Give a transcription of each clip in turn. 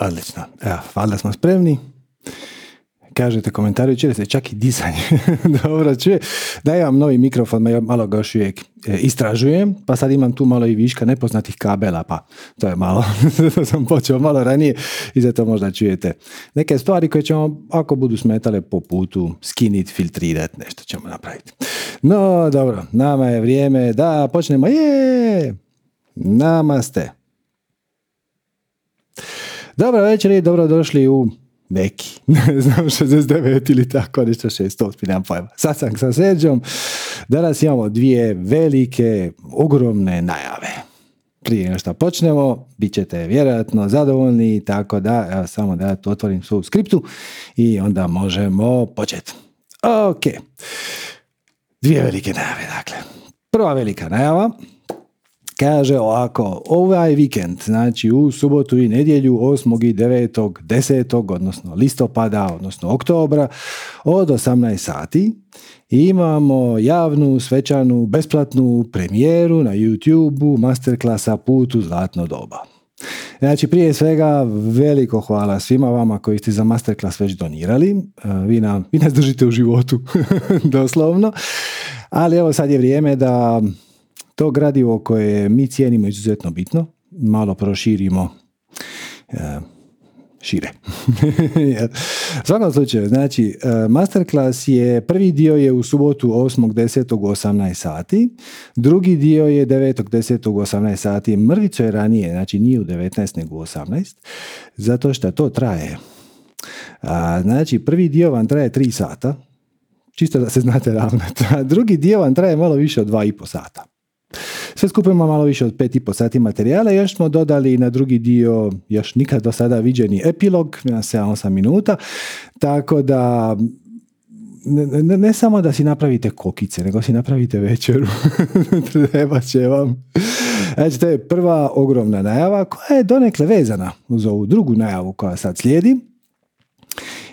Odlično. Evo, valjda smo spremni. Kažete komentari, čuje se čak i disanje. Dobro, čuje. Da imam novi mikrofon, malo ga još uvijek e, istražujem, pa sad imam tu malo i viška nepoznatih kabela, pa to je malo, to sam počeo malo ranije i zato možda čujete neke stvari koje ćemo, ako budu smetale po putu, skinit, filtrirat, nešto ćemo napraviti. No, dobro, nama je vrijeme da počnemo. Je! Namaste. Dobro večer i dobrodošli u neki, ne znam, 69 ili tako, nešto 600, nemam pojma. Sad sam sa Serđom. Danas imamo dvije velike, ogromne najave. Prije nego što počnemo, bit ćete vjerojatno zadovoljni, tako da, evo, samo da ja otvorim svoju skriptu i onda možemo početi. Ok. Dvije velike najave, dakle. Prva velika najava kaže ovako, ovaj vikend, znači u subotu i nedjelju 8. i 9. 10. odnosno listopada, odnosno oktobra od 18 sati imamo javnu, svečanu, besplatnu premijeru na YouTube-u masterklasa Put zlatno doba. Znači, prije svega, veliko hvala svima vama koji ste za masterclass već donirali. E, vi, nam, vi nas držite u životu, doslovno. Ali evo sad je vrijeme da to gradivo koje mi cijenimo izuzetno bitno, malo proširimo e, šire. u svakom slučaju, znači, e, masterclass je, prvi dio je u subotu 8.10. u 18 sati, drugi dio je 9.10. u 18 sati, mrvico je ranije, znači nije u 19 nego u 18, zato što to traje. A, znači, prvi dio vam traje 3 sata, čisto da se znate ravnati, a drugi dio vam traje malo više od 2,5 sata. Sve skupimo malo više od pet i po sati materijala. Još smo dodali na drugi dio još nikad do sada viđeni epilog na 7-8 minuta. Tako da ne, ne, samo da si napravite kokice, nego si napravite večeru. Treba će vam. Znači, to je prva ogromna najava koja je donekle vezana uz ovu drugu najavu koja sad slijedi.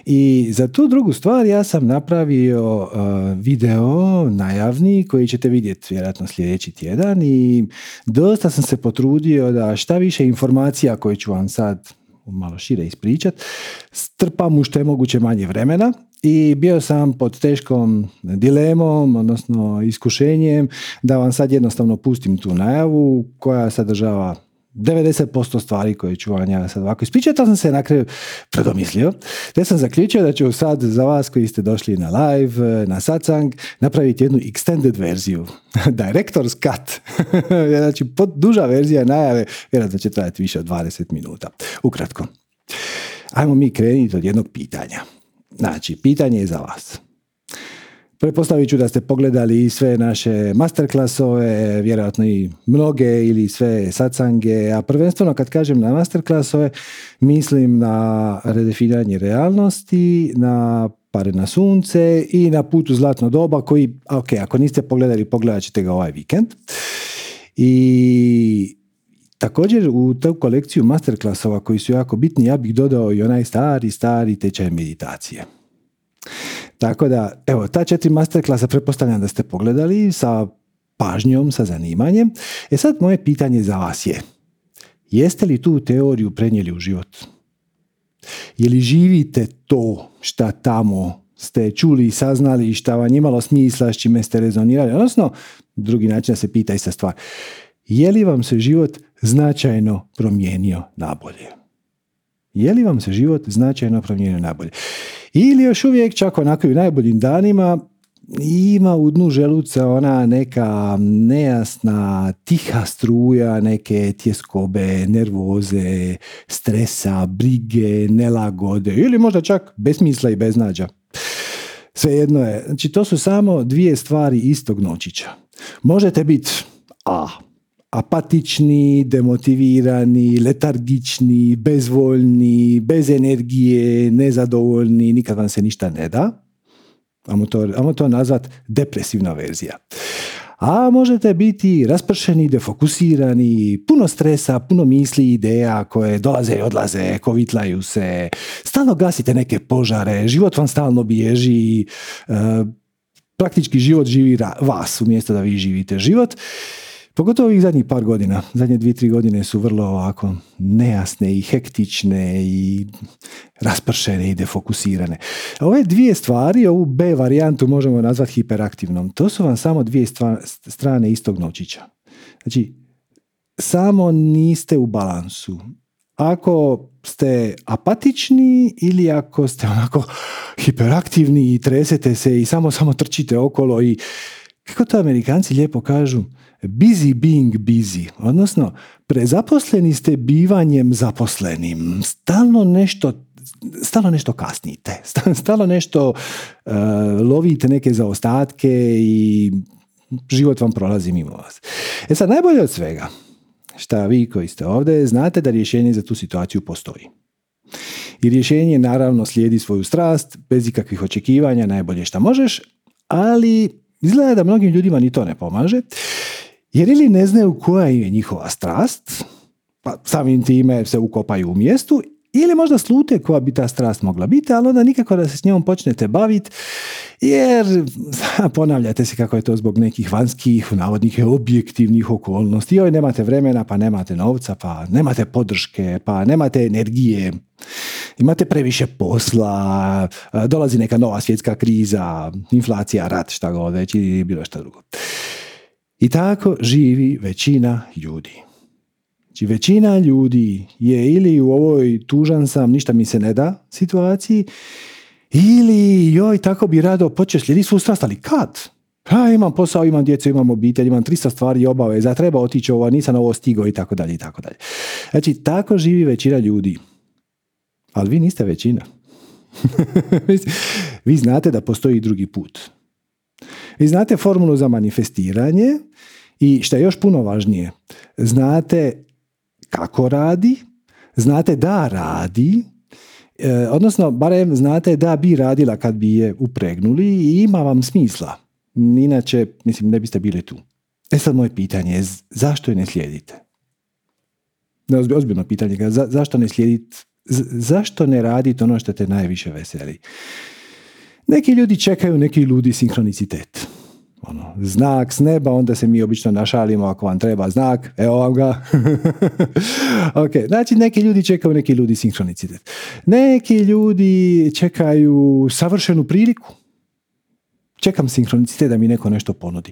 I za tu drugu stvar ja sam napravio uh, video najavni koji ćete vidjeti vjerojatno sljedeći tjedan i dosta sam se potrudio da šta više informacija koje ću vam sad malo šire ispričat, strpam u što je moguće manje vremena i bio sam pod teškom dilemom, odnosno iskušenjem da vam sad jednostavno pustim tu najavu koja sadržava 90% stvari koje ću vam ja sad ovako ispričati, to sam se na kraju predomislio. Te sam zaključio da ću sad za vas koji ste došli na live, na satsang, napraviti jednu extended verziju. Director's cut. znači, pod duža verzija najave, vjerojatno će trajati više od 20 minuta. Ukratko. Ajmo mi krenuti od jednog pitanja. Znači, pitanje je za vas. Pretpostavit ću da ste pogledali sve naše masterklasove, vjerojatno i mnoge ili sve satsange, a prvenstveno kad kažem na masterklasove, mislim na redefiniranje realnosti, na pare na sunce i na putu zlatno doba koji, ok, ako niste pogledali, pogledat ćete ga ovaj vikend. I također u tu kolekciju masterklasova koji su jako bitni, ja bih dodao i onaj stari, stari tečaj meditacije. Tako da, evo, ta četiri masterklasa pretpostavljam da ste pogledali sa pažnjom, sa zanimanjem. E sad moje pitanje za vas je, jeste li tu teoriju prenijeli u život? Je li živite to šta tamo ste čuli i saznali i šta vam imalo smisla, s čime ste rezonirali? Odnosno, drugi način da se pita ista stvar. Je li vam se život značajno promijenio nabolje? Je li vam se život značajno promijenio nabolje? Ili još uvijek, čak onako i u najboljim danima, ima u dnu želuca ona neka nejasna, tiha struja, neke tjeskobe, nervoze, stresa, brige, nelagode ili možda čak besmisla i beznađa. Svejedno je. Znači, to su samo dvije stvari istog noćića. Možete biti A, apatični, demotivirani, letargični, bezvoljni, bez energije, nezadovoljni, nikad vam se ništa ne da. Amo to, to nazvat depresivna verzija. A možete biti raspršeni, defokusirani, puno stresa, puno misli, ideja koje dolaze i odlaze, kovitlaju se, stalno gasite neke požare, život vam stalno bježi, e, praktički život živi vas umjesto da vi živite život Pogotovo ovih zadnjih par godina. Zadnje dvije, tri godine su vrlo ovako nejasne i hektične i raspršene i defokusirane. Ove dvije stvari, ovu B varijantu možemo nazvati hiperaktivnom. To su vam samo dvije strane istog novčića. Znači, samo niste u balansu. Ako ste apatični ili ako ste onako hiperaktivni i tresete se i samo samo trčite okolo i kako to Amerikanci lijepo kažu, busy being busy, odnosno prezaposleni ste bivanjem zaposlenim. Stalno nešto stalno nešto kasnite, stalno nešto uh, lovite neke zaostatke i život vam prolazi mimo vas. E sad, najbolje od svega, šta vi koji ste ovdje, znate da rješenje za tu situaciju postoji. I rješenje naravno slijedi svoju strast, bez ikakvih očekivanja, najbolje šta možeš, ali izgleda da mnogim ljudima ni to ne pomaže, jer ili ne znaju koja je njihova strast, pa samim time se ukopaju u mjestu, ili možda slute koja bi ta strast mogla biti, ali onda nikako da se s njom počnete baviti, jer ponavljate se kako je to zbog nekih vanjskih, navodnih objektivnih okolnosti. Joj, nemate vremena, pa nemate novca, pa nemate podrške, pa nemate energije, imate previše posla, dolazi neka nova svjetska kriza, inflacija, rat, šta god već ili bilo šta drugo. I tako živi većina ljudi. Znači većina ljudi je ili u ovoj tužan sam, ništa mi se ne da situaciji, ili joj, tako bi rado počeo slijediti svu strast, ali kad? Ha, imam posao, imam djecu, imam obitelj, imam 300 stvari obaveza, treba otići ovo, nisam ovo stigao i tako dalje i tako dalje. Znači, tako živi većina ljudi. Ali vi niste većina. vi znate da postoji drugi put. Vi znate formulu za manifestiranje i što je još puno važnije, znate kako radi, znate da radi, e, odnosno barem znate da bi radila kad bi je upregnuli i ima vam smisla. Inače, mislim, ne biste bili tu. E sad moje pitanje je, zašto je ne slijedite? Ozbiljno pitanje, za, zašto ne slijedite, zašto ne radite ono što te najviše veseli? Neki ljudi čekaju neki ludi sinkronicitet ono, znak s neba, onda se mi obično našalimo ako vam treba znak, evo vam ga. ok, znači neki ljudi čekaju neki ljudi sinkronicitet. Neki ljudi čekaju savršenu priliku. Čekam sinkronicitet da mi neko nešto ponudi.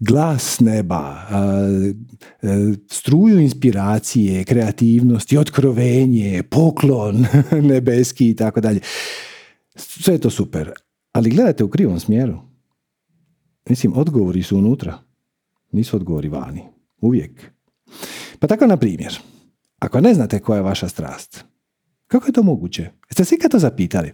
Glas neba, struju inspiracije, kreativnosti, otkrovenje, poklon nebeski i tako dalje. Sve je to super. Ali gledajte u krivom smjeru Mislim, odgovori su unutra. Nisu odgovori vani. Uvijek. Pa tako, na primjer, ako ne znate koja je vaša strast, kako je to moguće? Jeste se ikad to zapitali?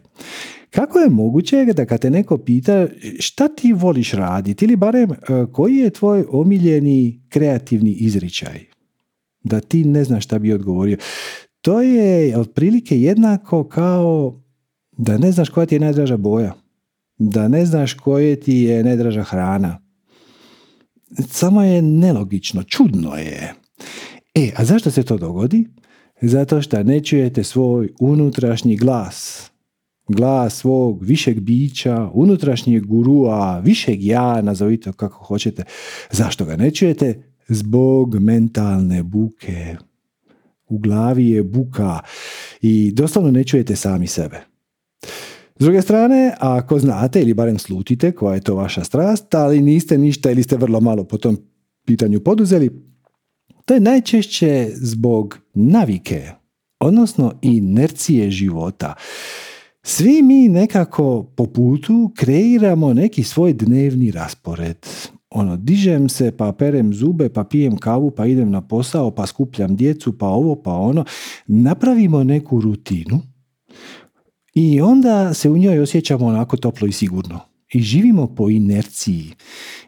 Kako je moguće da kad te neko pita šta ti voliš raditi ili barem e, koji je tvoj omiljeni kreativni izričaj? Da ti ne znaš šta bi odgovorio. To je otprilike jednako kao da ne znaš koja ti je najdraža boja da ne znaš koje ti je najdraža hrana. Samo je nelogično, čudno je. E, a zašto se to dogodi? Zato što ne čujete svoj unutrašnji glas. Glas svog višeg bića, unutrašnjeg gurua, višeg ja, nazovite kako hoćete. Zašto ga ne čujete? Zbog mentalne buke. U glavi je buka i doslovno ne čujete sami sebe. S druge strane, ako znate ili barem slutite koja je to vaša strast, ali niste ništa ili ste vrlo malo po tom pitanju poduzeli, to je najčešće zbog navike, odnosno inercije života. Svi mi nekako po putu kreiramo neki svoj dnevni raspored. Ono, dižem se, pa perem zube, pa pijem kavu, pa idem na posao, pa skupljam djecu, pa ovo, pa ono. Napravimo neku rutinu i onda se u njoj osjećamo onako toplo i sigurno. I živimo po inerciji.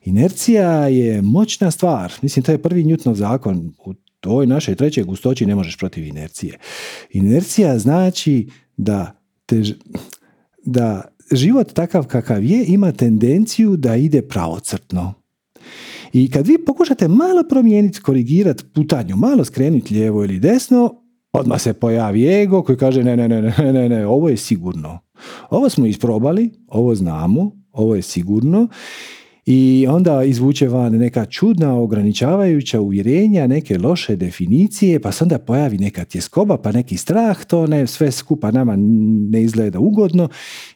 Inercija je moćna stvar. Mislim, to je prvi Newtonov zakon. U toj našoj trećoj gustoći ne možeš protiv inercije. Inercija znači da, te, da život takav kakav je ima tendenciju da ide pravocrtno. I kad vi pokušate malo promijeniti, korigirati putanju, malo skrenuti lijevo ili desno, odmah se pojavi ego koji kaže ne, ne, ne, ne, ne, ne, ovo je sigurno. Ovo smo isprobali, ovo znamo, ovo je sigurno i onda izvuče van neka čudna ograničavajuća uvjerenja, neke loše definicije, pa se onda pojavi neka tjeskoba, pa neki strah, to ne sve skupa nama ne izgleda ugodno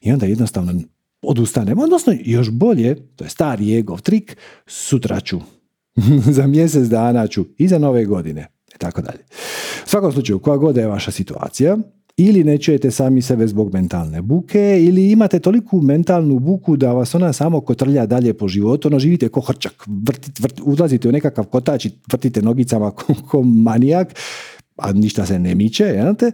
i onda jednostavno odustanemo. Odnosno, još bolje, to je stari egov trik, sutra ću. za mjesec dana ću i za nove godine. I tako dalje. U svakom slučaju, koja god je vaša situacija, ili ne čujete sami sebe zbog mentalne buke ili imate toliku mentalnu buku da vas ona samo kotrlja dalje po životu, ono živite ko hrčak, vrtit, vrt, ulazite u nekakav kotač i vrtite nogicama ko, ko manijak, a ništa se ne miče, jel'te?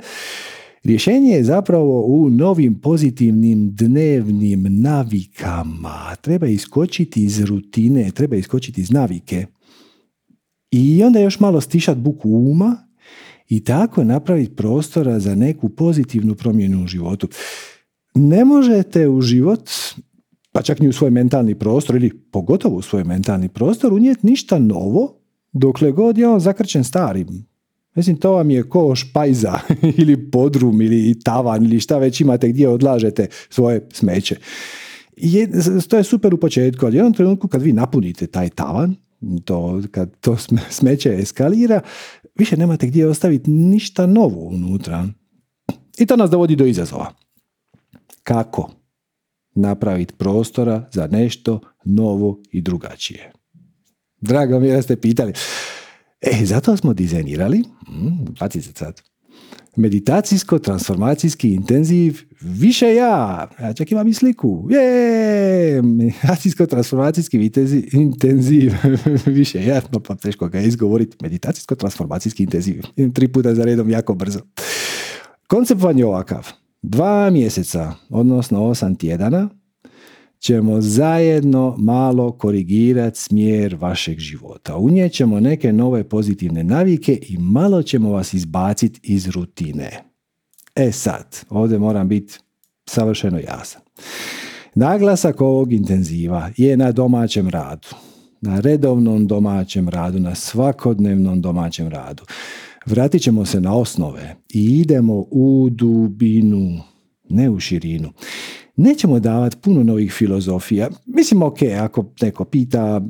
Rješenje je zapravo u novim pozitivnim dnevnim navikama. Treba iskočiti iz rutine, treba iskočiti iz navike. I onda još malo stišati buku uma i tako napraviti prostora za neku pozitivnu promjenu u životu. Ne možete u život, pa čak ni u svoj mentalni prostor ili pogotovo u svoj mentalni prostor unijeti ništa novo dokle god je on zakrčen starim. Mislim, to vam je ko špajza ili podrum ili tavan ili šta već imate gdje odlažete svoje smeće. Je, to je super u početku, ali u jednom trenutku kad vi napunite taj tavan, to, kad to smeće eskalira, više nemate gdje ostaviti ništa novo unutra. I to nas dovodi do izazova. Kako napraviti prostora za nešto novo i drugačije? Drago mi je da ste pitali. E, zato smo dizajnirali, mm, se sad, meditacijsko-transformacijski intenziv više ja. Ja čak imam i sliku. Je, meditacijsko-transformacijski intenziv više ja. No pa teško ga izgovoriti. Meditacijsko-transformacijski intenziv. Tri puta za redom jako brzo. Koncept vam je ovakav. Dva mjeseca, odnosno osam tjedana, ćemo zajedno malo korigirati smjer vašeg života. Unijećemo neke nove pozitivne navike i malo ćemo vas izbaciti iz rutine. E sad, ovdje moram biti savršeno jasan. Naglasak ovog intenziva je na domaćem radu. Na redovnom domaćem radu, na svakodnevnom domaćem radu. Vratit ćemo se na osnove i idemo u dubinu, ne u širinu nećemo davati puno novih filozofija. Mislim, ok, ako neko pita,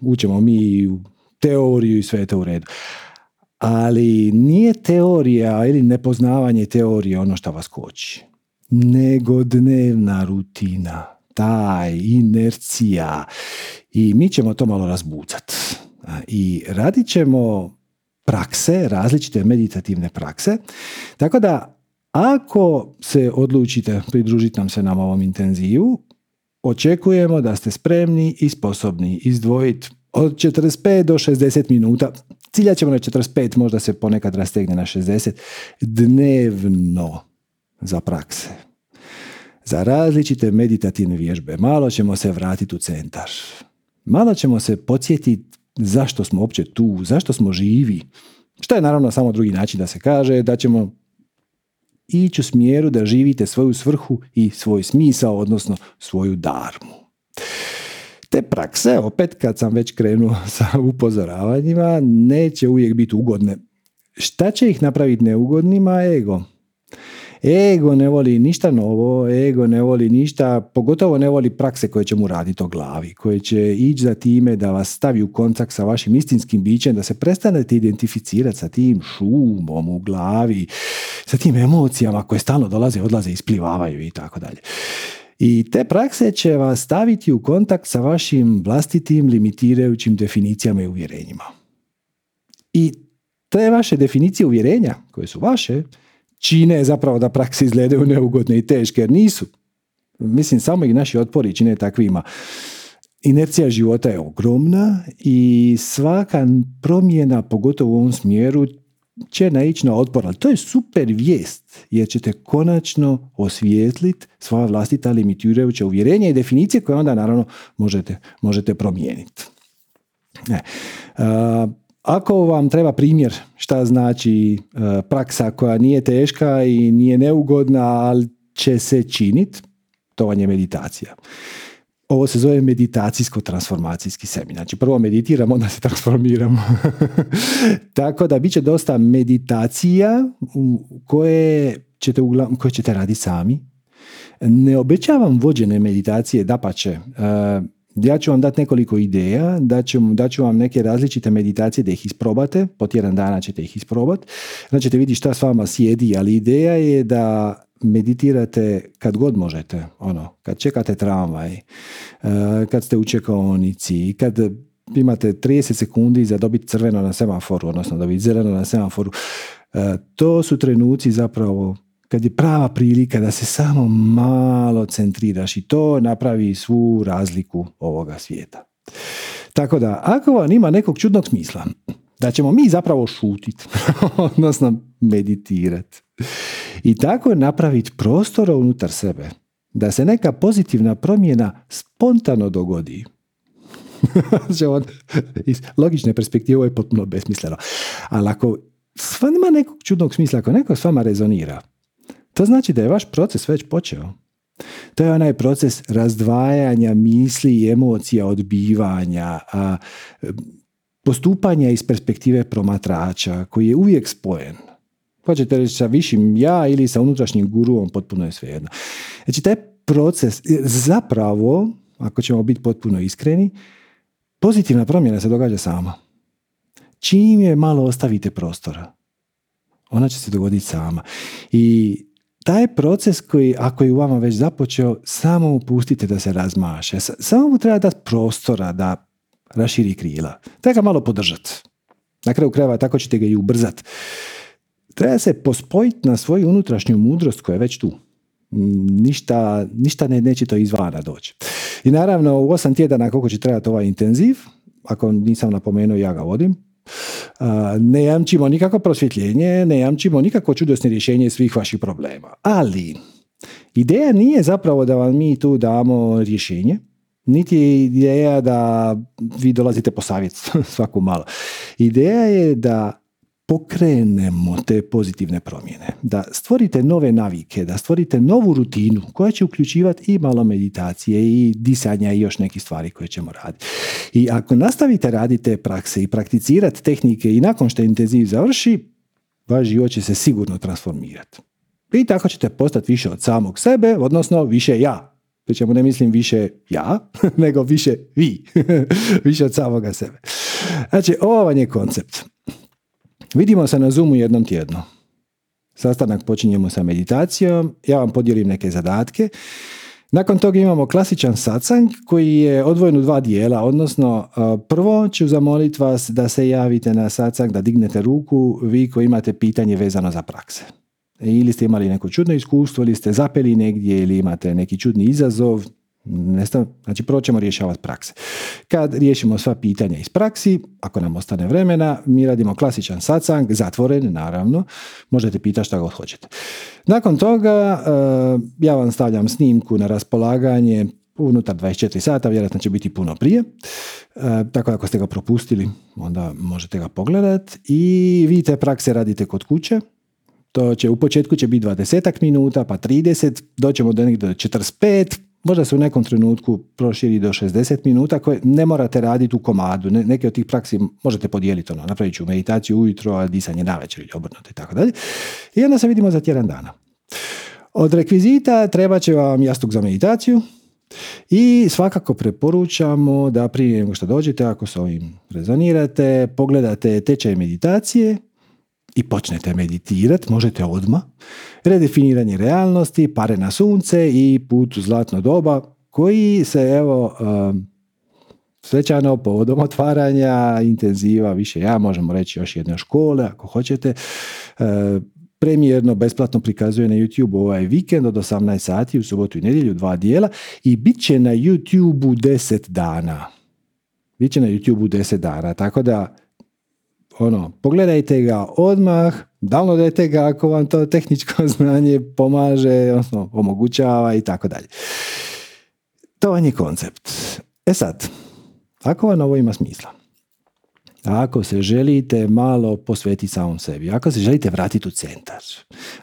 učemo mi u teoriju i sve je to u redu. Ali nije teorija ili nepoznavanje teorije ono što vas koči. Nego dnevna rutina, taj inercija. I mi ćemo to malo razbucati. I radit ćemo prakse, različite meditativne prakse. Tako da ako se odlučite pridružiti nam se na ovom intenzivu, očekujemo da ste spremni i sposobni izdvojiti od 45 do 60 minuta. Ciljat ćemo na 45, možda se ponekad rastegne na 60 dnevno za prakse. Za različite meditativne vježbe. Malo ćemo se vratiti u centar. Malo ćemo se podsjetiti zašto smo uopće tu, zašto smo živi. Što je naravno samo drugi način da se kaže da ćemo ići u smjeru da živite svoju svrhu i svoj smisao, odnosno svoju darmu. Te prakse, opet kad sam već krenuo sa upozoravanjima, neće uvijek biti ugodne. Šta će ih napraviti neugodnima? Ego. Ego ne voli ništa novo, ego ne voli ništa, pogotovo ne voli prakse koje će mu raditi o glavi, koje će ići za time da vas stavi u kontakt sa vašim istinskim bićem, da se prestanete identificirati sa tim šumom u glavi, sa tim emocijama koje stalno dolaze, odlaze, isplivavaju i tako dalje. I te prakse će vas staviti u kontakt sa vašim vlastitim limitirajućim definicijama i uvjerenjima. I te vaše definicije uvjerenja, koje su vaše, čine zapravo da prakse izgledaju neugodne i teške, jer nisu. Mislim, samo i naši otpori čine takvima. Inercija života je ogromna i svaka promjena, pogotovo u ovom smjeru, će naići na otpor, ali to je super vijest, jer ćete konačno osvijetliti svoja vlastita limitirajuća uvjerenja i definicije koje onda naravno možete, možete promijeniti. Ne. Ako vam treba primjer šta znači e, praksa koja nije teška i nije neugodna, ali će se činiti, to vam je meditacija. Ovo se zove meditacijsko-transformacijski seminar. Znači prvo meditiramo, onda se transformiramo. Tako da bit će dosta meditacija koje ćete, koje ćete raditi sami. Ne obećavam vođene meditacije, da pa će Ja ću vam dati nekoliko ideja, da ću, vam neke različite meditacije da ih isprobate, po tjedan dana ćete ih isprobati, znači ćete vidjeti šta s vama sjedi, ali ideja je da meditirate kad god možete, ono, kad čekate tramvaj, eh, kad ste u čekaonici, kad imate 30 sekundi za dobiti crveno na semaforu, odnosno dobiti zeleno na semaforu. Eh, to su trenuci zapravo kad je prava prilika da se samo malo centriraš i to napravi svu razliku ovoga svijeta. Tako da, ako vam ima nekog čudnog smisla, da ćemo mi zapravo šutiti, odnosno meditirati. I tako napraviti prostora unutar sebe, da se neka pozitivna promjena spontano dogodi. iz logične perspektive ovo je potpuno besmisleno. Ali ako ima nekog čudnog smisla, ako neko s vama rezonira, to znači da je vaš proces već počeo. To je onaj proces razdvajanja misli i emocija, odbivanja, a, postupanja iz perspektive promatrača koji je uvijek spojen. Hoćete reći sa višim ja ili sa unutrašnjim guruom, potpuno je svejedno. Znači, taj proces, zapravo, ako ćemo biti potpuno iskreni, pozitivna promjena se događa sama. Čim je malo ostavite prostora, ona će se dogoditi sama. I taj proces koji, ako je u vama već započeo, samo mu pustite da se razmaše. Samo mu treba dati prostora da raširi krila. Treba ga malo podržati. Na kraju krajeva tako ćete ga i ubrzati. Treba se pospojiti na svoju unutrašnju mudrost koja je već tu. Ništa, ništa ne, neće to izvana doći. I naravno u osam tjedana koliko će trebati ovaj intenziv, ako nisam napomenuo ja ga vodim, ne jamčimo nikako prosvjetljenje, ne jamčimo nikako čudesne rješenje svih vaših problema. Ali, ideja nije zapravo da vam mi tu damo rješenje, niti je ideja da vi dolazite po savjet svaku malo. Ideja je da pokrenemo te pozitivne promjene, da stvorite nove navike, da stvorite novu rutinu koja će uključivati i malo meditacije i disanja i još neke stvari koje ćemo raditi. I ako nastavite raditi te prakse i prakticirati tehnike i nakon što intenziv završi, vaš život će se sigurno transformirati. I tako ćete postati više od samog sebe, odnosno više ja. Pri čemu ne mislim više ja, nego više vi. više od samoga sebe. Znači, ovo vam je koncept. Vidimo se na Zoomu jednom tjedno. Sastanak počinjemo sa meditacijom, ja vam podijelim neke zadatke. Nakon toga imamo klasičan satsang koji je odvojen u dva dijela, odnosno prvo ću zamoliti vas da se javite na satsang, da dignete ruku vi koji imate pitanje vezano za prakse. Ili ste imali neko čudno iskustvo, ili ste zapeli negdje, ili imate neki čudni izazov, Nesta, znači prvo ćemo rješavati prakse. Kad riješimo sva pitanja iz praksi, ako nam ostane vremena, mi radimo klasičan satsang, zatvoren naravno, možete pitati šta god hoćete. Nakon toga eh, ja vam stavljam snimku na raspolaganje unutar 24 sata, vjerojatno će biti puno prije. E, tako ako ste ga propustili, onda možete ga pogledati i vi te prakse radite kod kuće. To će u početku će biti 20 minuta, pa 30, doćemo do negdje do 45, možda se u nekom trenutku proširi do 60 minuta koje ne morate raditi u komadu. neke od tih praksi možete podijeliti, ono, napravit ću meditaciju ujutro, a disanje navečer ili obrnuto i tako dalje. I onda se vidimo za tjedan dana. Od rekvizita treba će vam jastuk za meditaciju i svakako preporučamo da prije nego što dođete, ako s ovim rezonirate, pogledate tečaj meditacije i počnete meditirati, možete odmah, redefiniranje realnosti, pare na sunce i put u zlatno doba, koji se evo um, svečano povodom otvaranja intenziva, više ja možemo reći još jedne škole ako hoćete, uh, premijerno besplatno prikazuje na YouTube ovaj vikend od 18 sati u subotu i nedjelju dva dijela i bit će na YouTube-u 10 dana. Biće na YouTube-u 10 dana, tako da ono, pogledajte ga odmah, downloadajte ga ako vam to tehničko znanje pomaže, odnosno omogućava i tako dalje. To vam je koncept. E sad, ako vam ovo ima smisla, ako se želite malo posvetiti samom sebi, ako se želite vratiti u centar,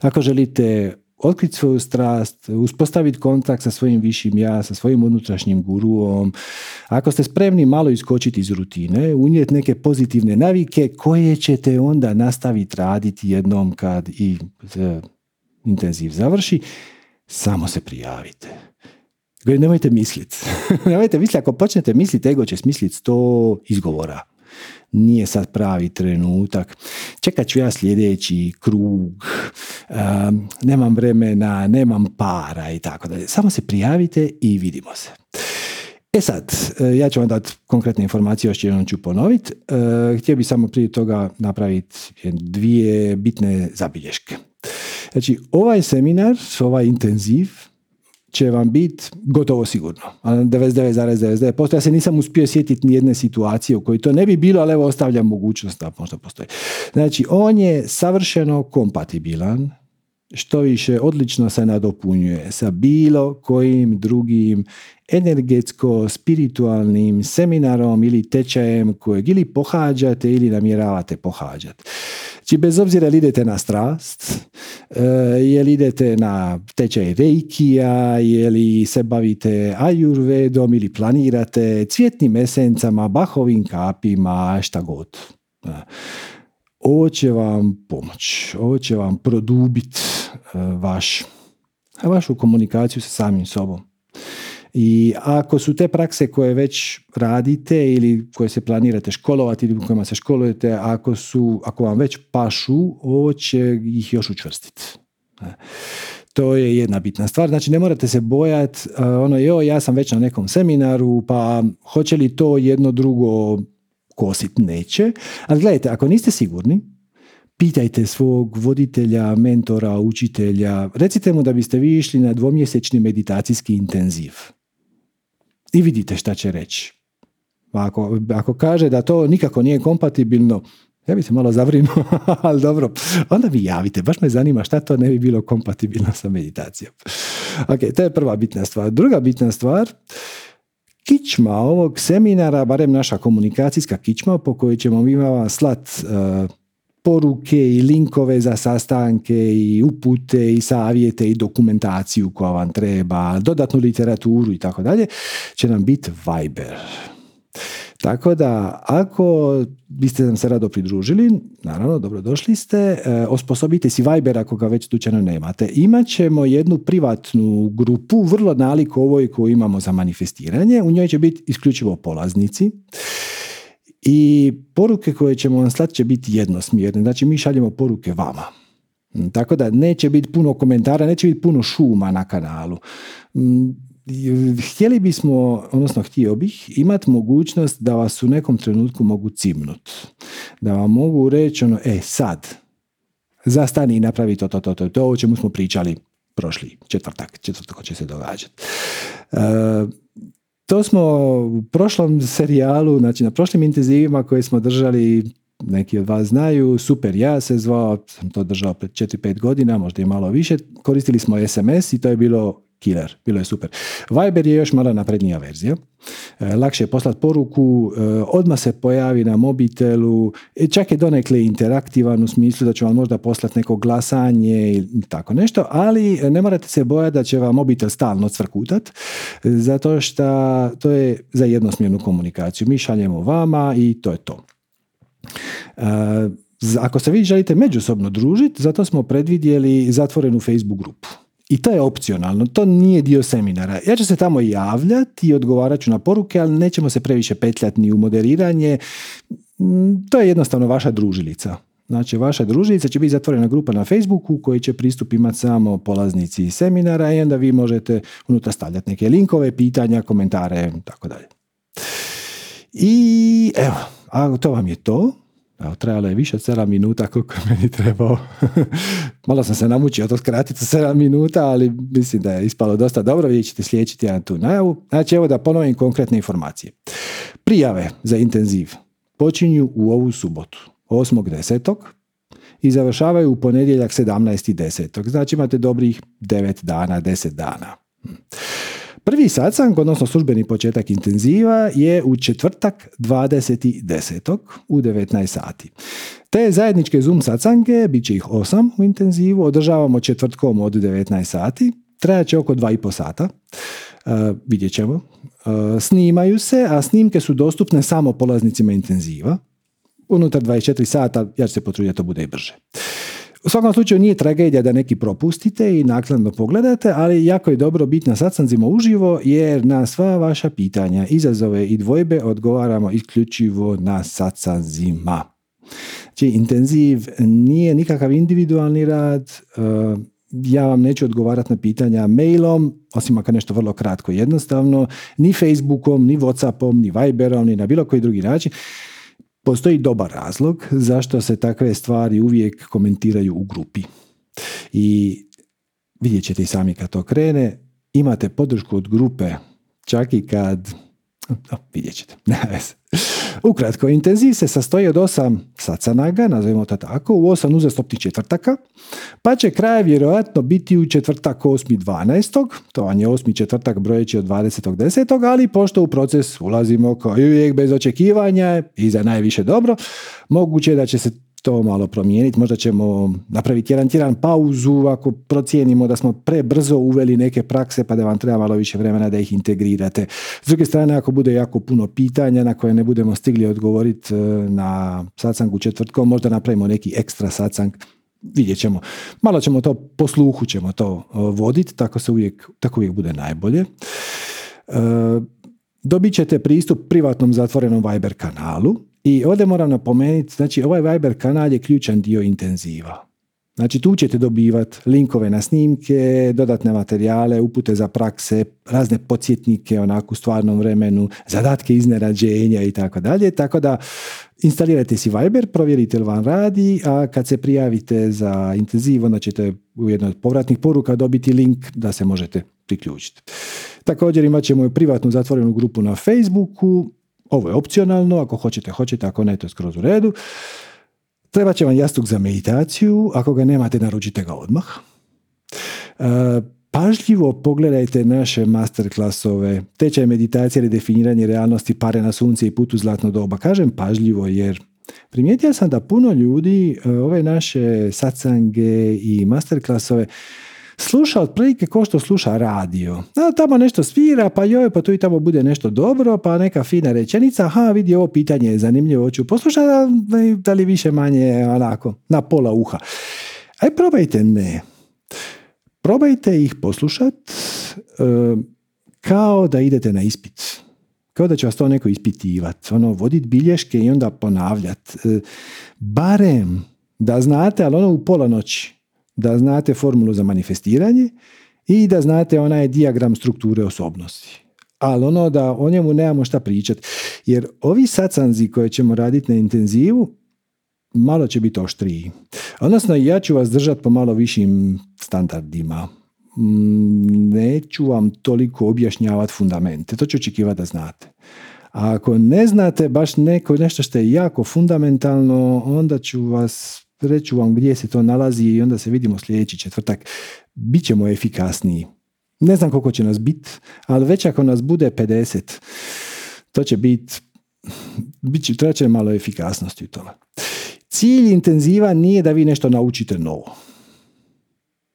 ako želite otkriti svoju strast, uspostaviti kontakt sa svojim višim ja, sa svojim unutrašnjim guruom. Ako ste spremni malo iskočiti iz rutine, unijeti neke pozitivne navike koje ćete onda nastaviti raditi jednom kad i intenziv završi, samo se prijavite. nemojte misliti. nemojte misliti, ako počnete misliti, ego će smisliti sto izgovora. Nije sad pravi trenutak. Čekat ću ja sljedeći krug. nemam vremena, nemam para i tako dalje. Samo se prijavite i vidimo se. E sad, e, ja ću vam dati konkretne informacije, još jednom ću ponoviti. E, htio bih samo prije toga napraviti dvije bitne zabilješke. Znači, ovaj seminar, ovaj intenziv, će vam biti gotovo sigurno. 99,99%. Ja se nisam uspio sjetiti ni jedne situacije u kojoj to ne bi bilo, ali evo ostavljam mogućnost da možda postoji. Znači, on je savršeno kompatibilan, što više odlično se nadopunjuje sa bilo kojim drugim energetsko-spiritualnim seminarom ili tečajem kojeg ili pohađate ili namjeravate pohađati. Znači, bez obzira li idete na strast, e, je li idete na tečaj reikija, je li se bavite ajurvedom ili planirate cvjetnim esencama, bahovim kapima, šta god. E, ovo će vam pomoć, ovo će vam produbiti e, vaš, vašu komunikaciju sa samim sobom. I ako su te prakse koje već radite ili koje se planirate školovati ili kojima se školujete, ako, su, ako vam već pašu, ovo će ih još učvrstiti. To je jedna bitna stvar. Znači ne morate se bojati, ono jo, ja sam već na nekom seminaru, pa hoće li to jedno drugo kosit? Neće. Ali gledajte, ako niste sigurni, pitajte svog voditelja, mentora, učitelja, recite mu da biste vi išli na dvomjesečni meditacijski intenziv i vidite šta će reći. Ako, ako kaže da to nikako nije kompatibilno, ja bi se malo zabrinuo, ali dobro, onda vi javite, baš me zanima šta to ne bi bilo kompatibilno sa meditacijom. Ok, to je prva bitna stvar. Druga bitna stvar, kičma ovog seminara, barem naša komunikacijska kičma po kojoj ćemo mi vama slat uh, poruke i linkove za sastanke i upute i savjete i dokumentaciju koja vam treba, dodatnu literaturu i tako dalje, će nam biti Viber. Tako da, ako biste nam se rado pridružili, naravno, dobrodošli ste, e, osposobite si Viber ako ga već slučajno nemate. Imat ćemo jednu privatnu grupu, vrlo nalik ovoj koju imamo za manifestiranje. U njoj će biti isključivo polaznici i poruke koje ćemo vam slati će biti jednosmjerne. Znači mi šaljemo poruke vama. Mm, tako da neće biti puno komentara, neće biti puno šuma na kanalu. Mm, htjeli bismo, odnosno htio bih, imati mogućnost da vas u nekom trenutku mogu cimnut. Da vam mogu reći ono, e sad, zastani i napravi to, to, to, to, to, o čemu smo pričali prošli četvrtak, četvrtak će se događati. To smo u prošlom serijalu, znači na prošlim intenzivima koje smo držali, neki od vas znaju, Super ja se zvao, sam to držao pred 4-5 godina, možda i malo više, koristili smo SMS i to je bilo killer, bilo je super. Viber je još malo naprednija verzija. E, lakše je poslati poruku, e, odmah se pojavi na mobitelu, e, čak je donekle interaktivan u smislu da će vam možda poslati neko glasanje i tako nešto, ali ne morate se bojati da će vam mobitel stalno cvrkutat, zato što to je za jednosmjernu komunikaciju. Mi šaljemo vama i to je to. Ako se vi želite međusobno družiti, zato smo predvidjeli zatvorenu Facebook grupu. I to je opcionalno, to nije dio seminara. Ja ću se tamo javljati i odgovarat ću na poruke, ali nećemo se previše petljati ni u moderiranje. Mm, to je jednostavno vaša družilica. Znači, vaša družilica će biti zatvorena grupa na Facebooku koji će pristup imati samo polaznici seminara i onda vi možete unutra stavljati neke linkove, pitanja, komentare, tako dalje. I evo, a to vam je to. Evo, trajalo je više od 7 minuta koliko je meni trebao. Malo sam se namučio to skratiti 7 minuta, ali mislim da je ispalo dosta dobro. Vidjet ćete sljedeći tjedan tu najavu. Znači evo da ponovim konkretne informacije. Prijave za intenziv počinju u ovu subotu, 8.10. i završavaju u ponedjeljak 17.10. Znači imate dobrih 9 dana, 10 dana. Prvi satsang, odnosno službeni početak intenziva je u četvrtak 20.10. u 19 sati. Te zajedničke Zoom satsange, bit će ih osam u intenzivu, održavamo četvrtkom od 19 sati, trajat će oko 2,5 sata, uh, vidjet ćemo. Uh, snimaju se, a snimke su dostupne samo polaznicima intenziva. Unutar 24 sata, ja ću se potruditi da to bude i brže. U svakom slučaju nije tragedija da neki propustite i naknadno pogledate, ali jako je dobro biti na sastanzima uživo jer na sva vaša pitanja, izazove i dvojbe odgovaramo isključivo na sastanzima. Znači, intenziv nije nikakav individualni rad, e, ja vam neću odgovarati na pitanja mailom, osim ako nešto vrlo kratko i jednostavno, ni Facebookom, ni Whatsappom, ni Viberom, ni na bilo koji drugi način. Postoji dobar razlog zašto se takve stvari uvijek komentiraju u grupi. I vidjet ćete i sami kad to krene, imate podršku od grupe, čak i kad vidjet ćete. Ukratko, intenziv se sastoji od osam sacanaga, nazovimo to tako, u osam uzastopnih četvrtaka, pa će kraj vjerojatno biti u četvrtak 8.12. To vam je osmi četvrtak brojeći od 20.10. Ali pošto u proces ulazimo kao i uvijek bez očekivanja i za najviše dobro, moguće da će se to malo promijeniti. Možda ćemo napraviti jedan tjedan pauzu ako procijenimo da smo prebrzo uveli neke prakse pa da vam treba malo više vremena da ih integrirate. S druge strane, ako bude jako puno pitanja na koje ne budemo stigli odgovoriti e, na sacangu četvrtkom, možda napravimo neki ekstra sacang vidjet ćemo. Malo ćemo to, posluhu ćemo to e, voditi, tako se uvijek, tako uvijek bude najbolje. E, dobit ćete pristup privatnom zatvorenom Viber kanalu i ovdje moram napomenuti, znači ovaj Viber kanal je ključan dio intenziva. Znači tu ćete dobivati linkove na snimke, dodatne materijale, upute za prakse, razne podsjetnike onako u stvarnom vremenu, zadatke iznerađenja i tako dalje. Tako da instalirajte si Viber, provjerite li vam radi, a kad se prijavite za intenziv, onda ćete u jednoj od povratnih poruka dobiti link da se možete priključiti. Također imat ćemo privatnu zatvorenu grupu na Facebooku, ovo je opcionalno, ako hoćete, hoćete, ako ne, to je skroz u redu. Treba će vam jastuk za meditaciju, ako ga nemate, naručite ga odmah. E, pažljivo pogledajte naše masterklasove, tečaj meditacije ili definiranje realnosti pare na sunce i putu zlatno doba. Kažem pažljivo jer primijetio sam da puno ljudi e, ove naše satsange i masterklasove sluša otprilike ko što sluša radio. A, tamo nešto svira, pa joj, pa tu i tamo bude nešto dobro, pa neka fina rečenica, aha, vidi ovo pitanje je zanimljivo, ću poslušati, da li više manje onako, na pola uha. Aj probajte ne. Probajte ih poslušat e, kao da idete na ispit. Kao da će vas to neko ispitivati. Ono, voditi bilješke i onda ponavljati. E, barem da znate, ali ono u pola noći da znate formulu za manifestiranje i da znate onaj dijagram strukture osobnosti. Ali ono da o njemu nemamo šta pričati. Jer ovi sacanzi koje ćemo raditi na intenzivu, malo će biti oštriji. Odnosno, ja ću vas držati po malo višim standardima. Mm, neću vam toliko objašnjavati fundamente. To ću očekivati da znate. A ako ne znate baš neko, nešto što je jako fundamentalno, onda ću vas reću vam gdje se to nalazi i onda se vidimo sljedeći četvrtak. Bićemo efikasniji. Ne znam koliko će nas biti, ali već ako nas bude 50, to će biti, bit će, treba će malo efikasnosti u tome. Cilj intenziva nije da vi nešto naučite novo.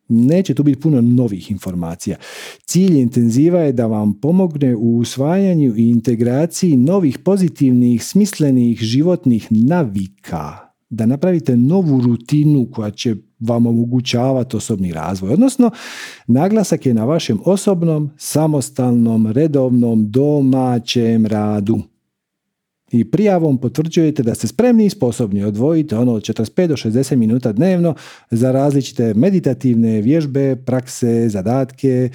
Neće tu biti puno novih informacija. Cilj intenziva je da vam pomogne u usvajanju i integraciji novih pozitivnih, smislenih životnih navika da napravite novu rutinu koja će vam omogućavati osobni razvoj. Odnosno, naglasak je na vašem osobnom, samostalnom, redovnom, domaćem radu. I prijavom potvrđujete da ste spremni i sposobni odvojiti ono od 45 do 60 minuta dnevno za različite meditativne vježbe, prakse, zadatke,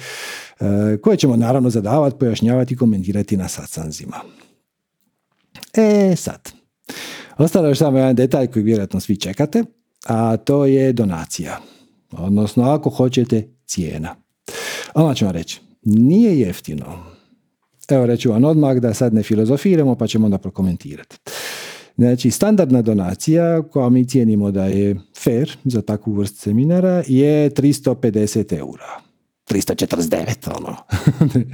e, koje ćemo naravno zadavati, pojašnjavati i komentirati na satsanzima. E sad, Ostalo je samo jedan detalj koji vjerojatno svi čekate, a to je donacija. Odnosno, ako hoćete, cijena. Ona ću vam reći, nije jeftino. Evo reću vam odmah da sad ne filozofiramo pa ćemo onda prokomentirati. Znači, standardna donacija koja mi cijenimo da je fair za takvu vrst seminara je 350 eura. 349, ono.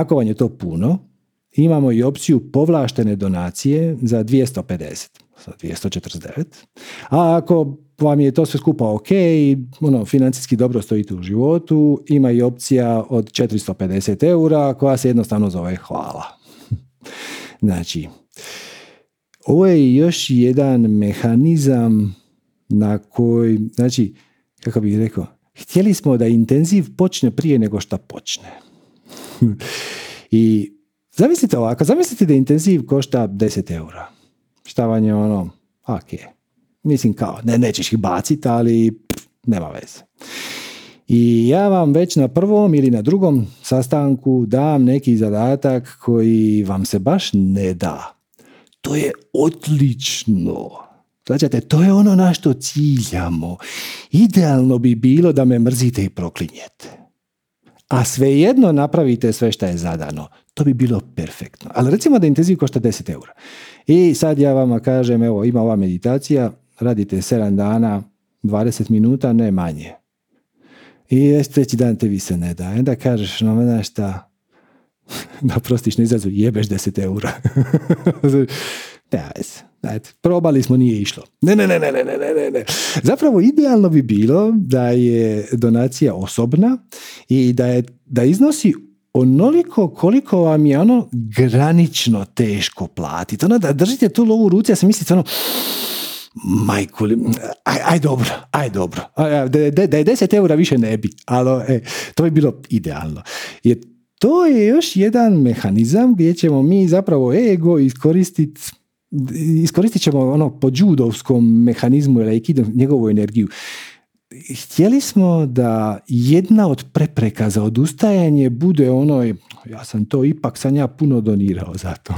Ako vam je to puno, imamo i opciju povlaštene donacije za 250, za 249. A ako vam je to sve skupa ok, ono, financijski dobro stojite u životu, ima i opcija od 450 eura koja se jednostavno zove hvala. znači, ovo je još jedan mehanizam na koji, znači, kako bih rekao, htjeli smo da intenziv počne prije nego što počne. I zamislite ovako, zamislite da intenziv košta 10 eura. Šta vam je ono, ok, mislim kao, ne, nećeš ih baciti, ali nema veze. I ja vam već na prvom ili na drugom sastanku dam neki zadatak koji vam se baš ne da. To je odlično. Znači, to je ono na što ciljamo. Idealno bi bilo da me mrzite i proklinjete. A svejedno napravite sve što je zadano. To bi bilo perfektno. Ali recimo da intenziv košta 10 eura. I sad ja vama kažem, evo, ima ova meditacija, radite 7 dana, 20 minuta, ne manje. I treći dan tebi se ne da. Onda kažeš, no, znaš šta, da prostiš na izrazu, jebeš 10 eura. ne, probali smo, nije išlo. Ne, ne, ne, ne, ne, ne, ne. Zapravo idealno bi bilo da je donacija osobna i da, je, da iznosi onoliko koliko vam je ono granično teško platiti. Ono da držite tu lovu u ruci, ja se mislite ono, majku aj, aj dobro, aj dobro. Da, je 10 eura više ne bi, ali e, to bi bilo idealno. Jer to je još jedan mehanizam gdje ćemo mi zapravo ego iskoristiti iskoristit ćemo ono po judovskom mehanizmu ili njegovu energiju. Htjeli smo da jedna od prepreka za odustajanje bude ono, ja sam to ipak sam ja puno donirao za to.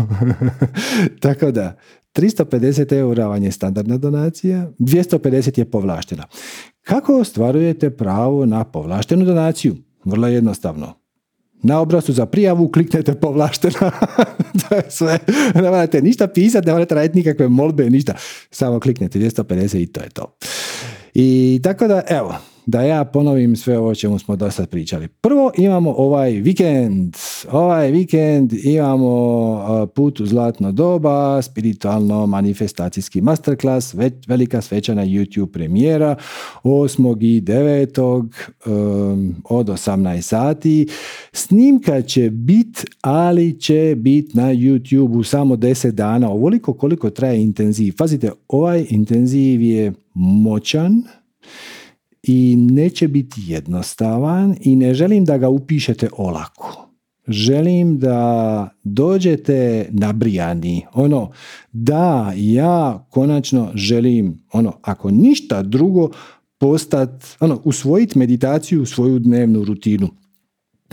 Tako da, 350 eura vam je standardna donacija, 250 je povlaštena. Kako ostvarujete pravo na povlaštenu donaciju? Vrlo jednostavno. Na obrazu za prijavu kliknete povlaštena. to je sve. Ne morate ništa pisati, ne morate raditi nikakve molbe, ništa. Samo kliknete 250 i to je to. I tako da, evo, da ja ponovim sve ovo čemu smo do sad pričali. Prvo imamo ovaj vikend. Ovaj vikend imamo put u zlatno doba, spiritualno manifestacijski masterclass, velika svečana YouTube premijera 8. i 9. od 18 sati. Snimka će bit, ali će bit na YouTube samo 10 dana, ovoliko koliko traje intenziv. Pazite, ovaj intenziv je moćan, i neće biti jednostavan i ne želim da ga upišete olako. Želim da dođete nabrijani. Ono, da, ja konačno želim, ono, ako ništa drugo, postat, ono, usvojiti meditaciju u svoju dnevnu rutinu.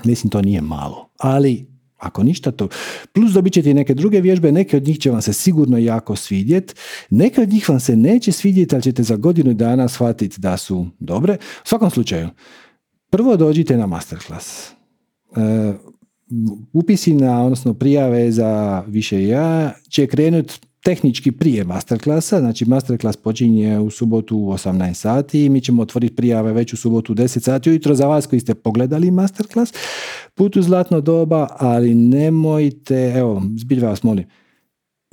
Mislim, to nije malo. Ali ako ništa to. Plus dobit ćete i neke druge vježbe, neke od njih će vam se sigurno jako svidjet, neke od njih vam se neće svidjeti, ali ćete za godinu dana shvatiti da su dobre. U svakom slučaju, prvo dođite na masterclass. E, upisi na, odnosno prijave za više ja će krenuti tehnički prije masterklasa, znači masterclass počinje u subotu u 18 sati i mi ćemo otvoriti prijave već u subotu u 10 sati ujutro za vas koji ste pogledali masterclass, put u zlatno doba, ali nemojte, evo, zbilj vas molim,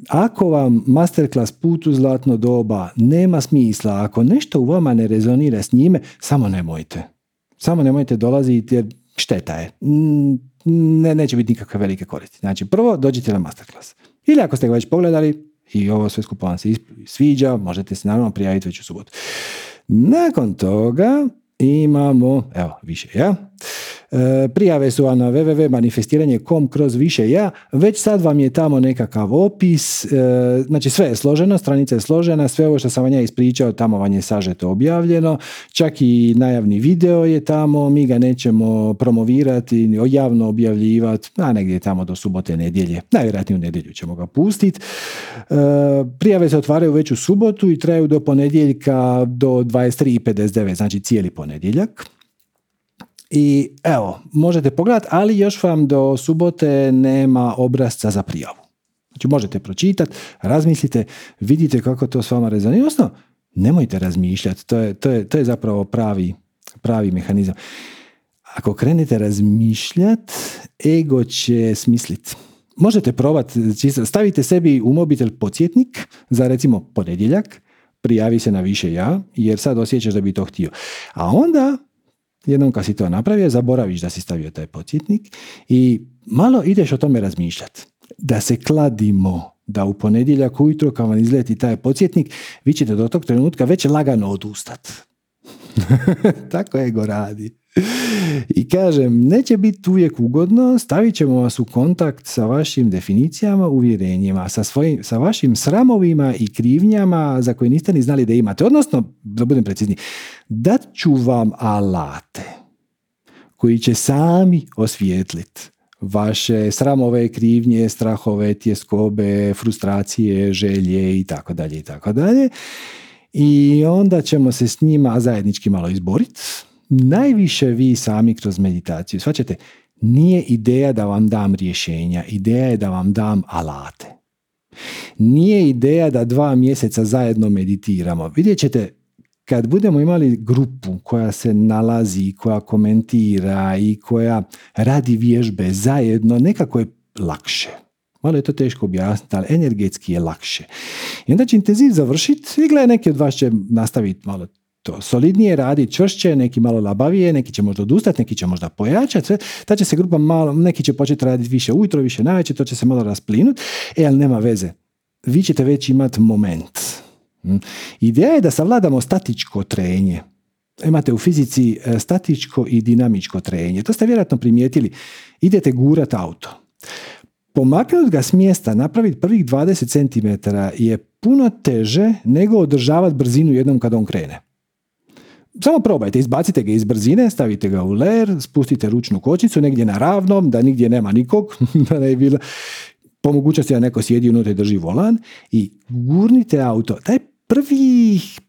ako vam masterclass put u zlatno doba nema smisla, ako nešto u vama ne rezonira s njime, samo nemojte. Samo nemojte dolaziti jer šteta je. Ne, neće biti nikakve velike koristi. Znači, prvo dođite na masterclass. Ili ako ste ga već pogledali, i ovo sve skupo vam se sviđa, možete se naravno prijaviti već u subotu. Nakon toga imamo, evo, više ja, prijave su na www.manifestiranje.com kroz više ja. Već sad vam je tamo nekakav opis. E, znači sve je složeno, stranica je složena, sve ovo što sam vam ja ispričao tamo vam je sažeto objavljeno. Čak i najavni video je tamo, mi ga nećemo promovirati, javno objavljivati, a negdje tamo do subote, nedjelje. Najvjerojatnije u nedjelju ćemo ga pustiti. E, prijave se otvaraju već u subotu i traju do ponedjeljka do 23.59, znači cijeli ponedjeljak. I evo, možete pogledati, ali još vam do subote nema obrazca za prijavu. Znači možete pročitati, razmislite, vidite kako to s vama rezonira. Odnosno, nemojte razmišljati, to je, to je, to je zapravo pravi, pravi mehanizam. Ako krenete razmišljati, ego će smisliti. Možete probati, stavite sebi u mobitel podsjetnik za recimo ponedjeljak, prijavi se na više ja, jer sad osjećaš da bi to htio. A onda Jednom kad si to napravio, zaboraviš da si stavio taj podsjetnik i malo ideš o tome razmišljati. Da se kladimo, da u ponedjeljak ujutro kad vam izleti taj podsjetnik, vi ćete do tog trenutka već lagano odustat. Tako ego radi. I kažem, neće biti uvijek ugodno, stavit ćemo vas u kontakt sa vašim definicijama, uvjerenjima, sa, svojim, sa vašim sramovima i krivnjama za koje niste ni znali da imate. Odnosno, da budem precizni, dat ću vam alate koji će sami osvijetliti vaše sramove, krivnje, strahove, tjeskobe, frustracije, želje i tako dalje i tako dalje. I onda ćemo se s njima zajednički malo izboriti. Najviše vi sami kroz meditaciju. Svaćate, nije ideja da vam dam rješenja, ideja je da vam dam alate. Nije ideja da dva mjeseca zajedno meditiramo. Vidjet ćete, kad budemo imali grupu koja se nalazi, koja komentira i koja radi vježbe zajedno, nekako je lakše. Malo je to teško objasniti, ali energetski je lakše. I onda će intenziv završiti i gledaj, neki od vas će nastaviti malo to solidnije raditi, čvršće, neki malo labavije, neki će možda odustati, neki će možda pojačati, ta će se grupa malo, neki će početi raditi više ujutro, više navečer, to će se malo rasplinuti, e, ali nema veze. Vi ćete već imati moment Hm? Ideja je da savladamo statičko trenje. Imate u fizici e, statičko i dinamičko trenje. To ste vjerojatno primijetili. Idete gurat auto. Pomaknuti ga s mjesta, napraviti prvih 20 cm je puno teže nego održavati brzinu jednom kad on krene. Samo probajte, izbacite ga iz brzine, stavite ga u ler, spustite ručnu kočicu negdje na ravnom, da nigdje nema nikog, da ne bilo po mogućnosti da neko sjedi unutra i drži volan i gurnite auto. Taj prvih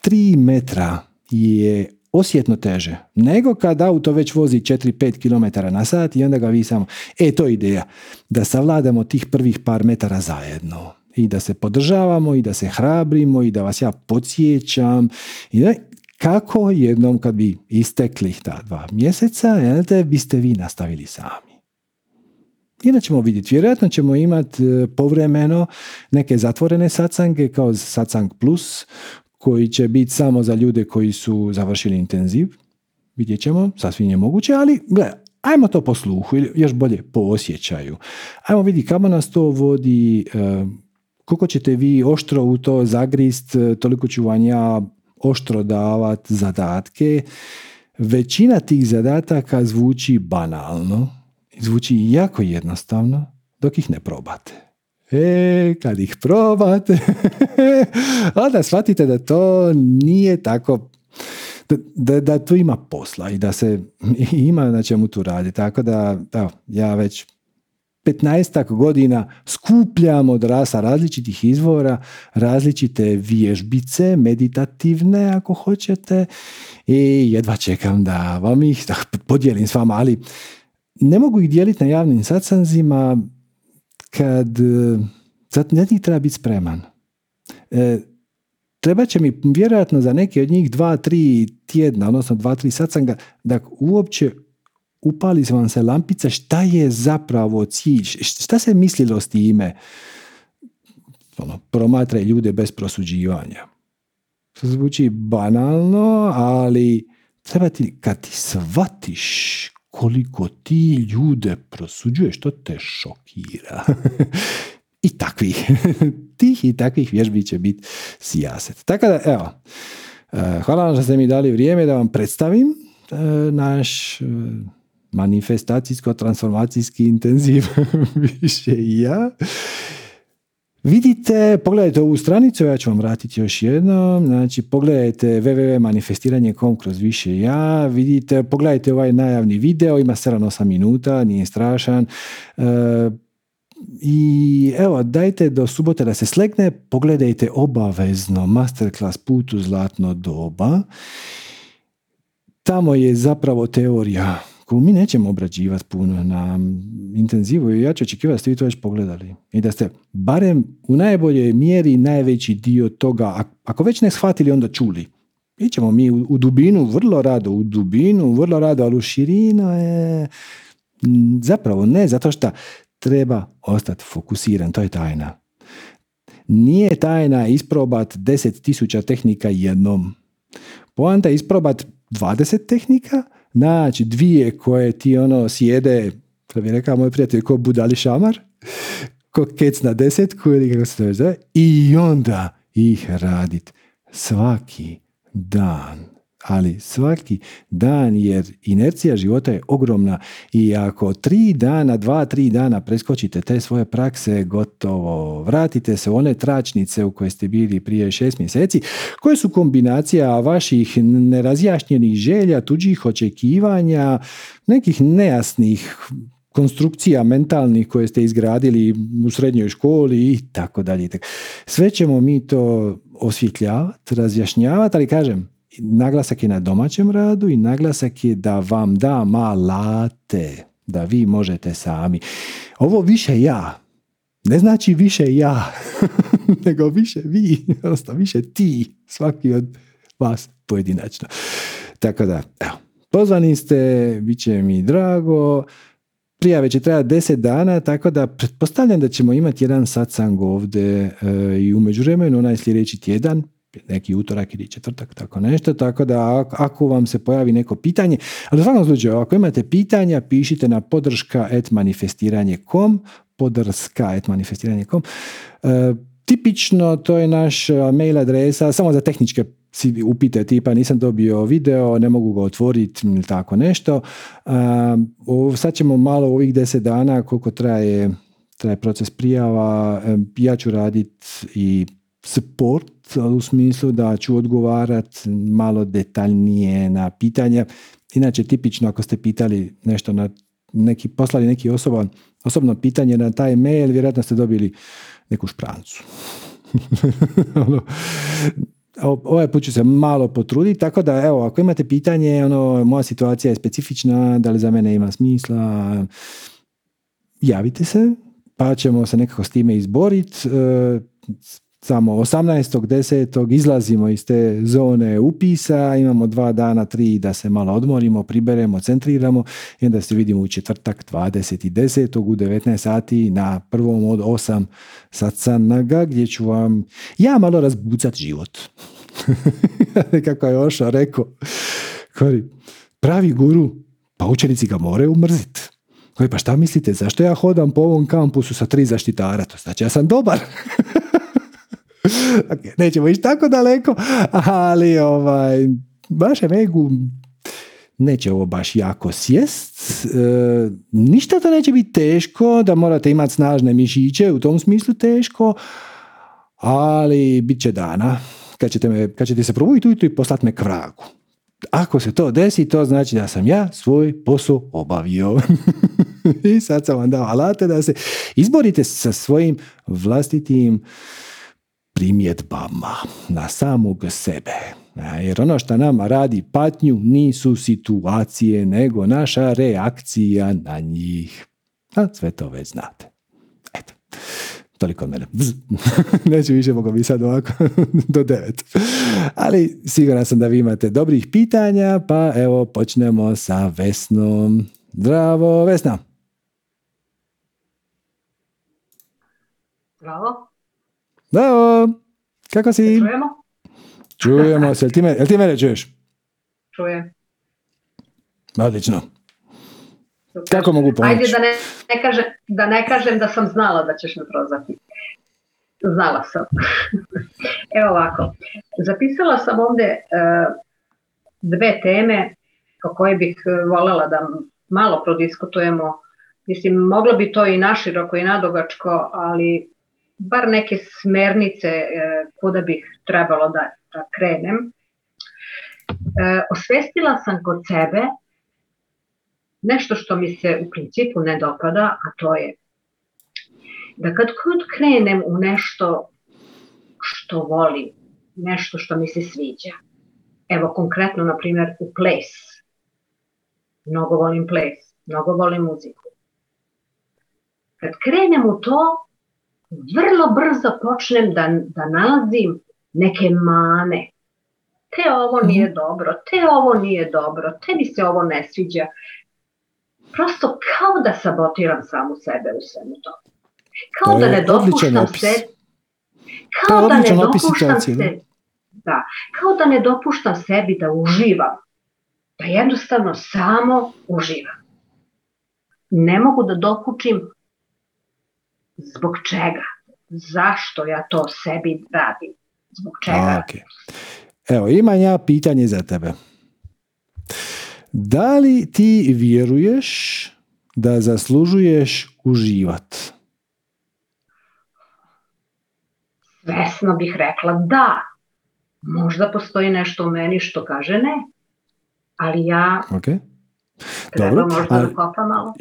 tri metra je osjetno teže nego kad auto već vozi 4-5 km na sat i onda ga vi samo... E, to je ideja. Da savladamo tih prvih par metara zajedno. I da se podržavamo i da se hrabrimo i da vas ja podsjećam. I da, kako jednom kad bi istekli ta dva mjeseca, jelite, biste vi nastavili sami. I ćemo vidjeti. Vjerojatno ćemo imati e, povremeno neke zatvorene sacange kao sacang plus koji će biti samo za ljude koji su završili intenziv. Vidjet ćemo, sasvim je moguće, ali gle, ajmo to po sluhu ili još bolje po osjećaju. Ajmo vidjeti kamo nas to vodi, e, koliko ćete vi oštro u to zagrist, e, toliko ću vam ja oštro davat zadatke. Većina tih zadataka zvuči banalno, zvuči jako jednostavno dok ih ne probate. E, kad ih probate, onda shvatite da to nije tako, da, da, da tu ima posla i da se ima na čemu tu radi. Tako da, evo, ja već 15 godina skupljam od rasa različitih izvora, različite vježbice, meditativne ako hoćete i jedva čekam da vam ih da podijelim s vama, ali ne mogu ih dijeliti na javnim sacanzima kad zato ne treba biti spreman. E, treba će mi vjerojatno za neke od njih dva, tri tjedna, odnosno dva, tri sacanga, da uopće upali vam se lampica šta je zapravo cilj, šta se mislilo s time. Ono, promatraj ljude bez prosuđivanja. To zvuči banalno, ali treba ti, kad ti shvatiš koliko ti ljude prosuđuješ, to te šokira. I takvih, tih i takvih vježbi će biti sijaset. Tako da, evo, e, hvala vam što ste mi dali vrijeme da vam predstavim e, naš e, manifestacijsko-transformacijski intenziv više ja. Vidite, pogledajte ovu stranicu, ja ću vam vratiti još jednom, znači pogledajte www.manifestiranje.com kroz više ja, vidite, pogledajte ovaj najavni video, ima 7-8 minuta, nije strašan, e, i evo, dajte do subote da se slegne, pogledajte obavezno masterclass put u zlatno doba. Tamo je zapravo teorija koju mi nećemo obrađivati puno na intenzivu i ja ću očekivati da ste vi to već pogledali i da ste barem u najboljoj mjeri najveći dio toga, ako već ne shvatili, onda čuli. ćemo mi u, dubinu vrlo rado, u dubinu vrlo rado, ali u širinu je zapravo ne, zato što treba ostati fokusiran, to je tajna. Nije tajna isprobat deset tisuća tehnika jednom. Poanta je isprobat 20 tehnika, naći dvije koje ti ono sjede, što bi rekao moj prijatelj, ko budali šamar, ko kec na desetku ili kako se to zove, i onda ih radit svaki dan ali svaki dan jer inercija života je ogromna i ako tri dana, dva, tri dana preskočite te svoje prakse, gotovo vratite se u one tračnice u koje ste bili prije šest mjeseci, koje su kombinacija vaših nerazjašnjenih želja, tuđih očekivanja, nekih nejasnih konstrukcija mentalnih koje ste izgradili u srednjoj školi i tako dalje. Sve ćemo mi to osvjetljavati, razjašnjavati, ali kažem, naglasak je na domaćem radu i naglasak je da vam da malate, da vi možete sami. Ovo više ja, ne znači više ja, nego više vi, odnosno više ti, svaki od vas pojedinačno. Tako da, evo, pozvani ste, bit će mi drago, prijave će trajati deset dana, tako da pretpostavljam da ćemo imati jedan satsang ovdje e, i u međuvremenu onaj sljedeći tjedan, neki utorak ili četvrtak, tako nešto, tako da ako vam se pojavi neko pitanje, ali u svakom slučaju, ako imate pitanja, pišite na podrška et manifestiranje.com, podrška et manifestiranje.com. E, tipično, to je naš mail adresa, samo za tehničke si upite tipa nisam dobio video, ne mogu ga otvoriti ili tako nešto. E, sad ćemo malo ovih deset dana koliko traje, traje proces prijava, e, ja ću raditi i support u smislu da ću odgovarat malo detaljnije na pitanja. Inače, tipično ako ste pitali nešto na neki, poslali neki osoba, osobno pitanje na taj mail, vjerojatno ste dobili neku šprancu. Ono, ovaj put ću se malo potruditi, tako da evo, ako imate pitanje, ono, moja situacija je specifična, da li za mene ima smisla, javite se, pa ćemo se nekako s time izboriti. E, samo 18.10. izlazimo iz te zone upisa, imamo dva dana, tri da se malo odmorimo, priberemo, centriramo i onda se vidimo u četvrtak 20.10. u 19 sati na prvom od osam satsanaga gdje ću vam ja malo razbucat život. Kako je Oša rekao, pravi guru, pa učenici ga moraju umrziti. Koji, pa šta mislite, zašto ja hodam po ovom kampusu sa tri zaštitara? To znači ja sam dobar. okay, nećemo ići tako daleko, ali ovaj, baš egu neće ovo baš jako sjest. E, ništa to neće biti teško, da morate imati snažne mišiće, u tom smislu teško, ali bit će dana kad ćete, me, kad ćete se probuditi ujutro i poslati me k vragu. Ako se to desi, to znači da sam ja svoj posao obavio. I sad sam vam dao alate da se izborite sa svojim vlastitim primjedbama na samog sebe. Jer ono što nama radi patnju nisu situacije, nego naša reakcija na njih. A sve to već znate. Eto, toliko od mene. Neću više mogu bi sad ovako do devet. Ali siguran sam da vi imate dobrih pitanja, pa evo počnemo sa Vesnom. Zdravo, Vesna. Zdravo. Zdravo, kako si? Čujemo? Čujemo se, jel ti, me, jel ti mene čuješ? Čujem. Odlično. Kako mogu pomoći? Ajde da ne, ne kažem, da ne kažem da sam znala da ćeš me prozvati. Znala sam. Evo ovako. Zapisala sam ovdje uh, dve teme o koje bih voljela da malo prodiskutujemo. Mislim, moglo bi to i naširoko i nadogačko, ali bar neke smernice e, kuda bih trebalo da, da krenem. E, osvestila sam kod sebe nešto što mi se u principu ne dopada, a to je da kad kod krenem u nešto što volim, nešto što mi se sviđa, evo konkretno na primjer u ples, mnogo volim ples, mnogo volim muziku. Kad krenem u to, vrlo brzo počnem da, da nalazim neke mane. Te ovo nije mhm. dobro, te ovo nije dobro, te mi se ovo ne sviđa. Prosto kao da sabotiram samu sebe u svemu to. Kao da ne dopuštam se... Kao da ne dopuštam se... Da, kao da ne dopuštam sebi da uživam. Da jednostavno samo uživam. Ne mogu da dokučim Zbog čega? Zašto ja to sebi radim? Zbog čega? Okay. Evo, imam ja pitanje za tebe. Da li ti vjeruješ da zaslužuješ uživat? Svesno bih rekla da. Možda postoji nešto u meni što kaže ne. Ali ja okay. treba Dobro. možda da kopam malo.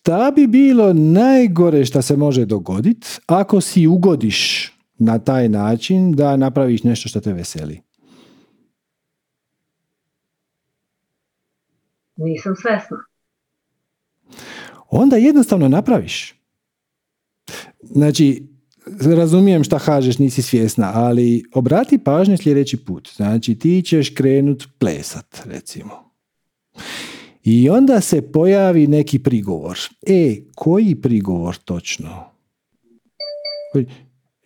Šta bi bilo najgore što se može dogoditi ako si ugodiš na taj način da napraviš nešto što te veseli? Nisam svesna. Onda jednostavno napraviš. Znači, razumijem šta kažeš, nisi svjesna, ali obrati pažnju sljedeći put. Znači, ti ćeš krenut plesat, recimo. I onda se pojavi neki prigovor. E, koji prigovor točno?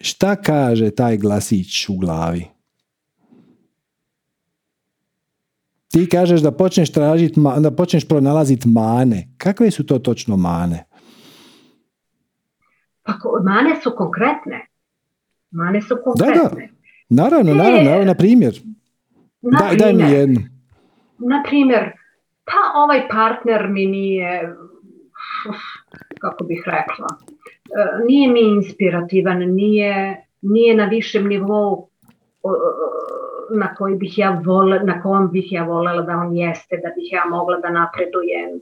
Šta kaže taj glasić u glavi? Ti kažeš da počneš tražiti, da počneš pronalaziti mane. Kakve su to točno mane? Pa mane su konkretne. Mane su konkretne. Da, da. Naravno, naravno, naravno, na primjer. Na daj, daj mi jednu. Na primjer, pa ovaj partner mi nije, kako bih rekla, nije mi inspirativan, nije, nije na višem nivou na koji bih ja vole, na kom bih ja voljela da on jeste, da bih ja mogla da napredujem.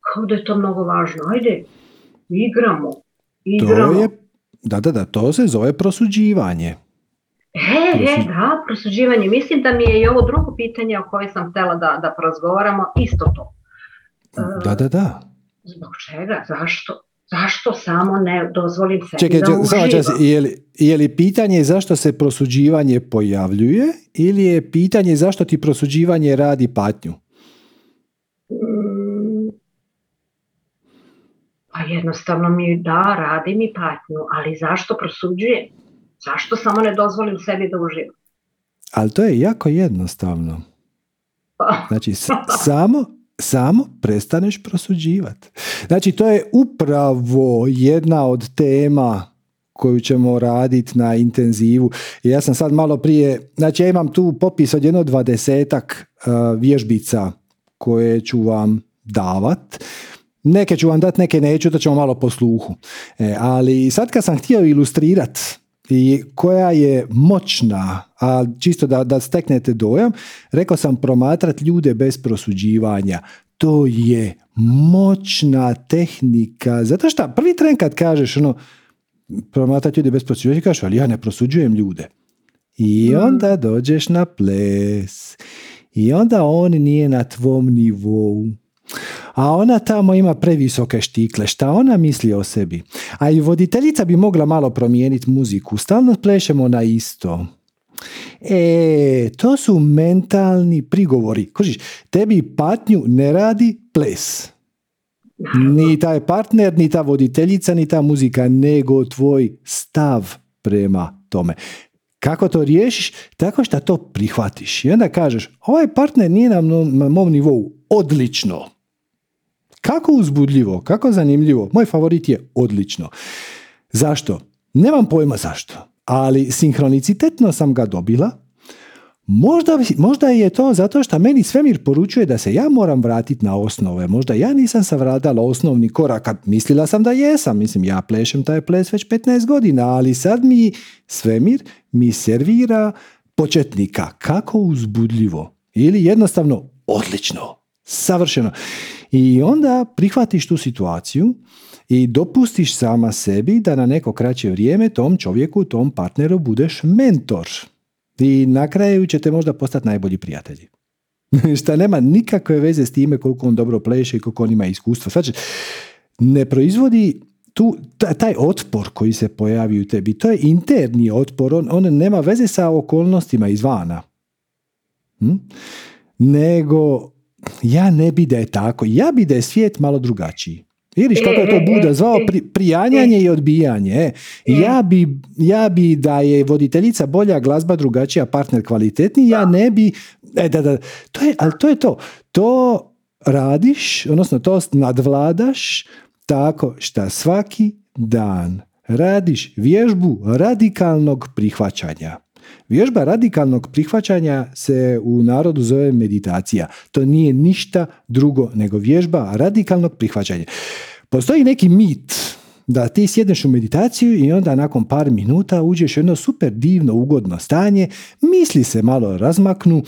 Kao da je to mnogo važno. Ajde, igramo. igramo. To je, da, da, da, to se zove prosuđivanje. E, e, da, prosuđivanje. Mislim da mi je i ovo drugo pitanje o koje sam htjela da, da porazgovaramo isto to. Da, da, da. Zbog čega? Zašto? Zašto samo ne dozvolim sebi Čekaj, da samo čas, je, li, je li pitanje zašto se prosuđivanje pojavljuje ili je pitanje zašto ti prosuđivanje radi patnju? Mm, pa jednostavno mi da, radi mi patnju, ali zašto prosuđujem? Zašto samo ne dozvolim sebi da uživam? Ali to je jako jednostavno. Pa. Znači, samo, samo prestaneš prosuđivati. Znači, to je upravo jedna od tema koju ćemo raditi na intenzivu. Ja sam sad malo prije, znači ja imam tu popis od jedno dvadesetak uh, vježbica koje ću vam davat. Neke ću vam dati, neke neću, da ćemo malo po sluhu. E, ali sad kad sam htio ilustrirati i koja je moćna, a čisto da, da steknete dojam, rekao sam promatrati ljude bez prosuđivanja. To je moćna tehnika. Zato što prvi tren kad kažeš ono, promatrati ljude bez prosuđivanja, kažeš, ali ja ne prosuđujem ljude. I onda dođeš na ples. I onda on nije na tvom nivou. A ona tamo ima previsoke štikle. Šta ona misli o sebi? A i voditeljica bi mogla malo promijeniti muziku. Stalno plešemo na isto. E, to su mentalni prigovori. Kožiš, tebi patnju ne radi ples. Ni taj partner, ni ta voditeljica, ni ta muzika, nego tvoj stav prema tome. Kako to riješiš? Tako što to prihvatiš. I onda kažeš, ovaj partner nije na mom nivou. Odlično. Kako uzbudljivo, kako zanimljivo. Moj favorit je odlično. Zašto? Nemam pojma zašto. Ali sinhronicitetno sam ga dobila. Možda, možda je to zato što meni svemir poručuje da se ja moram vratiti na osnove. Možda ja nisam savradala osnovni korak, kad mislila sam da jesam. Mislim, ja plešem taj ples već 15 godina, ali sad mi svemir mi servira početnika. Kako uzbudljivo. Ili jednostavno odlično. Savršeno. I onda prihvatiš tu situaciju i dopustiš sama sebi da na neko kraće vrijeme tom čovjeku, tom partneru budeš mentor. I na kraju ćete možda postati najbolji prijatelji. Šta nema nikakve veze s time koliko on dobro pleše i koliko on ima iskustva. Znači, ne proizvodi tu, taj otpor koji se pojavi u tebi, to je interni otpor, on, on nema veze sa okolnostima izvana. Hm? Nego ja ne bi da je tako. Ja bi da je svijet malo drugačiji. Vidiš kako je to e, e, Buda e, zvao prijanjanje i odbijanje. Ja bi, ja bi da je voditeljica bolja, glazba drugačija, partner kvalitetniji, ja ne bi... E, da, da, to je, ali to je to. To radiš, odnosno to nadvladaš tako što svaki dan radiš vježbu radikalnog prihvaćanja. Vježba radikalnog prihvaćanja se u narodu zove meditacija. To nije ništa drugo nego vježba radikalnog prihvaćanja. Postoji neki mit da ti sjedneš u meditaciju i onda nakon par minuta uđeš u jedno super divno, ugodno stanje, misli se malo razmaknu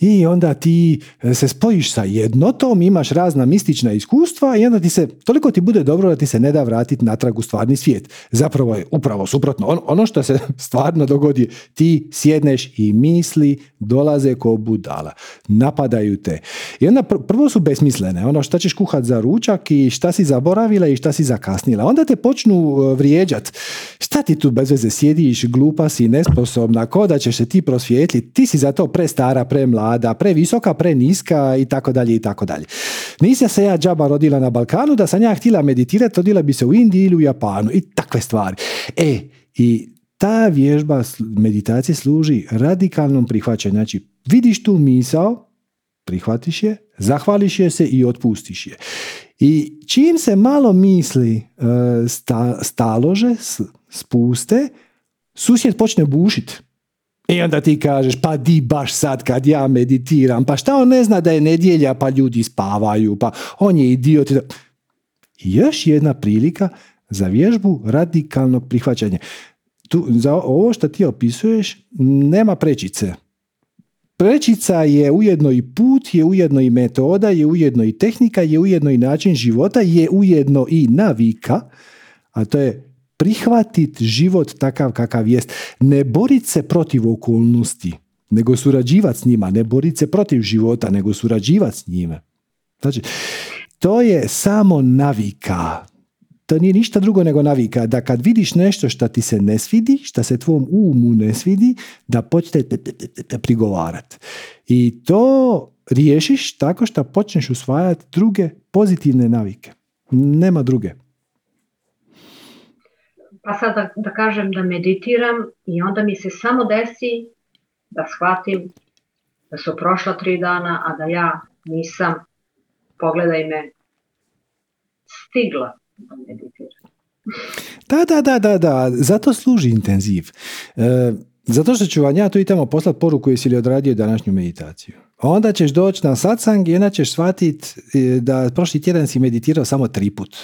i onda ti e, se spojiš sa jednotom, imaš razna mistična iskustva i onda ti se, toliko ti bude dobro da ti se ne da vratiti natrag u stvarni svijet. Zapravo je upravo suprotno. ono što se stvarno dogodi, ti sjedneš i misli dolaze ko budala. Napadaju te. I onda prvo su besmislene. Ono šta ćeš kuhat za ručak i šta si zaboravila i šta si zakasnila. Onda te počnu e, vrijeđat. Šta ti tu bez veze sjediš, glupa si, nesposobna, ko da ćeš se ti prosvijetliti, ti si za to prestara, premlada, previsoka, preniska i tako dalje i tako dalje. Nisam se ja džaba rodila na Balkanu, da sam ja htjela meditirati, rodila bi se u Indiji ili u Japanu i takve stvari. E, i ta vježba meditacije služi radikalnom prihvaćanju. Znači, vidiš tu misao, prihvatiš je, zahvališ je se i otpustiš je. I čim se malo misli e, stalože, spuste, susjed počne bušit. I onda ti kažeš, pa di baš sad kad ja meditiram, pa šta on ne zna da je nedjelja pa ljudi spavaju, pa on je idiot. još jedna prilika za vježbu radikalnog prihvaćanja. Tu, za ovo što ti opisuješ nema prečice. Prečica je ujedno i put, je ujedno i metoda, je ujedno i tehnika, je ujedno i način života, je ujedno i navika, a to je prihvatiti život takav kakav jest. Ne boriti se protiv okolnosti, nego surađivati s njima. Ne boriti se protiv života, nego surađivati s njime. Znači, to je samo navika to nije ništa drugo nego navika, da kad vidiš nešto što ti se ne svidi, što se tvom umu ne svidi, da počnete prigovarati. I to riješiš tako što počneš usvajati druge pozitivne navike. Nema druge. Pa sad da, da kažem da meditiram i onda mi se samo desi da shvatim da su prošla tri dana, a da ja nisam, pogledaj me, stigla da, da, da, da, da, zato služi intenziv. E, zato što ću vam ja tu i tamo poslati poruku jesi li odradio današnju meditaciju. Onda ćeš doći na satsang i onda ćeš shvatiti e, da prošli tjedan si meditirao samo tri put.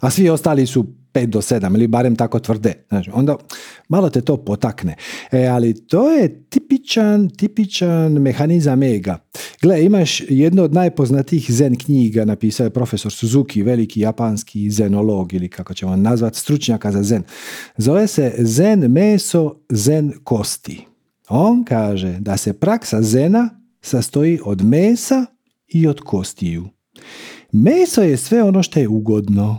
A svi ostali su 5 do 7 ili barem tako tvrde. Znači, onda malo te to potakne. E, ali to je tipičan, tipičan mehanizam ega. Gle, imaš jednu od najpoznatijih zen knjiga, napisao je profesor Suzuki, veliki japanski zenolog ili kako ćemo nazvati, stručnjaka za zen. Zove se zen meso, zen kosti. On kaže da se praksa zena sastoji od mesa i od kostiju. Meso je sve ono što je ugodno,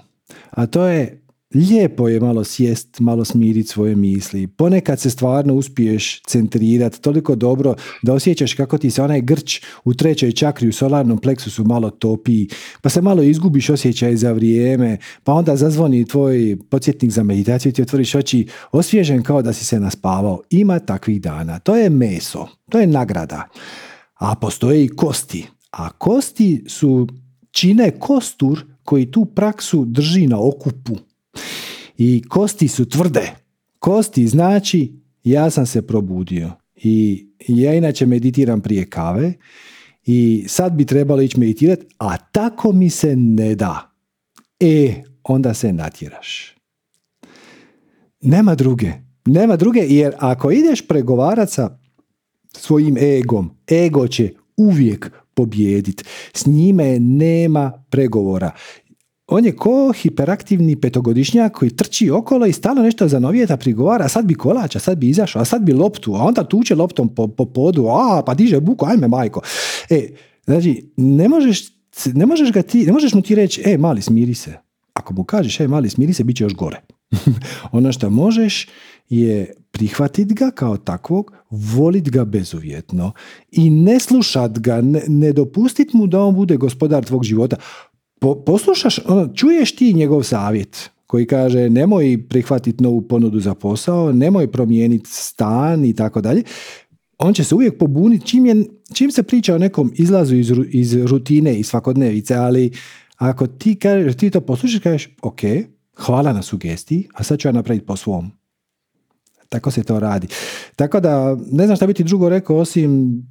a to je lijepo je malo sjest, malo smiriti svoje misli. Ponekad se stvarno uspiješ centrirati toliko dobro da osjećaš kako ti se onaj grč u trećoj čakri u solarnom pleksusu malo topi, pa se malo izgubiš osjećaj za vrijeme, pa onda zazvoni tvoj podsjetnik za meditaciju i ti otvoriš oči osvježen kao da si se naspavao. Ima takvih dana. To je meso, to je nagrada. A postoje i kosti. A kosti su čine kostur koji tu praksu drži na okupu i kosti su tvrde. Kosti znači ja sam se probudio i ja inače meditiram prije kave i sad bi trebalo ići meditirati, a tako mi se ne da. E, onda se natjeraš. Nema druge. Nema druge jer ako ideš pregovarati sa svojim egom, ego će uvijek pobijediti. S njime nema pregovora on je ko hiperaktivni petogodišnjak koji trči okolo i stalno nešto za novijeta prigovara, a sad bi kolač, a sad bi izašao, a sad bi loptu, a onda tuče loptom po, po podu, a pa diže buku, ajme majko. E, znači, ne možeš, ne možeš, ga ti, ne možeš mu ti reći, e, mali, smiri se. Ako mu kažeš, e, mali, smiri se, bit će još gore. ono što možeš je prihvatit ga kao takvog, volit ga bezuvjetno i ne slušat ga, ne, ne dopustit mu da on bude gospodar tvog života po, poslušaš, ono, čuješ ti njegov savjet koji kaže nemoj prihvatiti novu ponudu za posao, nemoj promijeniti stan i tako dalje, on će se uvijek pobuniti čim, čim se priča o nekom izlazu iz, iz rutine i svakodnevice, ali Ako ti, kažeš, ti to poslušaš, kažeš, ok, hvala na sugestiji, a sad ću ja napraviti po svom. Tako se to radi. Tako da, ne znam šta bi ti drugo rekao, osim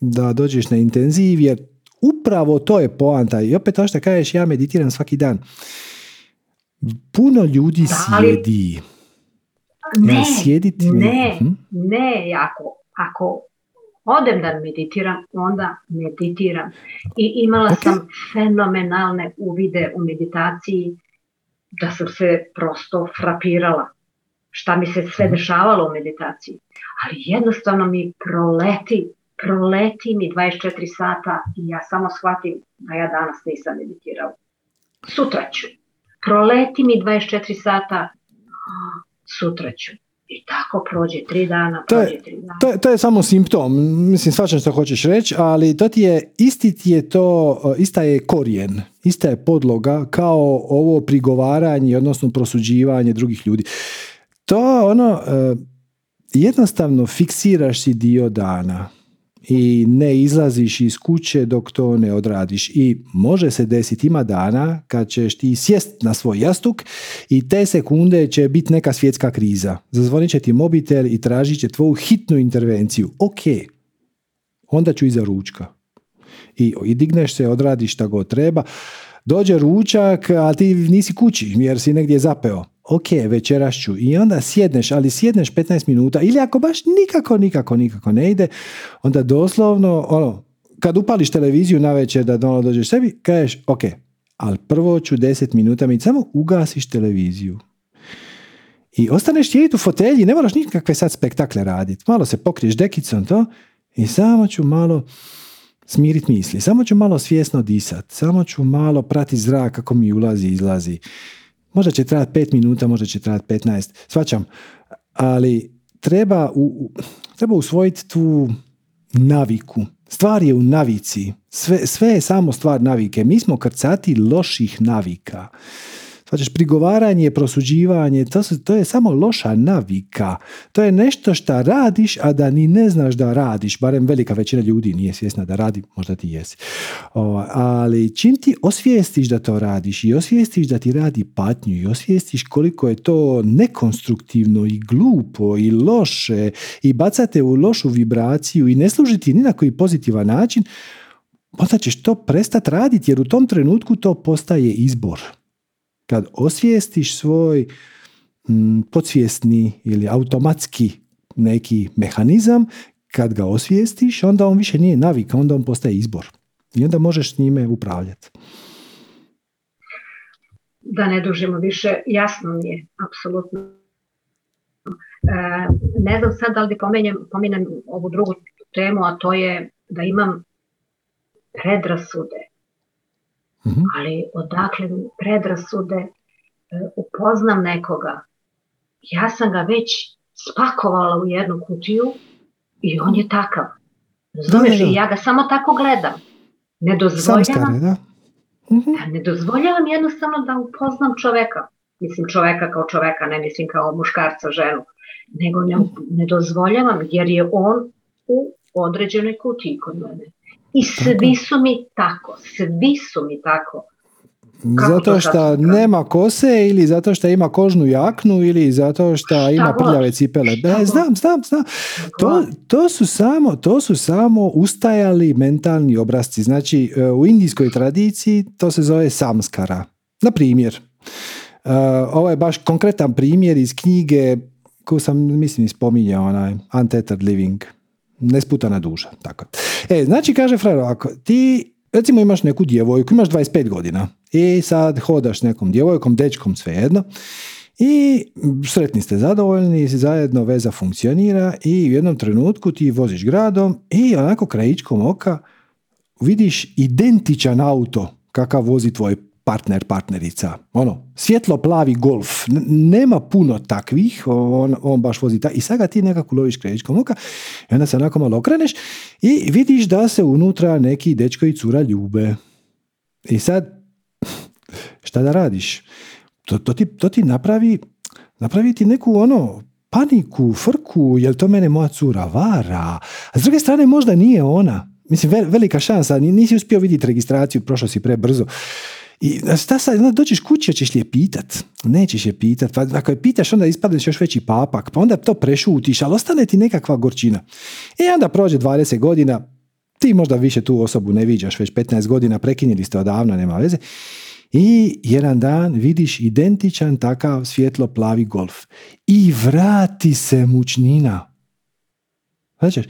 da dođeš na intenziv, jer upravo to je poanta. I opet to što kažeš, ja meditiram svaki dan. Puno ljudi sjedi. Ne, sjediti, ne, hm? ne, ako, ako odem da meditiram, onda meditiram. I imala sam fenomenalne uvide u meditaciji da sam se prosto frapirala šta mi se sve mhm. dešavalo u meditaciji. Ali jednostavno mi proleti, proleti mi 24 sata i ja samo shvatim da ja danas nisam meditirao. Sutra ću. Proleti mi 24 sata, sutra ću. I tako prođe tri dana, prođe tri dana. To je, to je samo simptom, mislim svačam što hoćeš reći, ali to ti je, isti ti je to, ista je korijen, ista je podloga kao ovo prigovaranje, odnosno prosuđivanje drugih ljudi. To ono, e, jednostavno fiksiraš si dio dana i ne izlaziš iz kuće dok to ne odradiš. I može se desiti, ima dana kad ćeš ti sjest na svoj jastuk i te sekunde će biti neka svjetska kriza. Zazvonit će ti mobitel i tražit će tvoju hitnu intervenciju. Ok, onda ću iza ručka. I, I digneš se, odradiš šta god treba. Dođe ručak, a ti nisi kući jer si negdje zapeo ok, večeras ću i onda sjedneš, ali sjedneš 15 minuta ili ako baš nikako, nikako, nikako ne ide, onda doslovno, ono, kad upališ televiziju na večer da ono dođeš sebi, kažeš, ok, ali prvo ću 10 minuta mi samo ugasiš televiziju. I ostaneš sjediti u fotelji, ne moraš nikakve sad spektakle raditi. Malo se pokriješ dekicom to i samo ću malo smiriti misli. Samo ću malo svjesno disati. Samo ću malo prati zrak kako mi ulazi izlazi. Možda će trajati pet minuta, možda će trajati 15, svačam. Ali treba, u, treba usvojiti tu naviku. Stvar je u navici. Sve, sve je samo stvar navike. Mi smo krcati loših navika. Znači, prigovaranje, prosuđivanje, to, su, to je samo loša navika. To je nešto što radiš, a da ni ne znaš da radiš. Barem velika većina ljudi nije svjesna da radi, možda ti jesi. O, ali čim ti osvijestiš da to radiš i osvijestiš da ti radi patnju i osvijestiš koliko je to nekonstruktivno i glupo i loše i bacate u lošu vibraciju i ne služiti ni na koji pozitivan način, onda ćeš to prestati raditi jer u tom trenutku to postaje izbor kad osvijestiš svoj mm, podsvjesni ili automatski neki mehanizam, kad ga osvijestiš, onda on više nije navika, onda on postaje izbor. I onda možeš s njime upravljati. Da ne dužimo više, jasno mi je, apsolutno. E, ne znam sad da li pomenem, pomenem ovu drugu temu, a to je da imam predrasude Mhm. Ali odakle predrasude, e, upoznam nekoga, ja sam ga već spakovala u jednu kutiju i on je takav. Razumeš, i ja ga samo tako gledam. Ne dozvoljavam, da. Mhm. ne dozvoljavam jednostavno da upoznam čoveka. Mislim čoveka kao čoveka, ne mislim kao muškarca, ženu. Nego ne, ne dozvoljavam jer je on u određenoj kutiji kod mene. I svi su mi tako, svi su mi tako. zato što nema kose ili zato što ima kožnu jaknu ili zato što ima prljave cipele. Ne, znam, znam, znam. To, to, su samo, to su samo ustajali mentalni obrazci. Znači, e, u indijskoj tradiciji to se zove samskara. Na primjer, e, ovo je baš konkretan primjer iz knjige koju sam, mislim, spominjao, onaj Untethered Living nesputana duša. Tako. E, znači, kaže Frero, ako ti recimo imaš neku djevojku, imaš 25 godina i sad hodaš nekom djevojkom, dečkom, svejedno, i sretni ste zadovoljni, zajedno veza funkcionira i u jednom trenutku ti voziš gradom i onako krajičkom oka vidiš identičan auto kakav vozi tvoj partner, partnerica. Ono, svjetlo plavi golf. nema puno takvih, on, on baš vozi ta. I sad ga ti nekako loviš kredičkom oka i onda se onako malo okreneš i vidiš da se unutra neki dečko i cura ljube. I sad, šta da radiš? To, to, ti, to ti napravi, napravi ti neku ono, paniku, frku, jel to mene moja cura vara? A s druge strane možda nije ona. Mislim, velika šansa, nisi uspio vidjeti registraciju, prošao si prebrzo. I šta sad, dođeš kući, ćeš li je pitat? Nećeš je pitat. Pa ako je pitaš, onda ispadneš još veći papak. Pa onda to prešutiš, ali ostane ti nekakva gorčina. I onda prođe 20 godina, ti možda više tu osobu ne viđaš, već 15 godina, prekinjeli ste odavno, nema veze. I jedan dan vidiš identičan takav svjetlo plavi golf. I vrati se mučnina. Znači,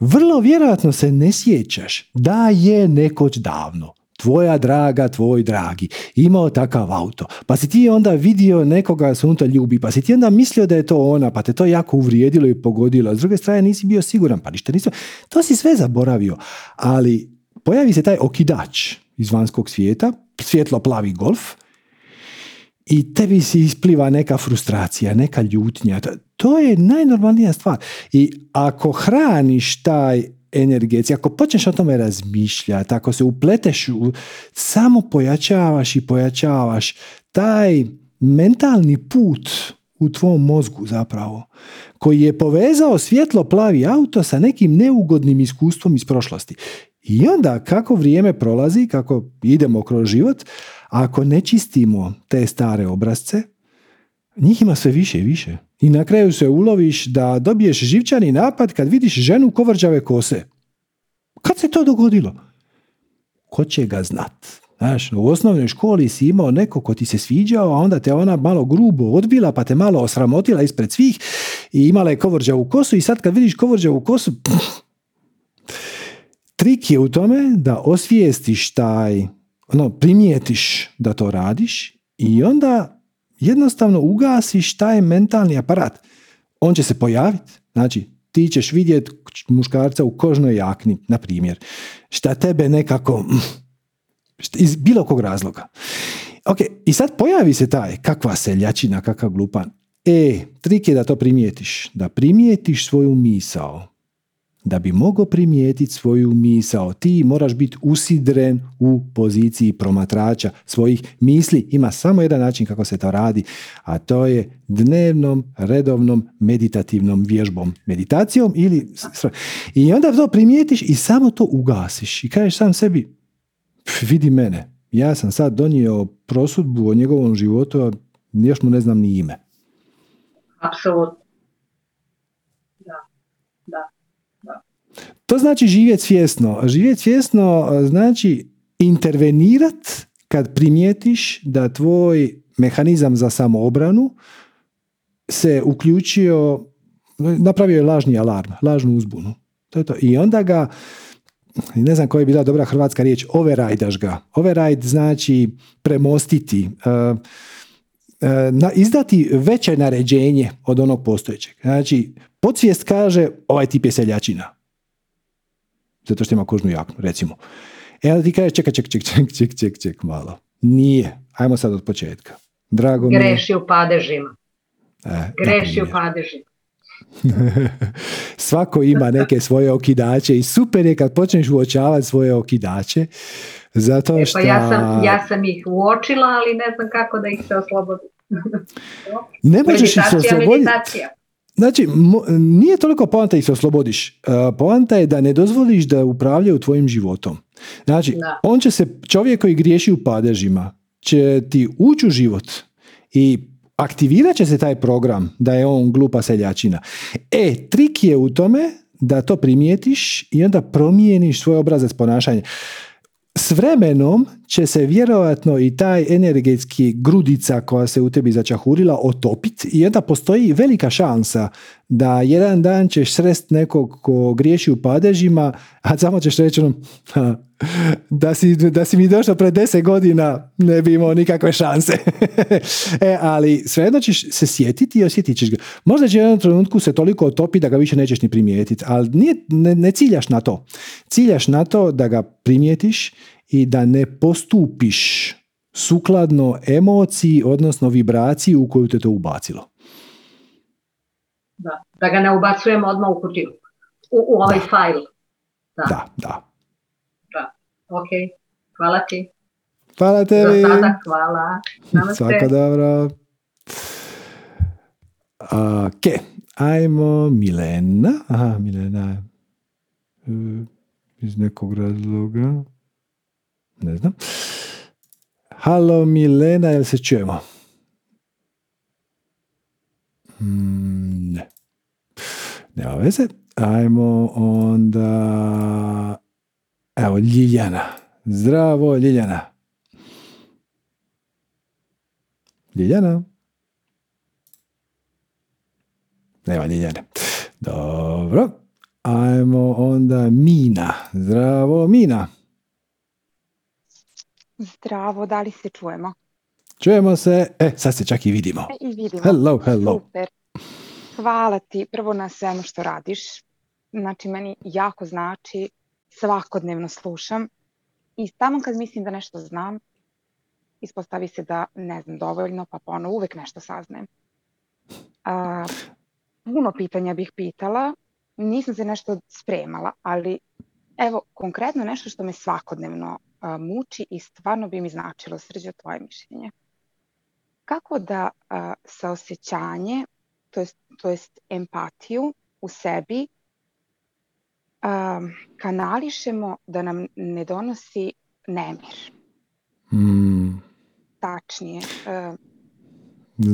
vrlo vjerojatno se ne sjećaš da je nekoć davno tvoja draga, tvoj dragi, imao takav auto, pa si ti onda vidio nekoga se unutra ljubi, pa si ti onda mislio da je to ona, pa te to jako uvrijedilo i pogodilo, s druge strane nisi bio siguran, pa ništa nisi, to si sve zaboravio, ali pojavi se taj okidač iz vanjskog svijeta, svjetlo plavi golf, i tebi si ispliva neka frustracija, neka ljutnja. To je najnormalnija stvar. I ako hraniš taj energetski, ako počneš o tome razmišljati, ako se upleteš, samo pojačavaš i pojačavaš taj mentalni put u tvom mozgu zapravo, koji je povezao svjetlo plavi auto sa nekim neugodnim iskustvom iz prošlosti. I onda kako vrijeme prolazi, kako idemo kroz život, ako ne čistimo te stare obrazce, njih ima sve više i više. I na kraju se uloviš da dobiješ živčani napad kad vidiš ženu kovrđave kose. Kad se to dogodilo? Ko će ga znat? Znaš, u osnovnoj školi si imao neko ko ti se sviđao, a onda te ona malo grubo odbila, pa te malo osramotila ispred svih i imala je kovrđavu kosu i sad kad vidiš kovrđavu kosu, trik je u tome da osvijestiš taj, ono, primijetiš da to radiš i onda jednostavno ugasiš taj mentalni aparat. On će se pojaviti. Znači, ti ćeš vidjeti muškarca u kožnoj jakni, na primjer. Šta tebe nekako, iz bilo kog razloga. Ok, i sad pojavi se taj, kakva seljačina, kakav glupan. E, trik je da to primijetiš. Da primijetiš svoju misao da bi mogao primijetiti svoju misao, ti moraš biti usidren u poziciji promatrača svojih misli. Ima samo jedan način kako se to radi, a to je dnevnom, redovnom, meditativnom vježbom, meditacijom ili... I onda to primijetiš i samo to ugasiš i kažeš sam sebi, vidi mene, ja sam sad donio prosudbu o njegovom životu, a još mu ne znam ni ime. Apsolutno. To znači živjeti svjesno. Živjeti svjesno znači intervenirat kad primijetiš da tvoj mehanizam za samoobranu se uključio, napravio je lažni alarm, lažnu uzbunu. To je to. I onda ga, ne znam koja je bila dobra hrvatska riječ, overajdaš ga. Override znači premostiti, uh, uh, izdati veće naređenje od onog postojećeg. Znači, podsvijest kaže, ovaj tip je seljačina zato što ima kožnu jaknu, recimo. E onda ti kažeš, čekaj, ček, ček, ček, ček, ček, ček, malo. Nije. Ajmo sad od početka. Drago Greši u padežima. E, Greši u padežima. Svako ima neke svoje okidače i super je kad počneš uočavati svoje okidače. Zato što... E, pa ja sam, ja sam ih uočila, ali ne znam kako da ih se oslobodi. ne možeš ih se osloboditi. Znači, nije toliko poanta ih se oslobodiš. E, poanta je da ne dozvoliš da upravljaju tvojim životom. Znači, on će se, čovjek koji griješi u padežima, će ti ući u život i aktivirat će se taj program da je on glupa seljačina. E, trik je u tome da to primijetiš i onda promijeniš svoj obrazac ponašanja s vremenom će se vjerojatno i taj energetski grudica koja se u tebi začahurila otopiti i onda postoji velika šansa da jedan dan ćeš srest nekog ko griješi u padežima, a samo ćeš reći ono, da si, da si mi došao pred deset godina ne bi imao nikakve šanse. e, ali svejedno ćeš se sjetiti i osjetit ćeš ga. Možda će u jednom trenutku se toliko otopi da ga više nećeš ni primijetiti, ali nije, ne, ne ciljaš na to. Ciljaš na to da ga primijetiš i da ne postupiš sukladno emociji, odnosno vibraciji u koju te to ubacilo. Da, da ga ne ubacujemo odmah u kutiju, u, u ovaj fajl. Da, da. da. Ok, hvala ti. Hvala tebi. Do sada, hvala. Namaste. Svako dobro. Ok, ajmo Milena. Aha, Milena iz nekog razloga. Ne znam. halo Milena, jel se čujemo? Mm, ne. Nema veze. Ajmo onda... Evo, Ljiljana. Zdravo, Ljiljana. Ljiljana. Nema Ljiljane. Dobro. Ajmo onda Mina. Zdravo, Mina. Zdravo, da li se čujemo? Čujemo se. E, sad se čak i vidimo. E, I vidimo. Hello, hello. Super. Hvala ti prvo na svemu što radiš. Znači, meni jako znači, svakodnevno slušam i samo kad mislim da nešto znam, ispostavi se da ne znam dovoljno, pa ponovo uvek nešto saznajem. A, puno pitanja bih pitala, nisam se nešto spremala, ali evo, konkretno nešto što me svakodnevno a, muči i stvarno bi mi značilo srđa tvoje mišljenje. Kako da a, saosećanje, to jest, to jest empatiju u sebi kanališemo da nam ne donosi nemir. Mm, Tačnije.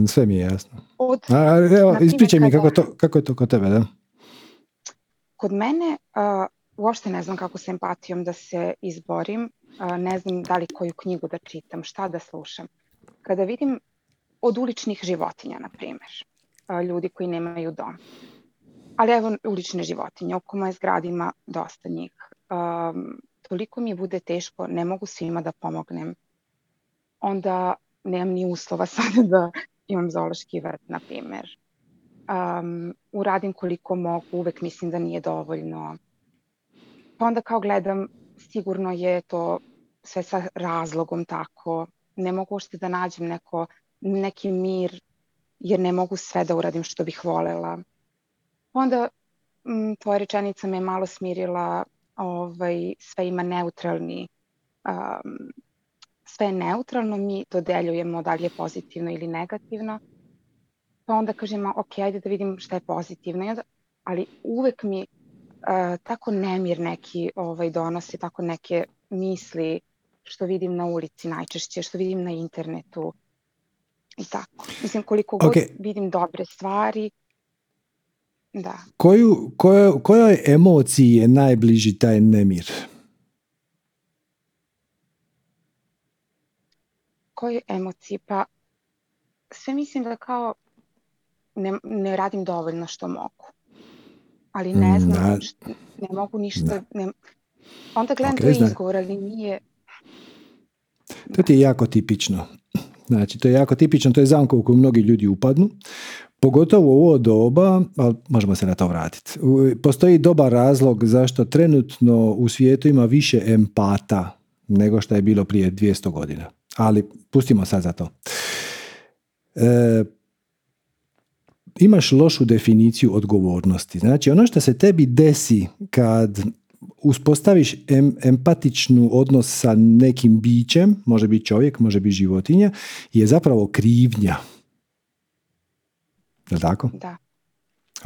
sve mi je jasno. od, A, evo, ispričaj mi kako, to, kako je to kod tebe, da? kod mene a, uopšte ne znam kako s empatijom da se izborim, a, ne znam da li koju knjigu da čitam, šta da slušam. Kada vidim od uličnih životinja, na primjer, a, ljudi koji nemaju dom. Ali evo ulične životinje, oko moje zgrade ima dosta njih. Um, toliko mi bude teško, ne mogu svima da pomognem. Onda nemam ni uslova sada da imam zoološki vrt, na primjer. Um, uradim koliko mogu, uvek mislim da nije dovoljno. Pa onda kao gledam, sigurno je to sve sa razlogom tako. Ne mogu uopšte da nađem neko, neki mir, jer ne mogu sve da uradim što bih volela. Onda m, tvoja rečenica me malo smirila, ovaj, sve ima neutralni, um, sve je neutralno, mi dodeljujemo da li je pozitivno ili negativno. Pa onda kažem, "A, ok, ajde da vidim šta je pozitivno, I onda, ali uvek mi uh, tako nemir neki ovaj, donosi, tako neke misli što vidim na ulici najčešće, što vidim na internetu i tako. Mislim, koliko god vidim dobre stvari, da. Koju, kojo- kojoj emociji je najbliži taj nemir? Kojoj emociji? Pa sve mislim da kao ne, ne radim dovoljno što mogu. Ali ne Mm, znam, a- št- ne mogu ništa. Ne, onda gledam Ok, to izgovor, ali nije... To ti je jako tipično. Znači, to je jako tipično, to je zamka u koju mnogi ljudi upadnu. Pogotovo u ovo doba, ali možemo se na to vratiti. Postoji dobar razlog zašto trenutno u svijetu ima više empata nego što je bilo prije 200 godina. Ali pustimo sad za to. E, imaš lošu definiciju odgovornosti. Znači, ono što se tebi desi kad uspostaviš em, empatičnu odnos sa nekim bićem, može biti čovjek, može biti životinja, je zapravo krivnja. Je li tako? Da.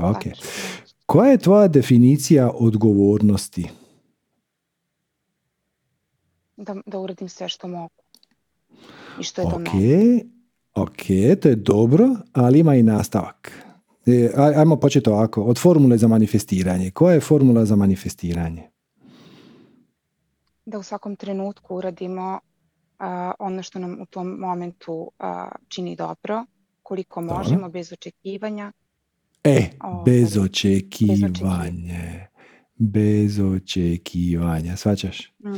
Ok. Koja je tvoja definicija odgovornosti? Da, da uradim sve što mogu. I što je do Ok, mene. ok, to je dobro, ali ima i nastavak. E, aj- ajmo početi ovako, od formule za manifestiranje. Koja je formula za manifestiranje? Da u svakom trenutku uradimo a, ono što nam u tom momentu a, čini dobro, koliko Dobro. možemo, bez očekivanja. E, Ovaj, bez očekivanja. Bez očekivanja, svačaš? Mm.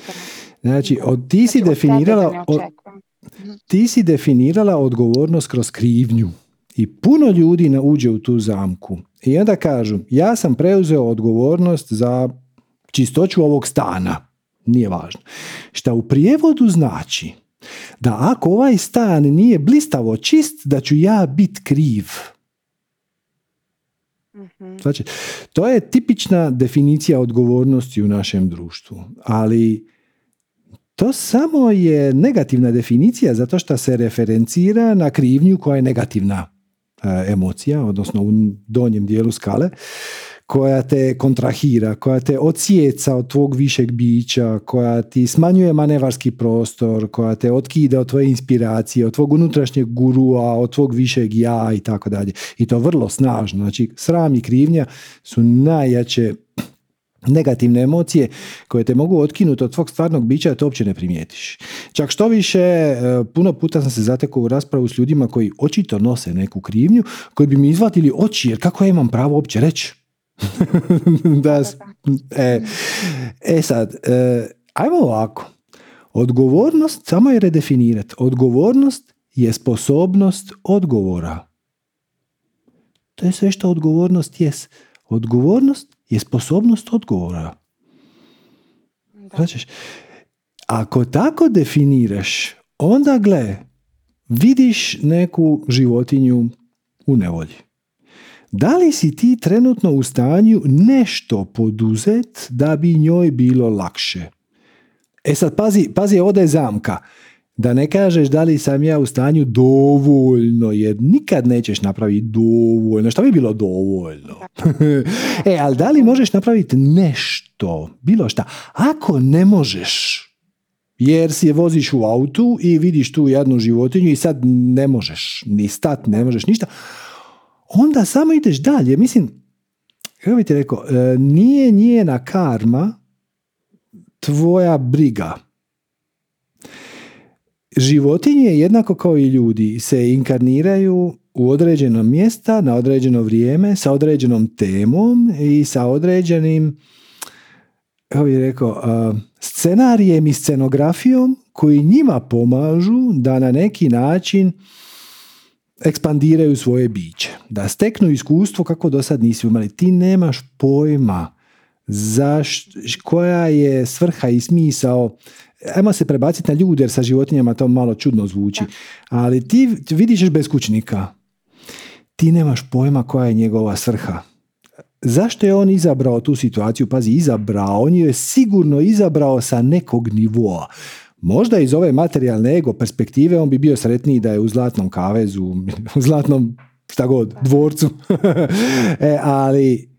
Znači, od, ti si Znači, od sebe definirala... da ne o- očekujem. ti si definirala odgovornost kroz krivnju. I puno ljudi ne uđe u tu zamku. I onda kažu, ja sam preuzeo odgovornost za čistoću ovog stana. Nije važno. Šta u prijevodu znači da ako ovaj stan nije blistavo čist, da ću ja bit kriv. Mhm. Znači, to je tipična definicija odgovornosti u našem društvu. Ali to samo je negativna definicija zato što se referencira na krivnju koja je negativna e, emocija, odnosno u donjem dijelu skale, koja te kontrahira, koja te ocijeca od tvog višeg bića, koja ti smanjuje manevarski prostor, koja te otkida od tvoje inspiracije, od tvog unutrašnjeg gurua, od tvog višeg ja i tako dalje. I to vrlo snažno. Znači, sram i krivnja su najjače negativne emocije koje te mogu otkinuti od tvog stvarnog bića to uopće ne primijetiš. Čak što više, e, puno puta sam se zatekao u raspravu s ljudima koji očito nose neku krivnju, koji bi mi izvatili oči, jer kako ja imam pravo uopće reći? da, e, e sad, e, ajmo ovako. Odgovornost, samo je redefinirati. Odgovornost je sposobnost odgovora. To je sve što odgovornost jest. Odgovornost je sposobnost odgovora. Znači, ako tako definiraš, onda gle, vidiš neku životinju u nevolji. Da li si ti trenutno u stanju nešto poduzet da bi njoj bilo lakše? E sad, pazi, pazi, ovdje je zamka. Da ne kažeš da li sam ja u stanju dovoljno, jer nikad nećeš napraviti dovoljno. Šta bi bilo dovoljno? e, ali da li možeš napraviti nešto, bilo šta? Ako ne možeš, jer si je voziš u autu i vidiš tu jednu životinju i sad ne možeš ni stat, ne možeš ništa, onda samo ideš dalje. Mislim, kako bi ti rekao, e, nije njena karma tvoja briga. Životinje, jednako kao i ljudi, se inkarniraju u određeno mjesta, na određeno vrijeme, sa određenom temom i sa određenim kako bih rekao, scenarijem i scenografijom koji njima pomažu da na neki način ekspandiraju svoje biće, da steknu iskustvo kako do sad nisi imali. Ti nemaš pojma zaš, koja je svrha i smisao ajmo se prebaciti na ljude jer sa životinjama to malo čudno zvuči, ali ti vidiš beskućnika ti nemaš pojma koja je njegova svrha. Zašto je on izabrao tu situaciju? Pazi, izabrao, on je sigurno izabrao sa nekog nivoa. Možda iz ove materijalne ego perspektive on bi bio sretniji da je u zlatnom kavezu, u zlatnom šta god, dvorcu. e, ali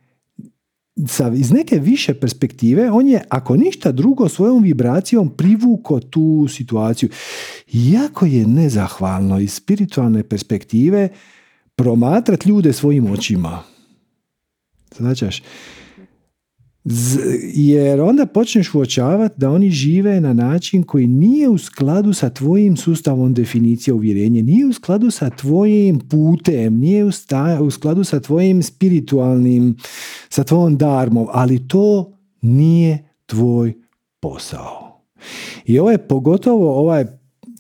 sa, iz neke više perspektive on je, ako ništa drugo, svojom vibracijom privuko tu situaciju. Jako je nezahvalno iz spiritualne perspektive promatrati ljude svojim očima. Značaš? Jer onda počneš uočavati da oni žive na način koji nije u skladu sa tvojim sustavom definicije uvjerenja, nije u skladu sa tvojim putem, nije u, u skladu sa tvojim spiritualnim, sa tvojom darmom, ali to nije tvoj posao. I ovo je pogotovo ovaj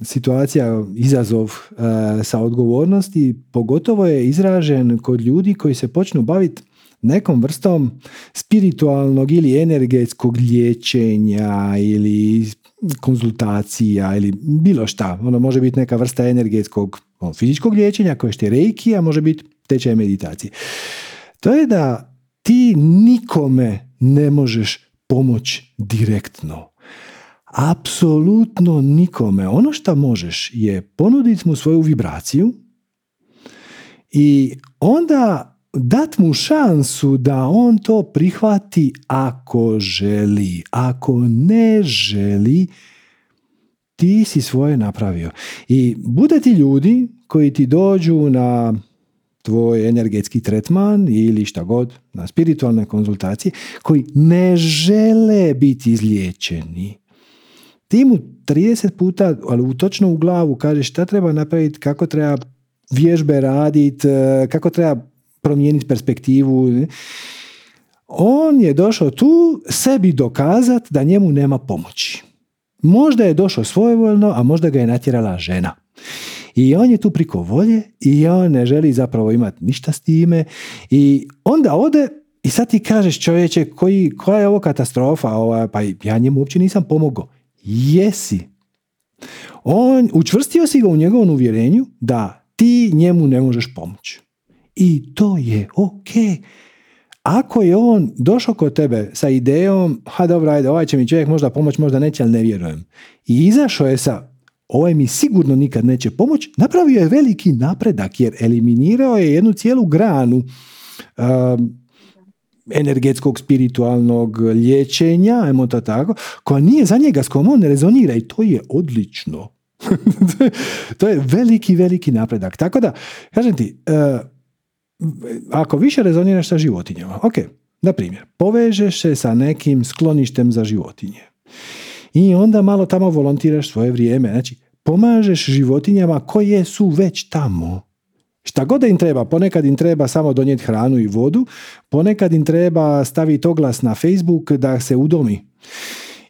situacija, izazov uh, sa odgovornosti, pogotovo je izražen kod ljudi koji se počnu baviti nekom vrstom spiritualnog ili energetskog liječenja ili konzultacija ili bilo šta. Ono može biti neka vrsta energetskog ono, fizičkog liječenja koje je reiki, a može biti tečaj meditacije. To je da ti nikome ne možeš pomoći direktno. Apsolutno nikome. Ono što možeš je ponuditi mu svoju vibraciju i onda dat mu šansu da on to prihvati ako želi. Ako ne želi, ti si svoje napravio. I bude ti ljudi koji ti dođu na tvoj energetski tretman ili šta god, na spiritualne konzultacije, koji ne žele biti izliječeni. Ti mu 30 puta, ali točno u glavu kažeš šta treba napraviti, kako treba vježbe raditi, kako treba promijeniti perspektivu. On je došao tu sebi dokazati da njemu nema pomoći. Možda je došao svojevoljno, a možda ga je natjerala žena. I on je tu priko volje i on ne želi zapravo imati ništa s time i onda ode i sad ti kažeš čovječe koji, koja je ovo katastrofa, ova, pa ja njemu uopće nisam pomogao. Jesi. On, učvrstio si ga u njegovom uvjerenju da ti njemu ne možeš pomoći i to je ok. Ako je on došao kod tebe sa idejom, ha dobro, ajde, ovaj će mi čovjek možda pomoć, možda neće, ali ne vjerujem. I izašao je sa, ovaj mi sigurno nikad neće pomoć, napravio je veliki napredak jer eliminirao je jednu cijelu granu um, energetskog, spiritualnog liječenja, ajmo to tako, koja nije za njega, s kojom on rezonira i to je odlično. to je veliki, veliki napredak. Tako da, kažem ti, e, ako više rezoniraš sa životinjama, ok, na primjer, povežeš se sa nekim skloništem za životinje i onda malo tamo volontiraš svoje vrijeme, znači pomažeš životinjama koje su već tamo. Šta god im treba, ponekad im treba samo donijeti hranu i vodu, ponekad im treba staviti oglas na Facebook da se udomi.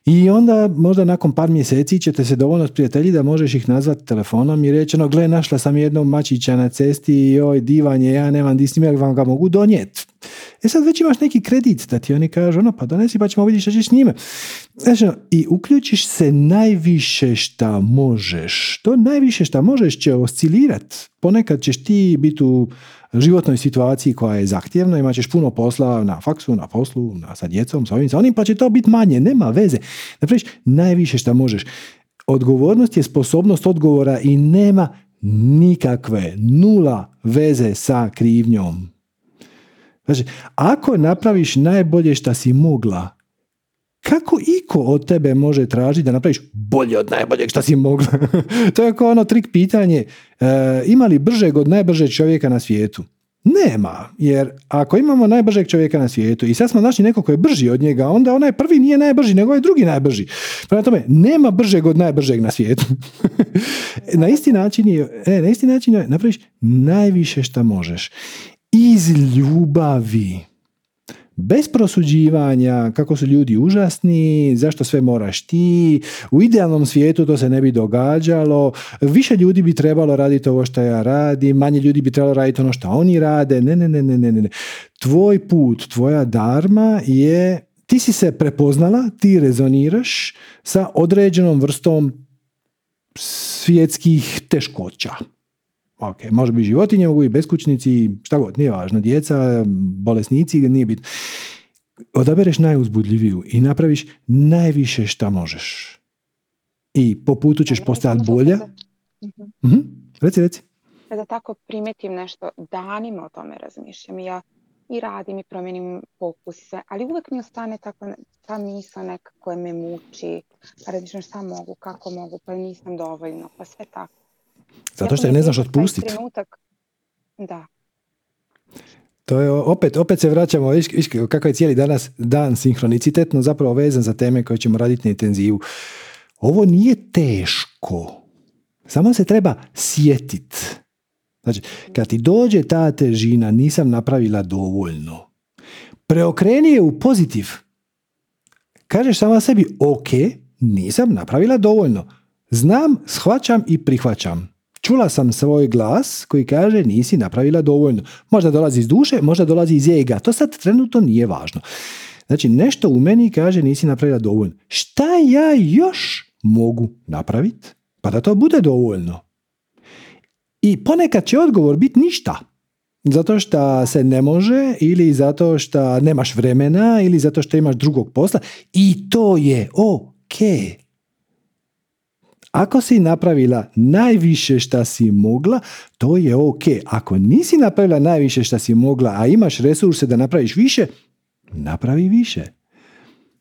I onda možda nakon par mjeseci ćete se dovoljno prijatelji da možeš ih nazvati telefonom i reći ono, gle, našla sam jednog mačića na cesti i oj, divan je, ja nemam di s vam ga mogu donijeti. E sad već imaš neki kredit da ti oni kažu, ono, pa donesi pa ćemo vidjeti što ćeš s njime. Znači, I uključiš se najviše šta možeš. To najviše šta možeš će oscilirat. Ponekad ćeš ti biti u životnoj situaciji koja je zahtjevna, imat ćeš puno posla na faksu, na poslu, na, sa djecom, sa ovim, sa onim, pa će to biti manje, nema veze. Napraviš najviše šta možeš. Odgovornost je sposobnost odgovora i nema nikakve, nula veze sa krivnjom. Znači, ako napraviš najbolje šta si mogla, kako iko od tebe može tražiti da napraviš bolje od najboljeg šta si mogla? to je kao ono trik pitanje, e, ima li bržeg od najbržeg čovjeka na svijetu? Nema, jer ako imamo najbržeg čovjeka na svijetu i sad smo našli neko ko je brži od njega, onda onaj prvi nije najbrži, nego ovaj drugi najbrži. Prema tome, nema bržeg od najbržeg na svijetu. na isti način je, e, na isti način je, napraviš najviše šta možeš. Iz ljubavi bez prosuđivanja, kako su ljudi užasni, zašto sve moraš ti, u idealnom svijetu to se ne bi događalo, više ljudi bi trebalo raditi ovo što ja radim, manje ljudi bi trebalo raditi ono što oni rade, ne, ne, ne, ne, ne, ne. Tvoj put, tvoja darma je, ti si se prepoznala, ti rezoniraš sa određenom vrstom svjetskih teškoća ok, može biti životinje, mogu biti beskućnici, šta god, nije važno, djeca, bolesnici, nije bitno. Odabereš najuzbudljiviju i napraviš najviše šta možeš. I po putu ćeš postati bolja. Mhm. Reci, reci. Kada tako primetim nešto, danima o tome razmišljam. Ja i radim i promijenim fokus sve, ali uvijek mi ostane tako, ta misla neka koja me muči, pa razmišljam šta mogu, kako mogu, pa nisam dovoljno, pa sve tako. Zato što je ne znaš otpustiti. Da. To je opet, opet se vraćamo, kako je cijeli danas dan sinhronicitetno zapravo vezan za teme koje ćemo raditi na intenzivu. Ovo nije teško. Samo se treba sjetiti. Znači, kad ti dođe ta težina, nisam napravila dovoljno. Preokreni je u pozitiv. Kažeš sama sebi, ok, nisam napravila dovoljno. Znam, shvaćam i prihvaćam. Čula sam svoj glas koji kaže nisi napravila dovoljno. Možda dolazi iz duše, možda dolazi iz ega. To sad trenutno nije važno. Znači nešto u meni kaže nisi napravila dovoljno. Šta ja još mogu napraviti pa da to bude dovoljno? I ponekad će odgovor biti ništa. Zato što se ne može ili zato što nemaš vremena ili zato što imaš drugog posla i to je ok. Ako si napravila najviše šta si mogla, to je ok. Ako nisi napravila najviše šta si mogla, a imaš resurse da napraviš više, napravi više.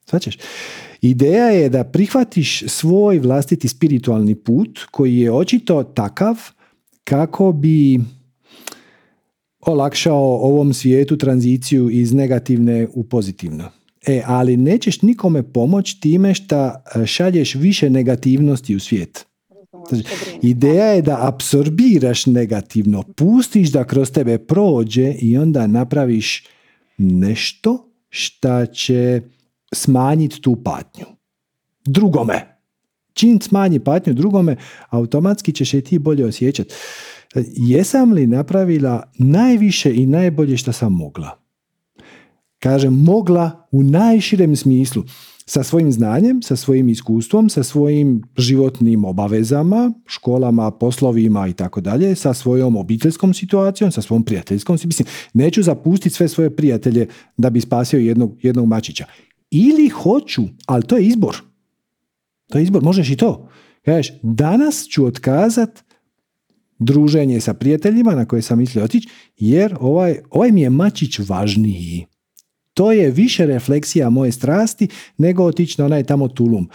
Svačeš? Ideja je da prihvatiš svoj vlastiti spiritualni put koji je očito takav kako bi olakšao ovom svijetu tranziciju iz negativne u pozitivno. E, ali nećeš nikome pomoći time što e, šalješ više negativnosti u svijet. Znači, ideja je da apsorbiraš negativno, pustiš da kroz tebe prođe i onda napraviš nešto šta će smanjiti tu patnju. Drugome. Čim smanji patnju drugome, automatski ćeš je ti bolje osjećati. Jesam li napravila najviše i najbolje što sam mogla? Kažem mogla u najširem smislu sa svojim znanjem, sa svojim iskustvom, sa svojim životnim obavezama, školama, poslovima i tako dalje, sa svojom obiteljskom situacijom, sa svojom prijateljskom Mislim, neću zapustiti sve svoje prijatelje da bi spasio jednog, jednog mačića. Ili hoću, ali to je izbor. To je izbor, možeš i to. Kažeš, danas ću otkazat druženje sa prijateljima na koje sam mislio otići, jer ovaj, ovaj mi je mačić važniji to je više refleksija moje strasti nego otići na onaj tamo tulum.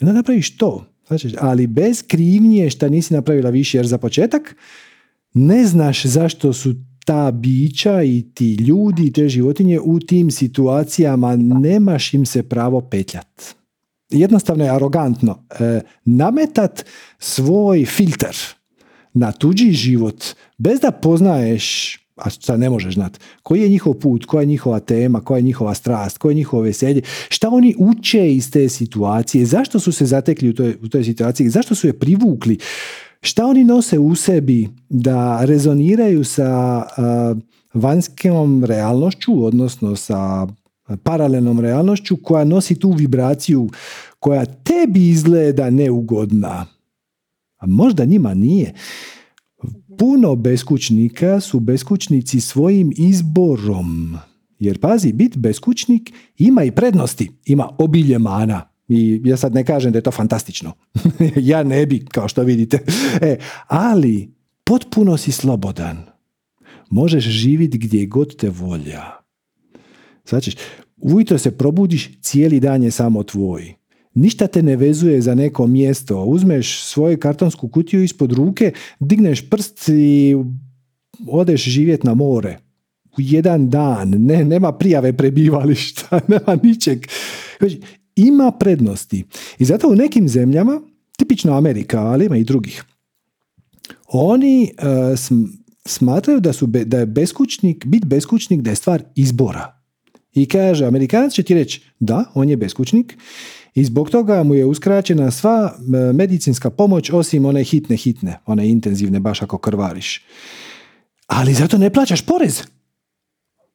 I onda napraviš to. Znači, ali bez krivnje šta nisi napravila više, jer za početak ne znaš zašto su ta bića i ti ljudi i te životinje u tim situacijama nemaš im se pravo petljat. Jednostavno je arogantno e, nametat svoj filter na tuđi život bez da poznaješ a šta ne možeš znati, koji je njihov put, koja je njihova tema, koja je njihova strast, koje je njihovo veselje, šta oni uče iz te situacije, zašto su se zatekli u toj, u toj situaciji, zašto su je privukli, šta oni nose u sebi da rezoniraju sa uh, vanjskom realnošću, odnosno sa paralelnom realnošću koja nosi tu vibraciju koja tebi izgleda neugodna, a možda njima nije. Puno beskućnika su beskućnici svojim izborom. Jer pazi, bit beskućnik ima i prednosti, ima obilje mana. I ja sad ne kažem da je to fantastično. ja ne bi, kao što vidite. E, ali potpuno si slobodan. Možeš živjeti gdje god te volja. Znači, ujutro se probudiš, cijeli dan je samo tvoj. Ništa te ne vezuje za neko mjesto. Uzmeš svoju kartonsku kutiju ispod ruke, digneš prst i odeš živjeti na more. U jedan dan. Ne, nema prijave prebivališta, nema ničeg. Ima prednosti. I zato u nekim zemljama, tipično Amerika, ali ima i drugih, oni uh, smatraju da, su, da je beskućnik, bit beskućnik da je stvar izbora. I kaže, Amerikanac će ti reći, da, on je beskućnik i zbog toga mu je uskraćena sva e, medicinska pomoć osim one hitne hitne, one intenzivne baš ako krvariš. Ali zato ne plaćaš porez.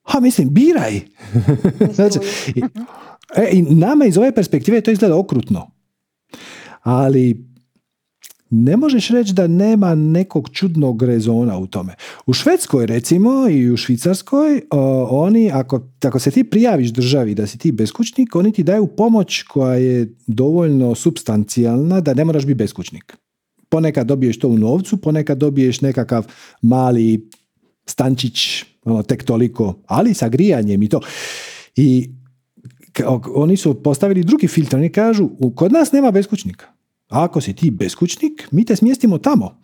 Ha, mislim, biraj. znači, e, I nama iz ove perspektive to izgleda okrutno. Ali ne možeš reći da nema nekog čudnog rezona u tome. U Švedskoj recimo i u Švicarskoj oni ako, ako se ti prijaviš državi da si ti beskućnik, oni ti daju pomoć koja je dovoljno substancijalna da ne moraš biti beskućnik. Ponekad dobiješ to u novcu, ponekad dobiješ nekakav mali stančić, ono, tek toliko, ali sa grijanjem i to. I oni su postavili drugi filtr, oni kažu, kod nas nema beskućnika ako si ti beskućnik, mi te smjestimo tamo.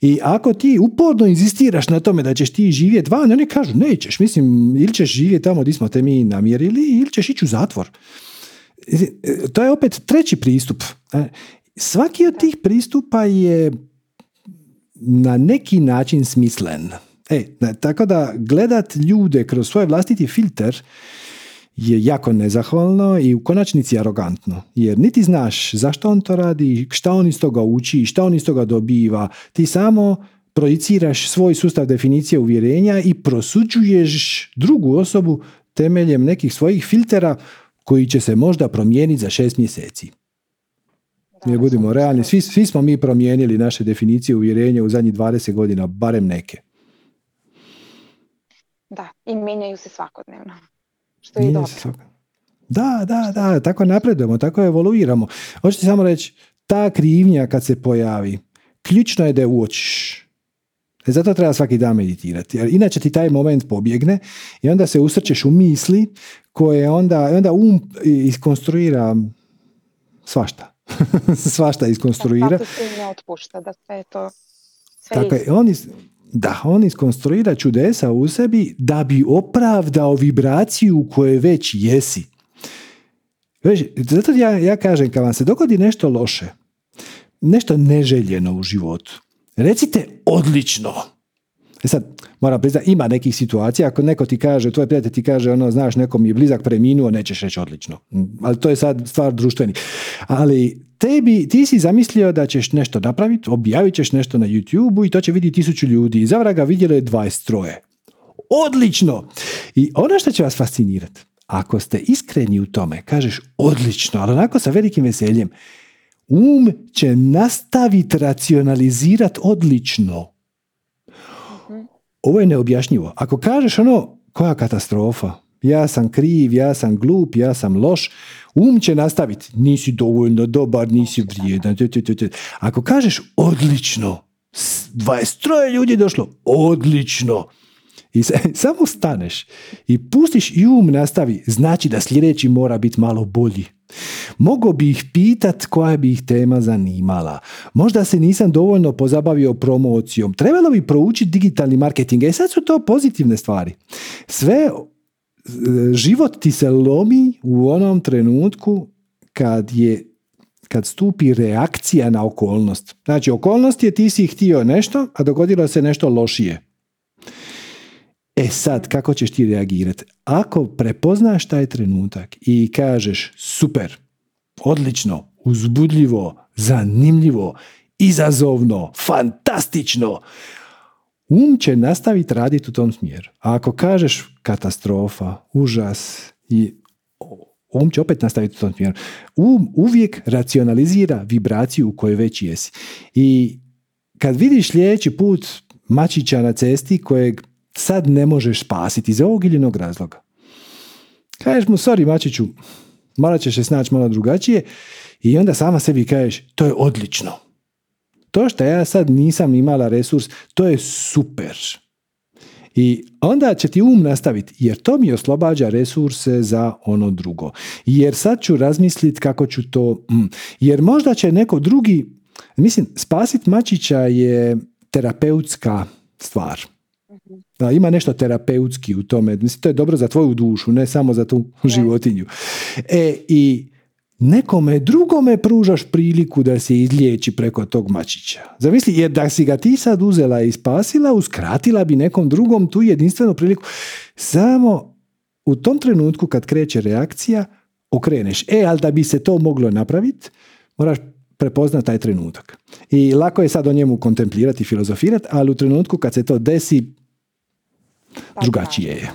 I ako ti uporno inzistiraš na tome da ćeš ti živjeti van, oni kažu nećeš, mislim, ili ćeš živjeti tamo gdje smo te mi namjerili, ili ćeš ići u zatvor. To je opet treći pristup. E, svaki od tih pristupa je na neki način smislen. E, tako da gledat ljude kroz svoj vlastiti filter je jako nezahvalno i u konačnici arogantno. Jer niti znaš zašto on to radi, šta on iz toga uči, šta on iz toga dobiva. Ti samo projiciraš svoj sustav definicije uvjerenja i prosuđuješ drugu osobu temeljem nekih svojih filtera koji će se možda promijeniti za šest mjeseci. Ne budimo realni, svi, svi smo mi promijenili naše definicije uvjerenja u zadnjih 20 godina, barem neke. Da, i mijenjaju se svakodnevno. Što je dobro. Da, da, da, tako napredujemo, tako evoluiramo. Hoćete samo reći, ta krivnja kad se pojavi, ključno je da je uočiš. E zato treba svaki dan meditirati. Jer inače ti taj moment pobjegne i onda se usrčeš u misli koje onda, onda um iskonstruira svašta. svašta iskonstruira. Da, se ne otpušta, da sve to sve Tako je, on da on iskonstruira čudesa u sebi da bi opravdao vibraciju u kojoj već jesi. Već, zato ja, ja kažem, kad vam se dogodi nešto loše, nešto neželjeno u životu, recite odlično. E sad, moram priznati, ima nekih situacija, ako neko ti kaže, tvoj prijatelj ti kaže, ono, znaš, nekom je blizak preminuo, nećeš reći odlično. Ali to je sad stvar društveni. Ali tebi, ti si zamislio da ćeš nešto napraviti, objavit ćeš nešto na YouTube i to će vidjeti tisuću ljudi. I zavra ga vidjelo je 23. Odlično! I ono što će vas fascinirati, ako ste iskreni u tome, kažeš odlično, ali onako sa velikim veseljem, um će nastaviti racionalizirati odlično. Ovo je neobjašnjivo. Ako kažeš ono, koja katastrofa, ja sam kriv, ja sam glup, ja sam loš, um će nastaviti, nisi dovoljno dobar, nisi vrijedan. Ako kažeš odlično, 23 ljudi je došlo, odlično, I samo staneš i pustiš i um nastavi, znači da sljedeći mora biti malo bolji. Mogu bi ih pitat koja bi ih tema zanimala. Možda se nisam dovoljno pozabavio promocijom. Trebalo bi proučiti digitalni marketing. E sad su to pozitivne stvari. Sve život ti se lomi u onom trenutku kad je kad stupi reakcija na okolnost. Znači, okolnost je ti si htio nešto, a dogodilo se nešto lošije. E sad, kako ćeš ti reagirati? Ako prepoznaš taj trenutak i kažeš super, odlično, uzbudljivo, zanimljivo, izazovno, fantastično, um će nastaviti raditi u tom smjeru. A ako kažeš katastrofa, užas i um će opet nastaviti u tom smjeru. Um uvijek racionalizira vibraciju u kojoj već jesi. I kad vidiš sljedeći put mačića na cesti kojeg sad ne možeš spasiti iz ovog ili razloga. Kažeš mu, sorry Mačiću, morat ćeš se snaći malo drugačije i onda sama sebi kažeš, to je odlično. To što ja sad nisam imala resurs, to je super. I onda će ti um nastaviti, jer to mi oslobađa resurse za ono drugo. Jer sad ću razmisliti kako ću to... Mm. Jer možda će neko drugi... Mislim, spasit Mačića je terapeutska stvar. Da, ima nešto terapeutski u tome. Mislim, to je dobro za tvoju dušu, ne samo za tu životinju. E, i nekome drugome pružaš priliku da se izliječi preko tog mačića. Zamisli, jer da si ga ti sad uzela i spasila, uskratila bi nekom drugom tu jedinstvenu priliku. Samo u tom trenutku kad kreće reakcija, okreneš. E, ali da bi se to moglo napraviti, moraš prepoznati taj trenutak. I lako je sad o njemu kontemplirati i filozofirati, ali u trenutku kad se to desi, pa drugačije je.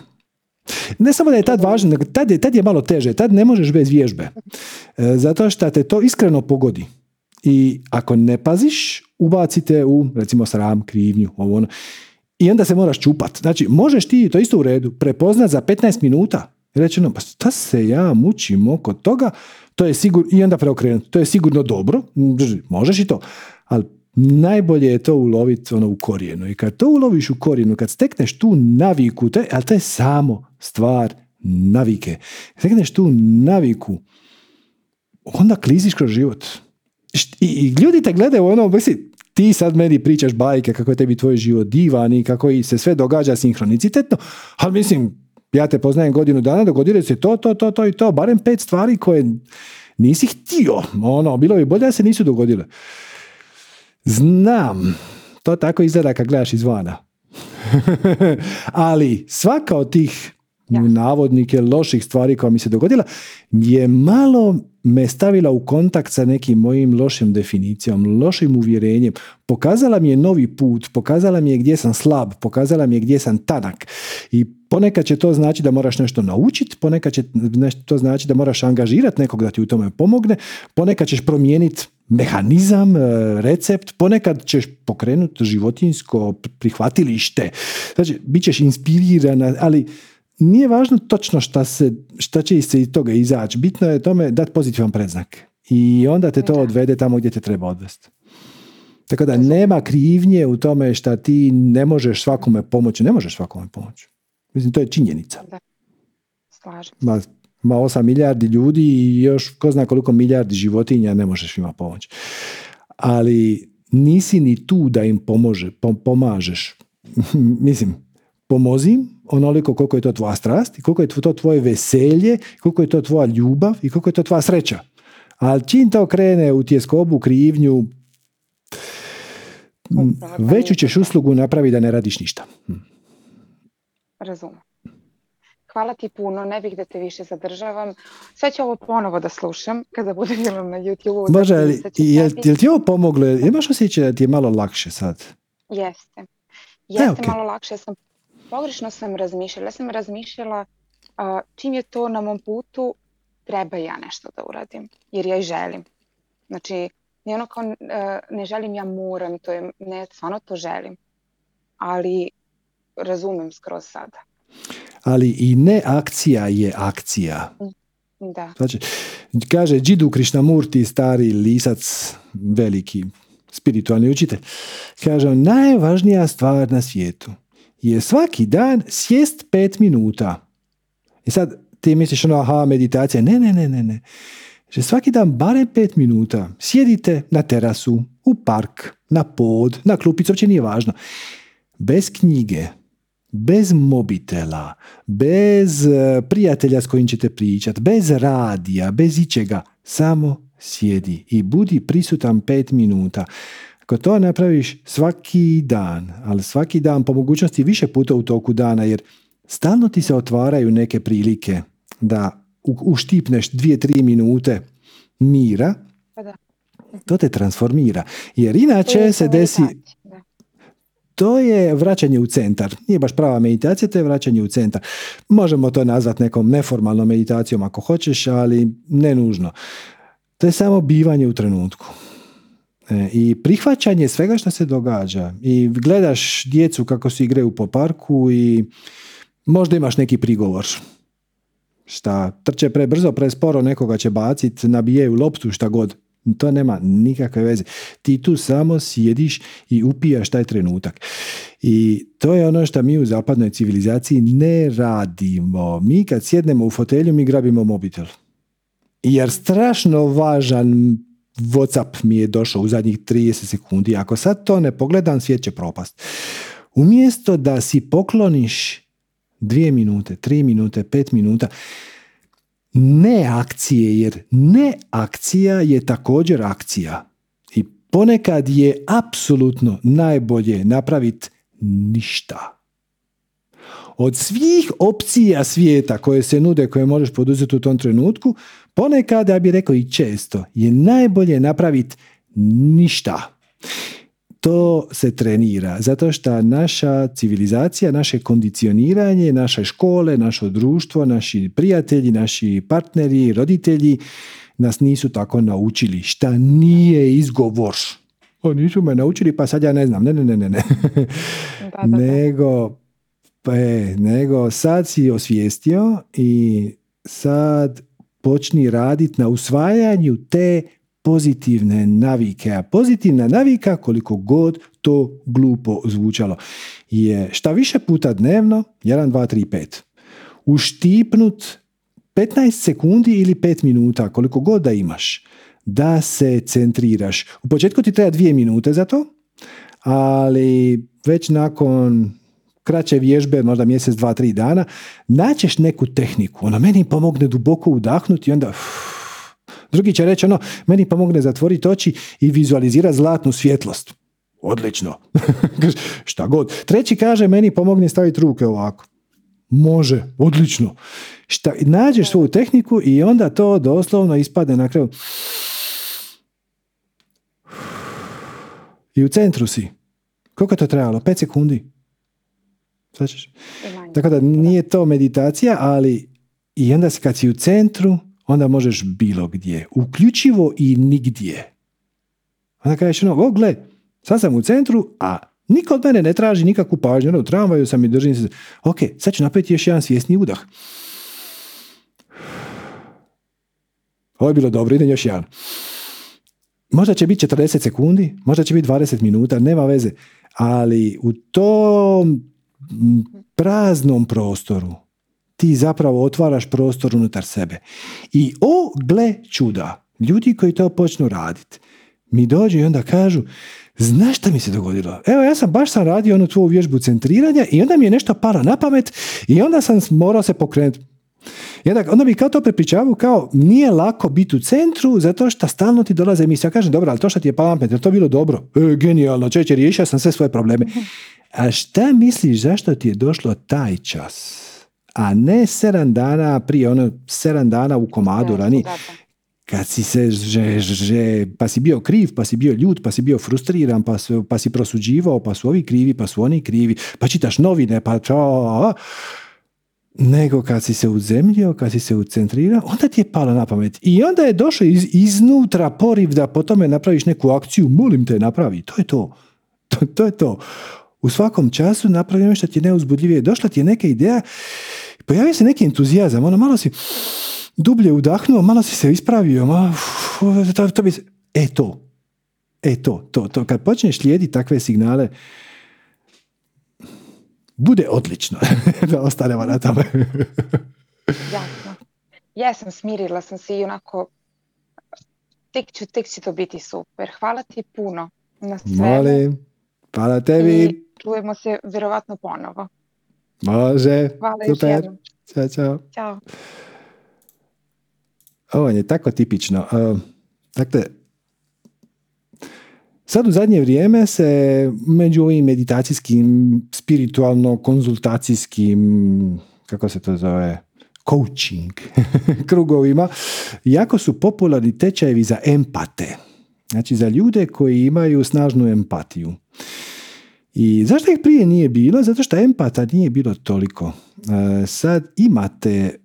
Ne samo da je tad važno, nego tad je, tad je malo teže, tad ne možeš bez vježbe. E, zato što te to iskreno pogodi. I ako ne paziš, ubacite u, recimo, sram, krivnju, ovo ono. I onda se moraš čupat. Znači, možeš ti, to isto u redu, prepoznat za 15 minuta. Rečeno, pa šta se ja mučim oko toga, to je sigurno, i onda preokrenuti. To je sigurno dobro, možeš i to. Ali najbolje je to uloviti ono u korijenu. I kad to uloviš u korijenu, kad stekneš tu naviku, to je, ali to je samo stvar navike. Stekneš tu naviku, onda kliziš kroz život. I, i ljudi te gledaju ono, misli, ti sad meni pričaš bajke kako je tebi tvoj život divan i kako se sve događa sinhronicitetno, ali mislim, ja te poznajem godinu dana, dogodilo se to, to, to, to i to, barem pet stvari koje nisi htio. Ono, bilo bi bolje da se nisu dogodile. Znam, to tako izgleda kad gledaš izvana. Ali svaka od tih ja. navodnike loših stvari koja mi se dogodila je malo me stavila u kontakt sa nekim mojim lošim definicijom, lošim uvjerenjem. Pokazala mi je novi put, pokazala mi je gdje sam slab, pokazala mi je gdje sam tanak. I ponekad će to znači da moraš nešto naučiti, ponekad će to znači da moraš angažirati nekog da ti u tome pomogne, ponekad ćeš promijeniti mehanizam, e, recept, ponekad ćeš pokrenuti životinsko prihvatilište. Znači, bit ćeš inspirirana, ali nije važno točno šta, se, šta će se iz toga izaći. Bitno je tome dati pozitivan predznak. I onda te to odvede tamo gdje te treba odvesti. Tako da nema krivnje u tome šta ti ne možeš svakome pomoći. Ne možeš svakome pomoći. Mislim, to je činjenica. Da. Slažem. Ma, ma 8 milijardi ljudi i još ko zna koliko milijardi životinja ne možeš ima pomoći. Ali nisi ni tu da im pomože, pomažeš. Mislim, pomozi onoliko koliko je to tvoja strast i koliko je to tvoje veselje, koliko je to tvoja ljubav i koliko je to tvoja sreća. Ali čim to krene u tjeskobu, krivnju, veću ćeš uslugu napraviti da ne radiš ništa. Hm. Hvala ti puno, ne bih da te više zadržavam. Sve ću ovo ponovo da slušam kada budem na YouTube. Može, ali, jel, jel ti ovo pomoglo? Imaš osjećaj da ti je malo lakše sad? Jeste. E, Jeste malo lakše. Sam, pogrešno sam razmišljala. Ja sam razmišljala čim je to na mom putu, treba ja nešto da uradim. Jer ja i želim. Znači, ne ono kao e, ne želim, ja moram. To je, ne, stvarno to želim. Ali razumem skroz sada. Ali i ne akcija je akcija. Da. Znači, kaže Džidu Krišnamurti, stari lisac, veliki spiritualni učitelj, kaže najvažnija stvar na svijetu je svaki dan sjest pet minuta. I sad ti misliš ono, aha, meditacija. Ne, ne, ne, ne, ne. Že svaki dan barem pet minuta sjedite na terasu, u park, na pod, na klupicu, uopće nije važno. Bez knjige, bez mobitela, bez e, prijatelja s kojim ćete pričati, bez radija, bez ičega, samo sjedi i budi prisutan pet minuta. Ako to napraviš svaki dan, ali svaki dan po mogućnosti više puta u toku dana, jer stalno ti se otvaraju neke prilike da uštipneš dvije, tri minute mira, pa to te transformira. Jer inače se desi... To je vraćanje u centar. Nije baš prava meditacija, to je vraćanje u centar. Možemo to nazvati nekom neformalnom meditacijom ako hoćeš, ali ne nužno. To je samo bivanje u trenutku. E, I prihvaćanje svega što se događa. I gledaš djecu kako se igraju po parku i možda imaš neki prigovor. Šta, trče prebrzo, presporo, nekoga će baciti, nabijaju loptu, šta god. To nema nikakve veze. Ti tu samo sjediš i upijaš taj trenutak. I to je ono što mi u zapadnoj civilizaciji ne radimo. Mi kad sjednemo u fotelju, mi grabimo mobitel. Jer strašno važan Whatsapp mi je došao u zadnjih 30 sekundi. Ako sad to ne pogledam, svijet će propast. Umjesto da si pokloniš dvije minute, tri minute, pet minuta, ne akcije, jer ne akcija je također akcija. I ponekad je apsolutno najbolje napraviti ništa. Od svih opcija svijeta koje se nude, koje možeš poduzeti u tom trenutku, ponekad, ja bih rekao i često, je najbolje napraviti ništa. To se trenira, zato što naša civilizacija, naše kondicioniranje, naše škole, naše društvo, naši prijatelji, naši partneri, roditelji nas nisu tako naučili. Šta nije izgovor. O, nisu me naučili, pa sad ja ne znam. Ne, ne, ne, ne. ne. Nego, e, nego sad si osvijestio i sad počni raditi na usvajanju te pozitivne navike. A pozitivna navika, koliko god to glupo zvučalo, je šta više puta dnevno, 1, 2, 3, 5, uštipnut 15 sekundi ili 5 minuta, koliko god da imaš, da se centriraš. U početku ti treba dvije minute za to, ali već nakon kraće vježbe, možda mjesec, dva, tri dana, naćeš neku tehniku. Ona meni pomogne duboko udahnuti i onda... Drugi će reći ono, meni pomogne zatvoriti oči i vizualizirati zlatnu svjetlost. Odlično. Šta god. Treći kaže, meni pomogne staviti ruke ovako. Može, odlično. Šta, nađeš svoju tehniku i onda to doslovno ispade na kraju. I u centru si. Koliko je to trebalo? 5 sekundi. Tako da nije to meditacija, ali i onda kad si u centru, onda možeš bilo gdje. Uključivo i nigdje. Onda kažeš ono, o gle, sad sam u centru, a niko od mene ne traži nikakvu pažnju. Ono, u tramvaju sam i držim se. Ok, sad ću napraviti još jedan svjesni udah. Ovo je bilo dobro, idem još jedan. Možda će biti 40 sekundi, možda će biti 20 minuta, nema veze. Ali u tom praznom prostoru ti zapravo otvaraš prostor unutar sebe. I o, gle čuda, ljudi koji to počnu raditi, mi dođu i onda kažu, znaš šta mi se dogodilo? Evo, ja sam baš sam radio onu tvoju vježbu centriranja i onda mi je nešto palo na pamet i onda sam morao se pokrenuti. I onda, onda bi kao to prepričavao kao nije lako biti u centru zato što stalno ti dolaze emisija. Ja kažem, dobro, ali to što ti je pamet, je to bilo dobro? E, genijalno, čeće, riješio sam sve svoje probleme. A šta misliš zašto ti je došlo taj čas? A ne sedam dana prije, ono sedam dana u komadu rani. Kad si se že, že, pa si bio kriv, pa si bio ljut, pa si bio frustriran, pa, pa si prosuđivao, pa su ovi krivi, pa su oni krivi, pa čitaš novine, pa čo, nego kad si se uzemljio, kad si se ucentrirao, onda ti je palo na pamet. I onda je došao iz, iznutra poriv da po tome napraviš neku akciju, molim te napravi, to je to. To, to je to u svakom času napravi nešto ti je neuzbudljivije. Došla ti je neka ideja, pojavio se neki entuzijazam, ono malo si dublje udahnuo, malo si se ispravio, malo, to, to bi, e to, e to, to, to, kad počneš slijediti takve signale, bude odlično da ostanemo na tome. Jasno. Jesam, smirila sam se i onako tek, ću, tek će to biti super. Hvala ti puno na svemu. Molim, hvala tebi. I čujemo se vjerovatno ponovo. Može, Hvala super. Ćao, čao. Ćao. Ovo je tako tipično. Dakle, sad u zadnje vrijeme se među ovim meditacijskim, spiritualno, konzultacijskim, kako se to zove, coaching krugovima, jako su popularni tečajevi za empate. Znači za ljude koji imaju snažnu empatiju. I zašto ih prije nije bilo? Zato što empata nije bilo toliko. E, Sad imate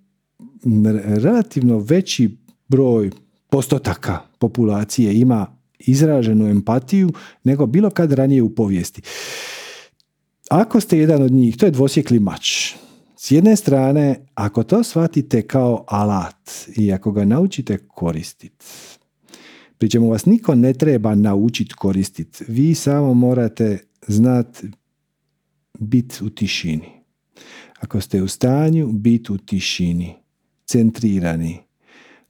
relativno veći broj postotaka populacije ima izraženu empatiju nego bilo kad ranije u povijesti. Ako ste jedan od njih, to je dvosjekli mač. S jedne strane, ako to shvatite kao alat i ako ga naučite koristiti, pri čemu vas niko ne treba naučiti koristiti, vi samo morate znati biti u tišini. Ako ste u stanju biti u tišini, centrirani,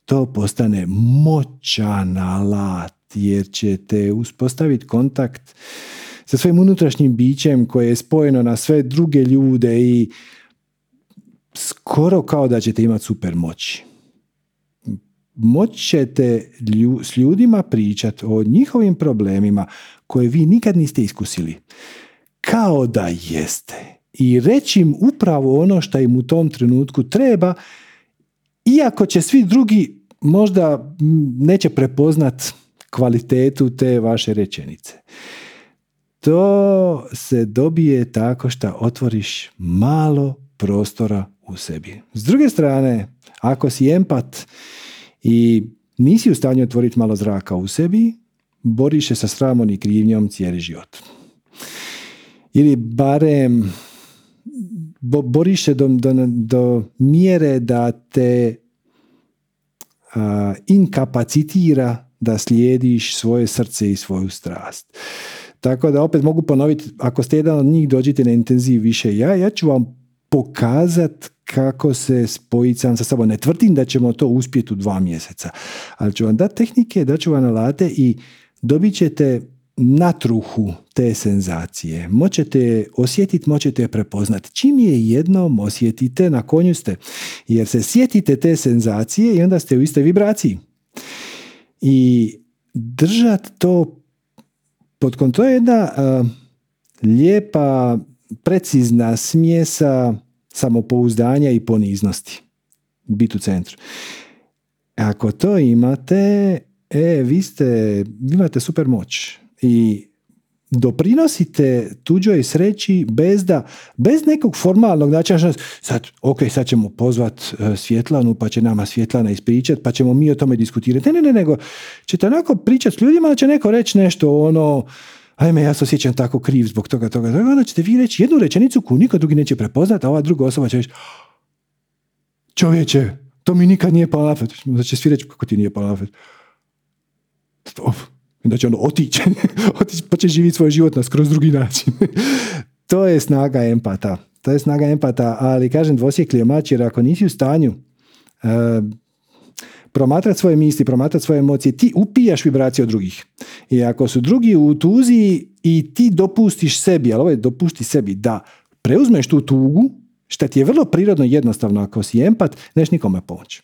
to postane moćan alat jer ćete uspostaviti kontakt sa svojim unutrašnjim bićem koje je spojeno na sve druge ljude i skoro kao da ćete imati super moći. Moći ćete s ljudima pričati o njihovim problemima koje vi nikad niste iskusili. Kao da jeste. I reći im upravo ono što im u tom trenutku treba iako će svi drugi možda neće prepoznat kvalitetu te vaše rečenice. To se dobije tako što otvoriš malo prostora u sebi. S druge strane, ako si empat i nisi u stanju otvoriti malo zraka u sebi, boriš se sa sramom i krivnjom cijeli život. Ili barem bo, boriš se do, do, do mjere da te a, inkapacitira da slijediš svoje srce i svoju strast. Tako da opet mogu ponoviti, ako ste jedan od njih dođite na intenziv više ja, ja ću vam pokazat kako se spojiti sam sa sobom. Ne tvrdim da ćemo to uspjeti u dva mjeseca, ali ću vam dati tehnike, dat ću vam alate i dobit ćete natruhu te senzacije. Moćete je osjetiti, moćete je prepoznati. Čim je jednom osjetite, na konju ste. Jer se sjetite te senzacije i onda ste u istoj vibraciji. I držat to pod kontrolom je jedna a, lijepa, precizna smjesa samopouzdanja i poniznosti. Biti u centru. Ako to imate, e, vi ste, imate super moć i doprinosite tuđoj sreći bez da, bez nekog formalnog načina, sad, ok, sad ćemo pozvat e, Svjetlanu, pa će nama Svjetlana ispričat, pa ćemo mi o tome diskutirati. Ne, ne, ne, nego ćete onako pričati s ljudima, da će neko reći nešto ono, ajme, ja se osjećam tako kriv zbog toga, toga, toga, onda ćete vi reći jednu rečenicu koju niko drugi neće prepoznati, a ova druga osoba će reći, čovječe, to mi nikad nije palo će svi reći, kako ti nije palo Onda će ono otići, otići pa će živjeti svoj život na skroz drugi način. to je snaga empata. To je snaga empata, ali kažem dvosjekli je mač, jer ako nisi u stanju uh, promatrati svoje misli, promatrati svoje emocije, ti upijaš vibracije od drugih. I ako su drugi u tuzi i ti dopustiš sebi, ali ovo je dopusti sebi da preuzmeš tu tugu, što ti je vrlo prirodno jednostavno ako si empat, neš nikome pomoći.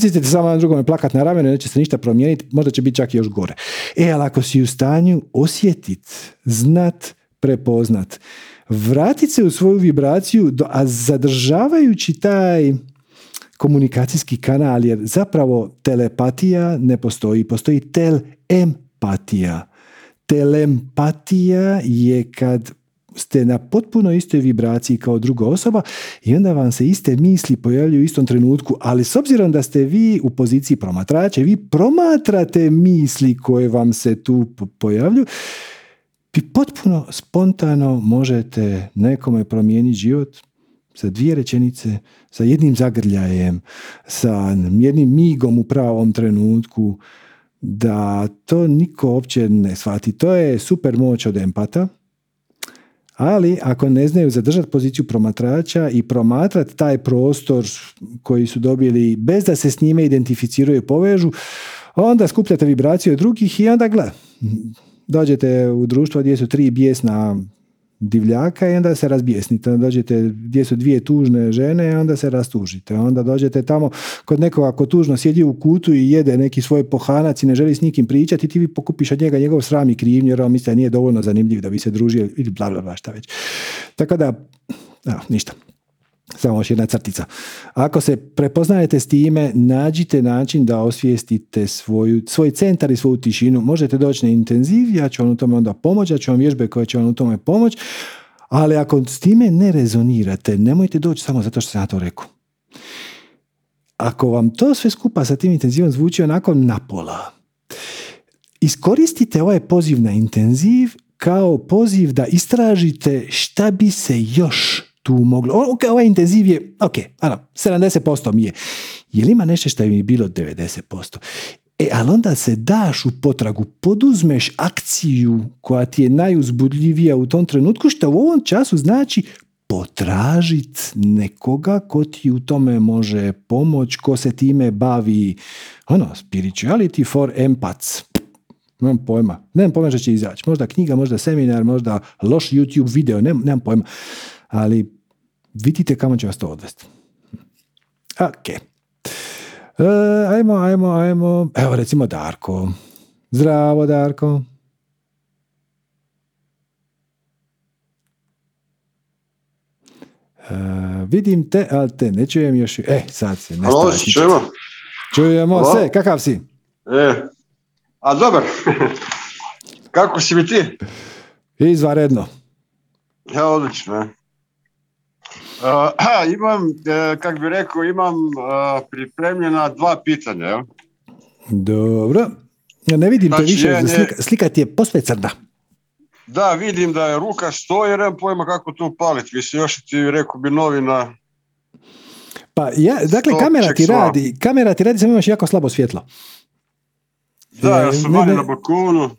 Svi ćete samo na drugome plakat na ramenu, neće se ništa promijeniti, možda će biti čak i još gore. E, ali ako si u stanju osjetit, znat, prepoznat, vratit se u svoju vibraciju, a zadržavajući taj komunikacijski kanal, jer zapravo telepatija ne postoji, postoji telempatija. Telempatija je kad ste na potpuno istoj vibraciji kao druga osoba i onda vam se iste misli pojavljuju u istom trenutku, ali s obzirom da ste vi u poziciji promatrača, vi promatrate misli koje vam se tu po- pojavljuju, vi potpuno spontano možete nekome promijeniti život sa dvije rečenice, sa jednim zagrljajem, sa jednim migom u pravom trenutku, da to niko uopće ne shvati. To je super moć od empata, ali ako ne znaju zadržati poziciju promatrača i promatrati taj prostor koji su dobili bez da se s njime identificiraju i povežu, onda skupljate vibraciju od drugih i onda gle, dođete u društvo gdje su tri bijesna divljaka i onda se razbijesnite. Onda dođete gdje su dvije tužne žene i onda se rastužite. Onda dođete tamo kod nekoga ko tužno sjedi u kutu i jede neki svoj pohanac i ne želi s nikim pričati i ti vi pokupiš od njega njegov sram i krivnju jer on misli da nije dovoljno zanimljiv da bi se družio ili bla bla bla šta već. Tako da, evo, ništa. Samo još jedna crtica. Ako se prepoznajete s time, nađite način da osvijestite svoju, svoj centar i svoju tišinu. Možete doći na intenziv, ja ću vam u tome onda pomoći, ja ću vam vježbe koje će vam u tome pomoći, ali ako s time ne rezonirate, nemojte doći samo zato što sam ja to rekao. Ako vam to sve skupa sa tim intenzivom zvuči onako napola, iskoristite ovaj poziv na intenziv kao poziv da istražite šta bi se još tu moglo, ok, ovaj intenziv je, ok, ano, 70% mi je. Je li ima nešto što mi bilo 90%? E, ali onda se daš u potragu, poduzmeš akciju koja ti je najuzbudljivija u tom trenutku, što u ovom času znači potražit nekoga ko ti u tome može pomoć, ko se time bavi, ono, spirituality for empaths. Nemam pojma. Nemam pojma što će izaći. Možda knjiga, možda seminar, možda loš YouTube video, nemam, nemam pojma. Ali vidite kamo će vas to odvesti. Ok. E, ajmo, ajmo, ajmo. Evo recimo Darko. Zdravo Darko. E, vidim te, ali te ne čujem još. E, sad se ne Halo, čujemo? Čujemo se, kakav si? E, a dobar. Kako si mi ti? Izvaredno. Ja, odlično. Uh, imam, uh, kak bi rekao, imam uh, pripremljena dva pitanja. Ja? Dobro. Ja ne vidim Znači, te više, je- slika, slika ti je posve crna. Da, vidim da je ruka stoji, jer nemam pojma kako tu paliti. Mislim, još ti rekao bi novina. Pa ja, dakle, Sto kamera ti radi, kamera ti radi, samo imaš jako slabo svjetlo. Da, ja sam vani na balkonu.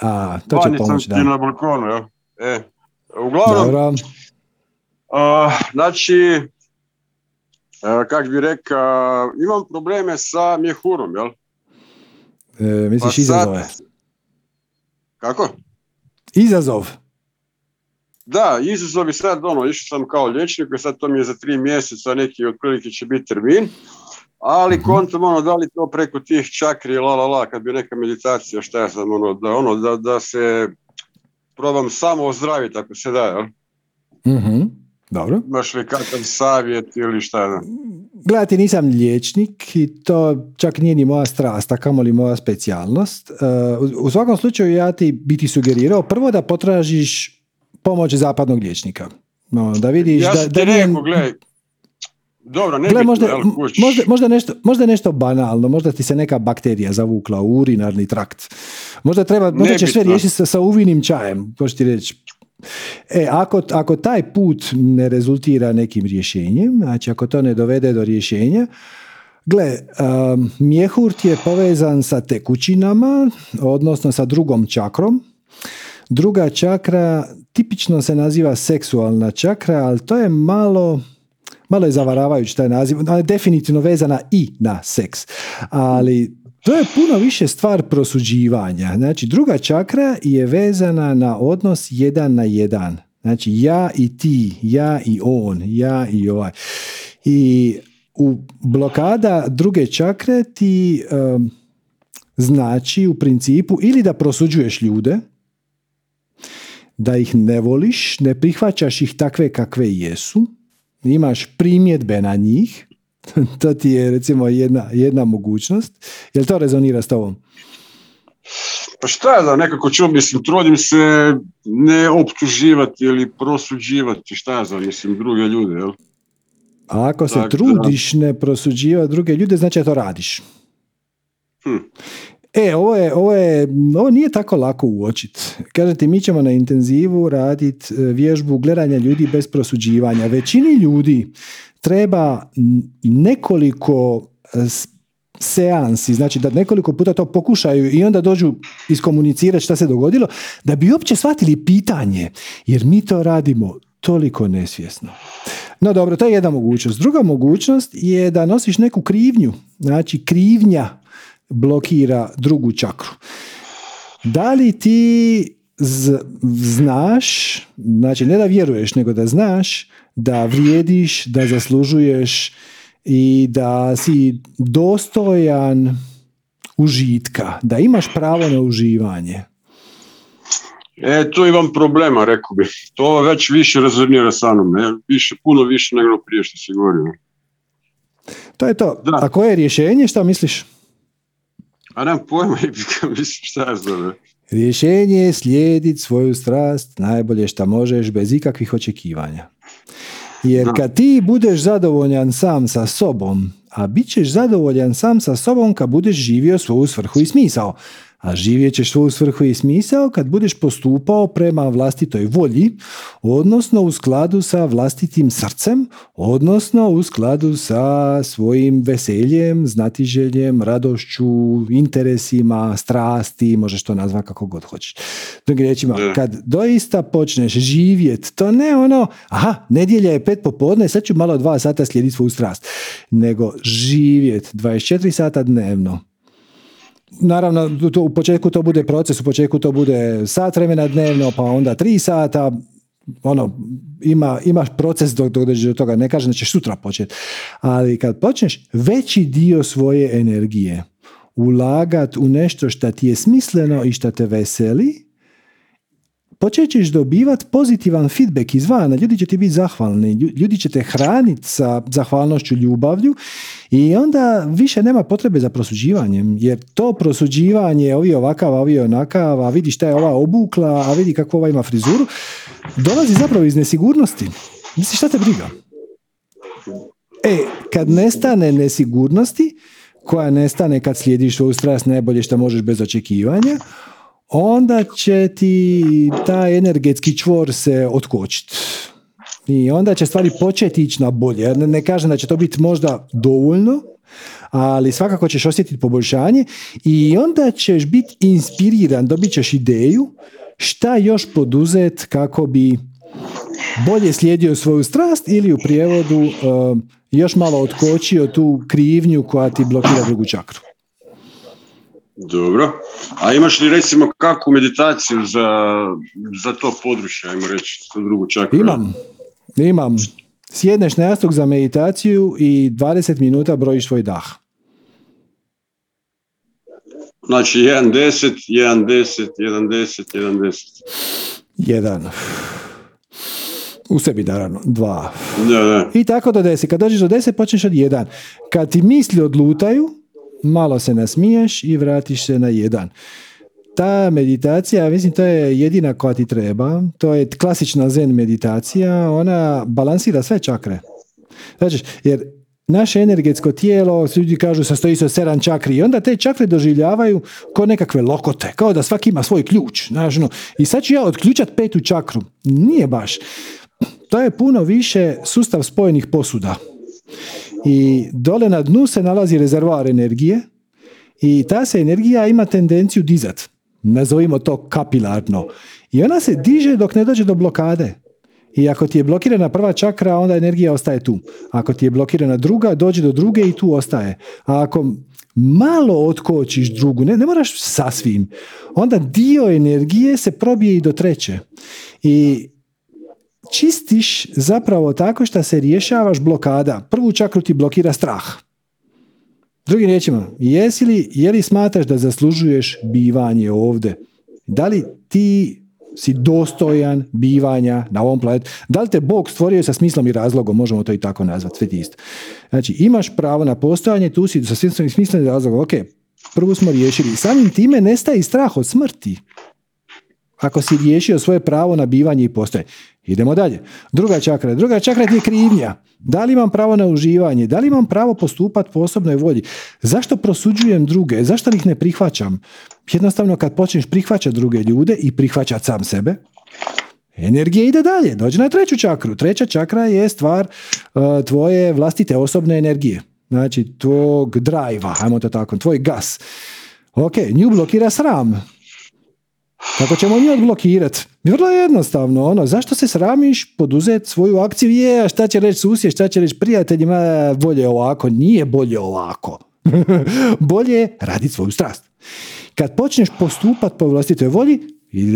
A, to će pomoći, ti da. na balkonu, ja. E, uglavnom, Dobro. Uh, znači, uh, kak bi rekao, imam probleme sa mjehurom, jel? E, misliš Pa sad- izazove? Kako? Izazov. Da, izazovi sad, ono, išao sam kao liječnik, i sad to mi je za tri mjeseca, neki otprilike će biti termin, ali Mhm. kontam, ono, da li to preko tih čakri, la, la, la, kad bi neka meditacija, šta ja sam, ono, da, ono, da, da se probam samo ozdraviti, ako se da, jel? Mhm. Dobro. Imaš li kakav savjet ili šta, da? Gledajte, nisam liječnik i to čak nije ni moja strast, a kamoli moja specijalnost. E, u- svakom slučaju ja ti bi ti sugerirao prvo da potražiš pomoć zapadnog liječnika. No, da vidiš Ja da, da nije- rekao, gledaj, dobro, ne Gle, možda, jel, možda, možda, nešto, možda nešto banalno, možda ti se neka bakterija zavukla u urinarni trakt. Možda treba, možda ćeš sve riješiti sa, sa uvinim čajem, ko ti reći. E, ako, ako taj put ne rezultira nekim rješenjem, znači ako to ne dovede do rješenja, gle, um, mjehur ti je povezan sa tekućinama, odnosno sa drugom čakrom. Druga čakra tipično se naziva seksualna čakra, ali to je malo, malo je zavaravajući taj naziv, je definitivno vezana i na seks. Ali to je puno više stvar prosuđivanja. Znači, druga čakra je vezana na odnos jedan na jedan. Znači, ja i ti, ja i on, ja i ovaj. I u blokada druge čakre ti em, znači u principu ili da prosuđuješ ljude, da ih ne voliš, ne prihvaćaš ih takve kakve jesu, imaš primjedbe na njih, to ti je recimo jedna, jedna mogućnost. Jel to rezonira s tobom? Pa šta ja da nekako ću, mislim, trudim se ne optuživati ili prosuđivati, šta ja znam, mislim, druge ljude, jel? A ako se Tako da. trudiš ne prosuđivati druge ljude, znači da to radiš. Hm. E, ovo, je, ovo, je, ovo nije tako lako uočiti. Kažete, mi ćemo na intenzivu raditi vježbu gledanja ljudi bez prosuđivanja. Većini ljudi treba nekoliko, e, seansi, znači da nekoliko puta to pokušaju i onda dođu iskomunicirati šta se dogodilo, da bi uopće shvatili pitanje, jer mi to radimo toliko nesvjesno. No dobro, to je jedna mogućnost. Druga mogućnost je da nosiš neku krivnju, znači krivnja blokira drugu čakru. Da li ti znaš, znači ne da vjeruješ, nego da znaš da vrijediš, da zaslužuješ i da si dostojan užitka, da imaš pravo na uživanje. E, tu imam problema, rekao bih. To već više rezonira sa mnom. Više, puno više nego prije što si govorio. To je to. Da. A koje je rješenje? Šta misliš? A nemam pojma, mislim šta je zove. Rješenje je slijediti svoju strast najbolje što možeš bez ikakvih očekivanja. Jer kad ti budeš zadovoljan sam sa sobom, a bit ćeš zadovoljan sam sa sobom kad budeš živio svoju svrhu i smisao a živjet ćeš svoju svrhu i smisao kad budeš postupao prema vlastitoj volji, odnosno u skladu sa vlastitim srcem, odnosno u skladu sa svojim veseljem, znatiželjem, radošću, interesima, strasti, možeš to nazvati kako god hoćeš. Drugim riječima, kad doista počneš živjet, to ne ono, aha, nedjelja je pet popodne, sad ću malo dva sata slijediti svoju strast, nego živjet 24 sata dnevno, naravno to, u početku to bude proces, u početku to bude sat vremena dnevno, pa onda tri sata, ono, ima, imaš proces dok, dok do toga, ne kažem da ćeš sutra početi, ali kad počneš veći dio svoje energije ulagat u nešto što ti je smisleno i što te veseli, počet ćeš dobivati pozitivan feedback izvana, ljudi će ti biti zahvalni, ljudi će te hraniti sa zahvalnošću, ljubavlju i onda više nema potrebe za prosuđivanjem, jer to prosuđivanje, ovi ovakav, ovi onakav, a vidi šta je ova obukla, a vidi kako ova ima frizuru, dolazi zapravo iz nesigurnosti. Misliš, šta te briga? E, kad nestane nesigurnosti, koja nestane kad slijediš svoju strast najbolje što možeš bez očekivanja, onda će ti taj energetski čvor se otkočiti. I onda će stvari početi ići na bolje. Ne, ne kažem da će to biti možda dovoljno, ali svakako ćeš osjetiti poboljšanje i onda ćeš biti inspiriran, dobit ćeš ideju šta još poduzet kako bi bolje slijedio svoju strast ili u prijevodu uh, još malo otkočio tu krivnju koja ti blokira drugu čakru. Dobro. A imaš li recimo kakvu meditaciju za, za to područje, ajmo reći, za drugu čakru? Imam. Imam. Sjedneš na jastuk za meditaciju i 20 minuta brojiš svoj dah. Znači 1, 10, 1, 10, 1, 10, 1, 10. Jedan. U sebi naravno. Dva. Da, da. I tako do deset. Kad dođeš do deset, počneš od jedan. Kad ti misli odlutaju, malo se nasmiješ i vratiš se na jedan. Ta meditacija, mislim, to je jedina koja ti treba. To je klasična zen meditacija. Ona balansira sve čakre. Znači, jer naše energetsko tijelo, ljudi kažu, sastoji se od sedam čakri i onda te čakre doživljavaju kao nekakve lokote, kao da svaki ima svoj ključ. Znači, no. I sad ću ja otključat petu čakru. Nije baš. To je puno više sustav spojenih posuda. I dole na dnu se nalazi rezervoar energije i ta se energija ima tendenciju dizat. Nazovimo to kapilarno. I ona se diže dok ne dođe do blokade. I ako ti je blokirana prva čakra, onda energija ostaje tu. Ako ti je blokirana druga, dođe do druge i tu ostaje. A ako malo otkočiš drugu, ne, ne moraš sasvim, onda dio energije se probije i do treće. I čistiš zapravo tako što se rješavaš blokada. Prvu čakru ti blokira strah. Drugim riječima, jesi li, je li smatraš da zaslužuješ bivanje ovdje? Da li ti si dostojan bivanja na ovom planetu? Da li te Bog stvorio sa smislom i razlogom? Možemo to i tako nazvati, sve ti isto. Znači, imaš pravo na postojanje, tu si sa smislom i razlogom. Ok, prvu smo riješili. Samim time nestaje i strah od smrti. Ako si riješio svoje pravo na bivanje i postoje. Idemo dalje. Druga čakra. Druga čakra je krivnja. Da li imam pravo na uživanje? Da li imam pravo postupati po osobnoj volji? Zašto prosuđujem druge? Zašto ih ne prihvaćam? Jednostavno kad počneš prihvaćati druge ljude i prihvaćati sam sebe, energija ide dalje. Dođe na treću čakru. Treća čakra je stvar uh, tvoje vlastite osobne energije. znači tvog drajva, ajmo to tako, tvoj gas. Ok, nju blokira sram. Kako ćemo nju odblokirati? Vrlo jednostavno, ono, zašto se sramiš poduzeti svoju akciju? Je, šta će reći susjed, šta će reći prijateljima, bolje ovako, nije bolje ovako. bolje raditi svoju strast. Kad počneš postupati po vlastitoj volji,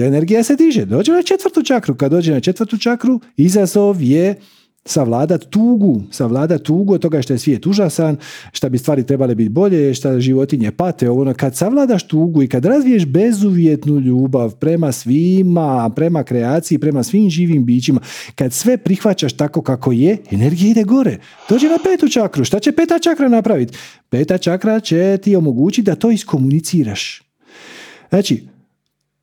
energija se diže. Dođe na četvrtu čakru. Kad dođe na četvrtu čakru, izazov je savladat tugu, savladat tugu od toga što je svijet užasan, šta bi stvari trebale biti bolje, šta životinje pate, ono, kad savladaš tugu i kad razviješ bezuvjetnu ljubav prema svima, prema kreaciji, prema svim živim bićima, kad sve prihvaćaš tako kako je, energija ide gore. Dođe na petu čakru. Šta će peta čakra napraviti? Peta čakra će ti omogućiti da to iskomuniciraš. Znači,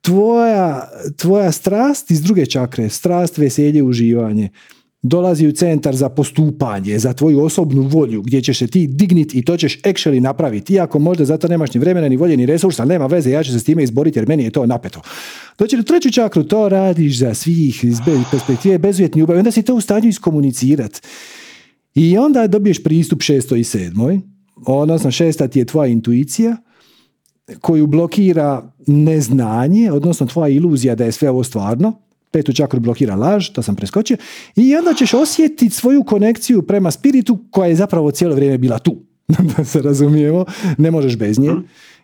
tvoja, tvoja strast iz druge čakre, strast, veselje, uživanje, dolazi u centar za postupanje, za tvoju osobnu volju, gdje ćeš se ti digniti i to ćeš actually napraviti. Iako možda za to nemaš ni vremena, ni volje, ni resursa, nema veze, ja ću se s time izboriti jer meni je to napeto. Doći do treću čakru, to radiš za svih iz perspektive bezuvjetni ljubavi, onda si to u stanju iskomunicirati. I onda dobiješ pristup šestoj i sedmoj, odnosno šesta ti je tvoja intuicija, koju blokira neznanje, odnosno tvoja iluzija da je sve ovo stvarno, petu čakru blokira laž, to sam preskočio, i onda ćeš osjetiti svoju konekciju prema spiritu koja je zapravo cijelo vrijeme bila tu. da se razumijemo, ne možeš bez nje.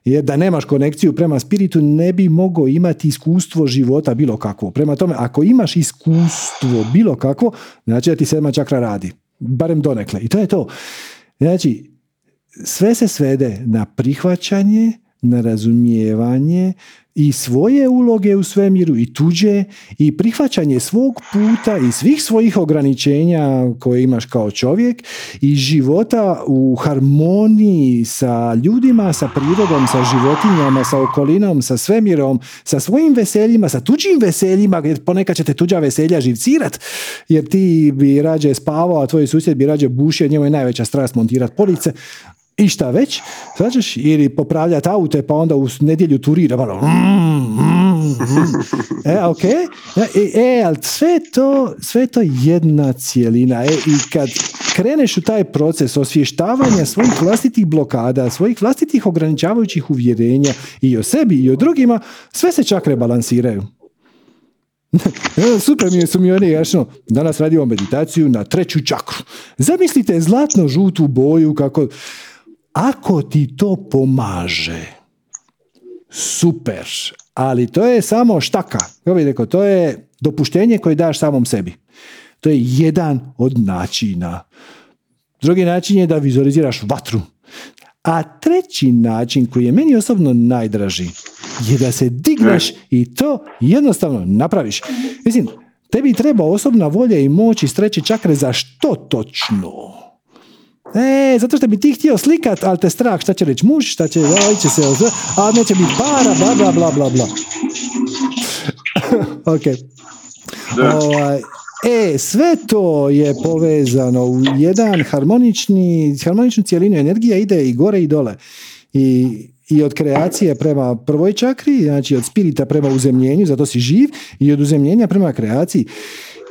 Jer da nemaš konekciju prema spiritu ne bi mogao imati iskustvo života bilo kakvo. Prema tome, ako imaš iskustvo bilo kakvo, znači da ti sedma čakra radi. Barem donekle. I to je to. Znači, sve se svede na prihvaćanje, na razumijevanje i svoje uloge u svemiru i tuđe i prihvaćanje svog puta i svih svojih ograničenja koje imaš kao čovjek i života u harmoniji sa ljudima, sa prirodom, sa životinjama, sa okolinom, sa svemirom, sa svojim veseljima, sa tuđim veseljima, jer ponekad će te tuđa veselja živcirat, jer ti bi rađe spavao, a tvoj susjed bi rađe bušio, njemu je najveća strast montirati police, i šta već, znaš, ili popravljati aute pa onda u nedjelju turira, malo, mm, mm, mm. e, ok, e, e, ali sve to, sve to jedna cijelina, e, i kad kreneš u taj proces osvještavanja svojih vlastitih blokada, svojih vlastitih ograničavajućih uvjerenja i o sebi i o drugima, sve se čak rebalansiraju. Super mi su mi oni jašno, danas radimo meditaciju na treću čakru. Zamislite zlatno žutu boju kako ako ti to pomaže, super, ali to je samo štaka. Kako bih rekao, to je dopuštenje koje daš samom sebi. To je jedan od načina. Drugi način je da vizualiziraš vatru. A treći način koji je meni osobno najdraži je da se digneš i to jednostavno napraviš. Mislim, tebi treba osobna volja i moć iz treće čakre za što točno? E, zato što bi ti htio slikat, ali te strah šta će reći muž, šta će, oj će se, a neće biti para, bla, bla, bla, bla, bla. ok. Ovaj, e, sve to je povezano u jedan harmonični, harmoničnu cijelinu energija ide i gore i dole. I, i od kreacije prema prvoj čakri, znači od spirita prema uzemljenju, zato si živ, i od uzemljenja prema kreaciji.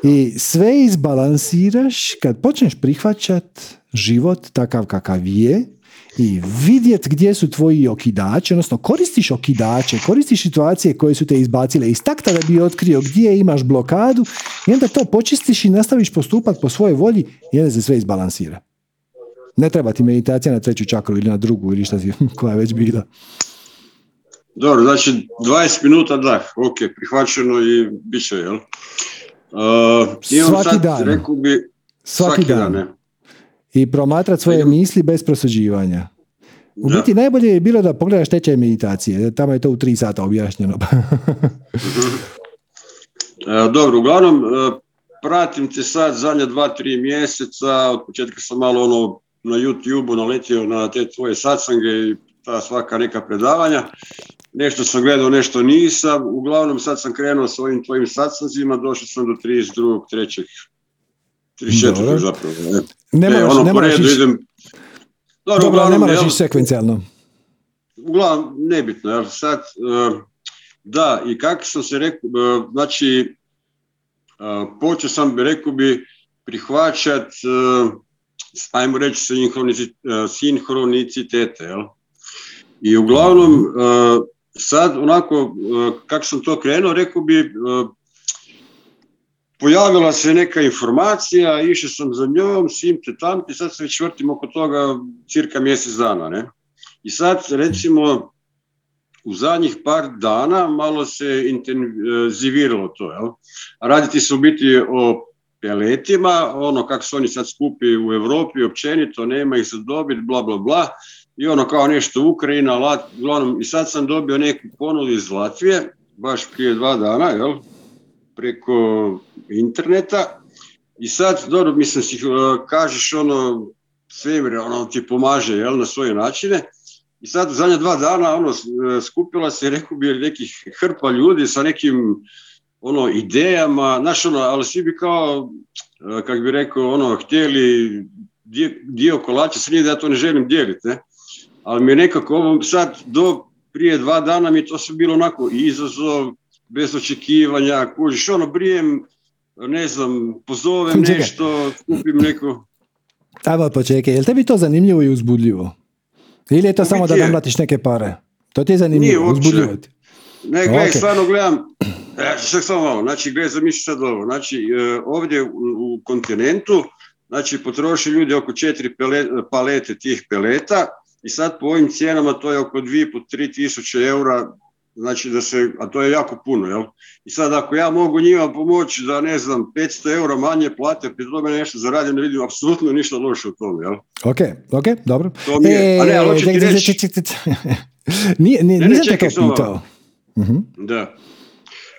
I sve izbalansiraš kad počneš prihvaćat život takav kakav je i vidjet gdje su tvoji okidači, odnosno koristiš okidače, koristiš situacije koje su te izbacile iz takta da bi otkrio gdje imaš blokadu i onda to počistiš i nastaviš postupati po svojoj volji i onda se sve izbalansira. Ne treba ti meditacija na treću čakru ili na drugu ili šta si, koja je već bila. Dobro, znači 20 minuta da, ok, prihvaćeno i bit će, jel? Uh, svaki sad, dan. Rekao bi, svaki, dan. I promatrati svoje misli bez prosuđivanja. U biti najbolje je bilo da pogledaš tečaj meditacije. Tamo je to u tri sata objašnjeno. E, dobro, uglavnom, e, pratim te sad zadnja dva, tri mjeseca. Od početka sam malo ono na YouTube-u naletio na te tvoje satsange i ta svaka neka predavanja nešto sam gledao, nešto nisam. Uglavnom sad sam krenuo s ovim tvojim satsanzima, došao sam do 32. 3. 34. zapravo. Ne, ne moraš, ono, ne moraš ići... idem... Dobro, Dobro ne moraš ići sekvencijalno. Uglavnom, nebitno. Jel? Sad, uh, da, i kako sam se rekao, uh, znači, uh, počeo sam, rekao bi, prihvaćat ajmo reći, sinhronicitete. Jel? I uglavnom, sad onako, kako sam to krenuo, rekao bi, pojavila se neka informacija, išao sam za njom, sim te tam, i sad se već vrtim oko toga cirka mjesec dana. Ne? I sad, recimo, u zadnjih par dana malo se intenziviralo to. Jel? Raditi se u biti o peletima, ono kako su oni sad skupi u Europi, općenito, nema ih za dobit, bla, bla, bla, i ono kao nešto Ukrajina, Lat, uglavnom, i sad sam dobio neku ponudu iz Latvije, baš prije dva dana, jel, preko interneta, i sad, dobro, mislim, uh, kažeš ono, svemir, ono ti pomaže, jel, na svoje načine, i sad u zadnja dva dana ono, skupila se, rekao bi, nekih hrpa ljudi sa nekim ono idejama, znaš ono, ali svi bi kao, e, kako bi rekao, ono, htjeli dio, kolača s da ja to ne želim dijeliti, ne? Ali mi je nekako ovo sad do prije dva dana mi je to sve bilo onako izazov, bez očekivanja, kužiš, ono, brijem, ne znam, pozovem nešto, kupim neko... Ajmo počekaj, je li tebi to zanimljivo i uzbudljivo? Ili je to samo da namlatiš neke pare? To ti je zanimljivo, uzbudljivo Ne, gledaj, stvarno gledam, E, samo malo, znači gledaj, zamisli sad ovo, znači e, ovdje u, u kontinentu, znači potroši ljudi oko četiri palete tih peleta i sad po ovim cijenama to je oko 2,5-3 tisuće eura, znači da se, a to je jako puno, jel? I sad ako ja mogu njima pomoći da ne znam 500 eura manje plate, pri tome nešto zaradim, ne vidim apsolutno ništa loše u tome, jel? Ok, ok, dobro. To mi je, a ne, ali hoću ti reći... Nije, nije, nije te to pitao. Da.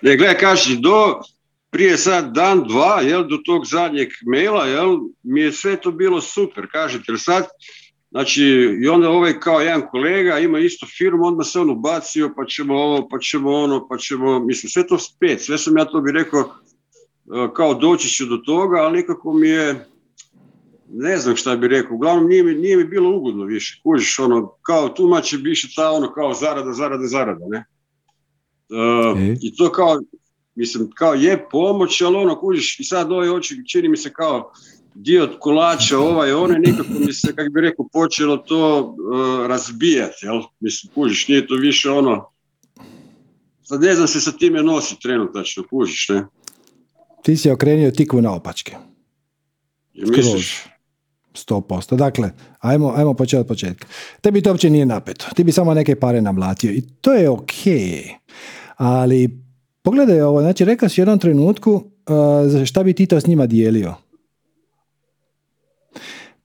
Ne, gledaj, kaži, do prije sad dan, dva, jel, do tog zadnjeg maila, jel, mi je sve to bilo super, kažete, jer sad, znači, i onda ovaj kao jedan kolega ima isto firmu, onda se on ubacio, pa ćemo ovo, pa ćemo ono, pa ćemo, mislim, sve to spet, sve sam ja to bi rekao, e, kao doći ću do toga, ali nekako mi je, ne znam šta bi rekao, uglavnom nije mi, nije mi bilo ugodno više, kužiš, ono, kao tumače bi više ta ono, kao zarada, zarada, zarada, ne? Uh, I to kao, mislim, kao je pomoć, ali ono, kužiš, i sad ovaj oči, čini mi se kao dio kolača, ovaj, one, nekako mi se, kako bi rekao, počelo to uh, razbijati, jel? Mislim, kužiš, nije to više ono, sad ne znam se sa time nosi trenutačno, kužiš, ne? Ti si okrenio tikvu na opačke. Je misliš? Sto posto. Dakle, ajmo, ajmo početi od početka. Tebi to uopće nije napeto. Ti bi samo neke pare namlatio i to je ok. Ali pogledaj ovo, znači rekao si u jednom trenutku uh, šta bi ti to s njima dijelio.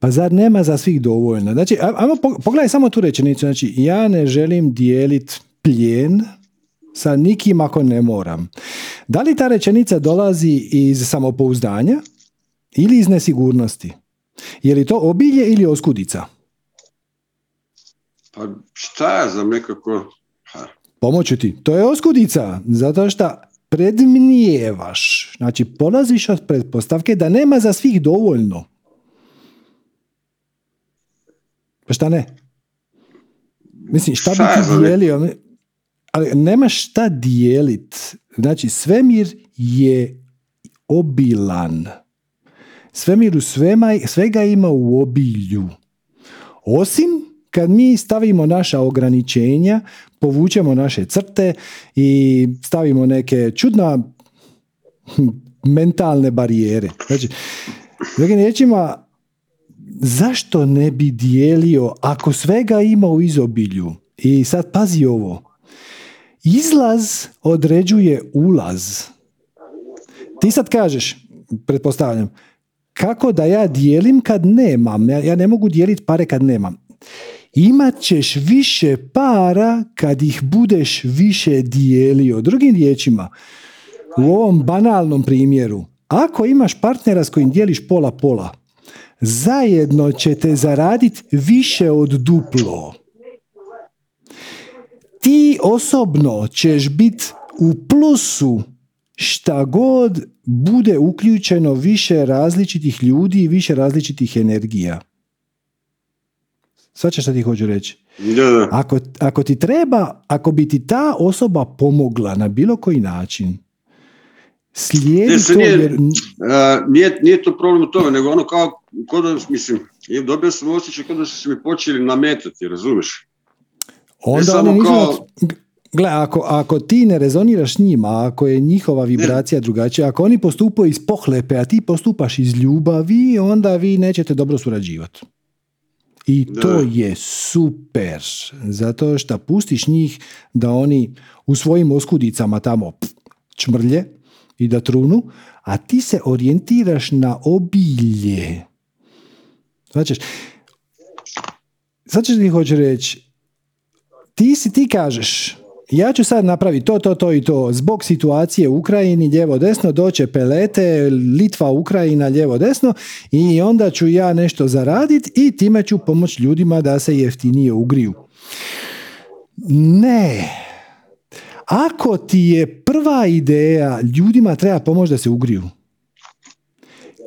Pa zar nema za svih dovoljno? Znači, ajmo pogledaj samo tu rečenicu. Znači, ja ne želim dijeliti plijen sa nikim ako ne moram. Da li ta rečenica dolazi iz samopouzdanja ili iz nesigurnosti? Je li to obilje ili oskudica? Pa šta ja znam nekako... Pomoću ti. To je oskudica, zato što predmnijevaš. Znači, polaziš od pretpostavke da nema za svih dovoljno. Pa šta ne? Mislim, šta bi ti dijelio? Ali nema šta dijelit. Znači, svemir je obilan. Svemir u svema, svega ima u obilju. Osim kad mi stavimo naša ograničenja, povučemo naše crte i stavimo neke čudna mentalne barijere. Znači, drugim riječima, zašto ne bi dijelio ako svega ima u izobilju? I sad pazi ovo. Izlaz određuje ulaz. Ti sad kažeš, pretpostavljam, kako da ja dijelim kad nemam? Ja, ne mogu dijeliti pare kad nemam imat ćeš više para kad ih budeš više dijelio. Drugim riječima, u ovom banalnom primjeru, ako imaš partnera s kojim dijeliš pola-pola, zajedno ćete zaraditi više od duplo. Ti osobno ćeš biti u plusu šta god bude uključeno više različitih ljudi i više različitih energija. Svačaš što ti hoću reći? Da, Ako, ako ti treba, ako bi ti ta osoba pomogla na bilo koji način, slijedi to nije, nije, nije, to problem u tome, nego ono kao, kod, mislim, dobio sam osjećaj kada su se mi počeli nametati, razumiješ? Onda samo oni nisu kao- Gle, ako, ako ti ne rezoniraš njima, ako je njihova vibracija drugačija, ako oni postupaju iz pohlepe, a ti postupaš iz ljubavi, onda vi nećete dobro surađivati. I Da. to je super, zato što pustiš njih da oni u svojim oskudicama tamo čmrlje i da trunu, a ti se orijentiraš na obilje. Znači, sad ćeš ti hoću reći, ti si ti kažeš ja ću sad napraviti to, to, to i to zbog situacije u Ukrajini lijevo desno doće pelete Litva Ukrajina lijevo desno i onda ću ja nešto zaraditi i time ću pomoći ljudima da se jeftinije ugriju. Ne. Ako ti je prva ideja ljudima treba pomoći da se ugriju,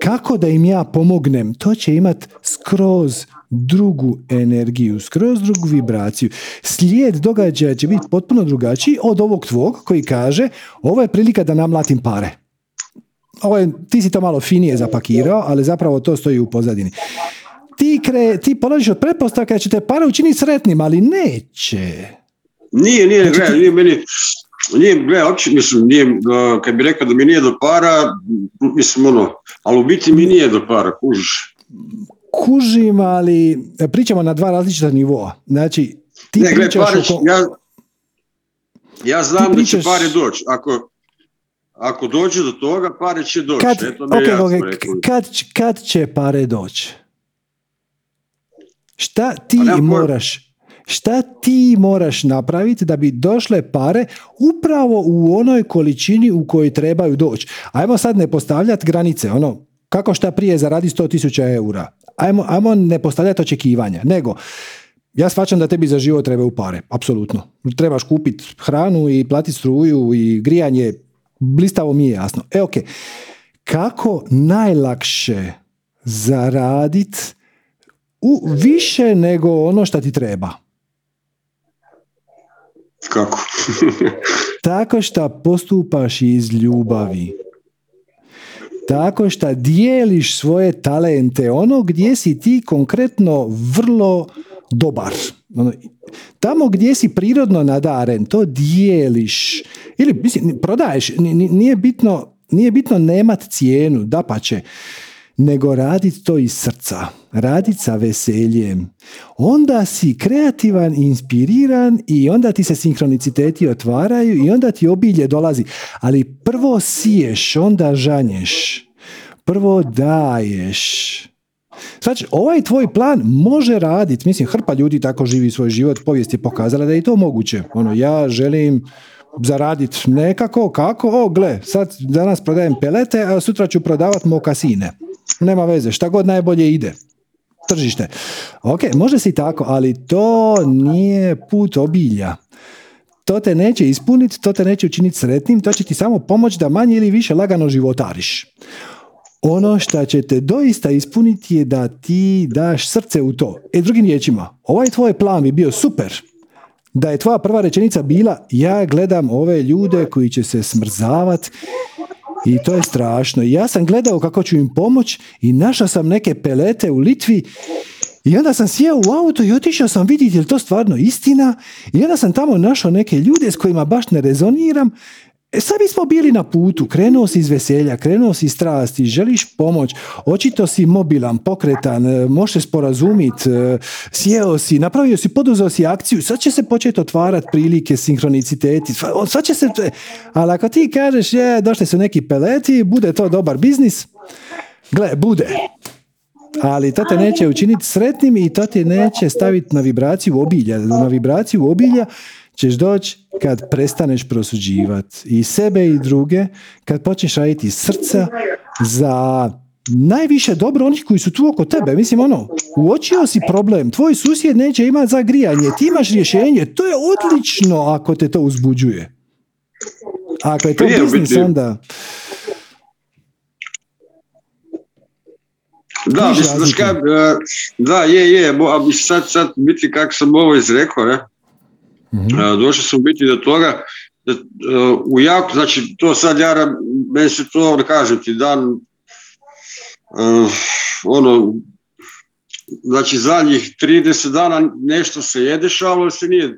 kako da im ja pomognem, to će imat skroz drugu energiju, skroz drugu vibraciju. Slijed događaja će biti potpuno drugačiji od ovog tvog koji kaže ovo je prilika da namlatim pare. Ovo je, ti si to malo finije zapakirao, ali zapravo to stoji u pozadini. Ti, kre, ti polaziš od pretpostavka da će te pare učiniti sretnim, ali neće. Nije, nije, Znači gle, ti- nije meni, nije, gle, uopće, mislim, nije, uh, kad bi rekao da mi nije do para, mislim, ono, ali u biti mi nije do para, kužiš. Kužim, ali pričamo na dva različita nivoa. Znači, ti ne, gle, pričaš pare, o će- ko- ja, ja znam Ti da će pričaš- pare doći. Ako, ako dođe do toga, pare će doći. kad, Eto mi je ok, jasno ok, rekao. kad, kad će pare doći? Šta ti moraš šta ti moraš napraviti da bi došle pare upravo u onoj količini u kojoj trebaju doći. Ajmo sad ne postavljati granice, ono, kako šta prije zaradi 100.000 eura. Ajmo, ajmo ne postavljati očekivanja, nego ja shvaćam da tebi za život trebaju pare, apsolutno. Trebaš kupiti hranu i platiti struju i grijanje, blistavo mi je jasno. E, ok. Kako najlakše zaradit u više nego ono što ti treba? Kako? Tako što postupaš iz ljubavi. Tako što dijeliš svoje talente, ono gdje si ti konkretno vrlo dobar. Ono, tamo gdje si prirodno nadaren, to dijeliš. Ili mislim, prodaješ, ni- ni- nije bitno, nije bitno nemat cijenu, dapače, nego radit to iz srca, radit sa veseljem. Onda si kreativan, inspiriran i onda ti se sinhroniciteti otvaraju i onda ti obilje dolazi. Ali prvo siješ, onda žanješ. Prvo daješ. Znači, ovaj tvoj plan može raditi. Mislim, hrpa ljudi tako živi svoj život. Povijest je pokazala da je i to moguće. Ono, ja želim zaraditi nekako, kako, o, gle, sad danas prodajem pelete, a sutra ću prodavat mokasine. Nema veze, šta god najbolje ide. Tržište. Ok, može si tako, ali to nije put obilja. To te neće ispuniti, to te neće učiniti sretnim, to će ti samo pomoći da manje ili više lagano životariš. Ono što će te doista ispuniti je da ti daš srce u to. E, drugim riječima, ovaj tvoj plan bi bio super. Da je tvoja prva rečenica bila ja gledam ove ljude koji će se smrzavat i to je strašno. I ja sam gledao kako ću im pomoć i našao sam neke pelete u Litvi. I onda sam sjeo u auto i otišao sam vidjeti je li to stvarno istina. I onda sam tamo našao neke ljude s kojima baš ne rezoniram E sad bismo bili na putu, krenuo si iz veselja, krenuo si iz strasti, želiš pomoć, očito si mobilan, pokretan, e, možeš sporazumit, e, sjeo si, napravio si, poduzeo si akciju, sad će se početi otvarati prilike, o, sad će se, ali ako ti kažeš, je, došli su neki peleti, bude to dobar biznis, gle, bude, ali to te neće učiniti sretnim i to te neće staviti na vibraciju obilja. Na vibraciju obilja ćeš doći kad prestaneš prosuđivati i sebe i druge, kad počneš raditi srca za najviše dobro onih koji su tu oko tebe. Mislim, ono, uočio si problem, tvoj susjed neće imati za grijanje, ti imaš rješenje, to je odlično ako te to uzbuđuje. Ako je to Je, biznis, biti- onda... Da, mislim, znaš razliku? kaj, e, da, je, je, bo- a sad, sad, biti kako sam ovo izrekao, ne, Mhm. Došao sam biti do toga da e, u jako, znači to sad ja, meni se to, da kažem ti, dan, e, ono, znači zadnjih 30 dana nešto se je dešavalo, se nije, e,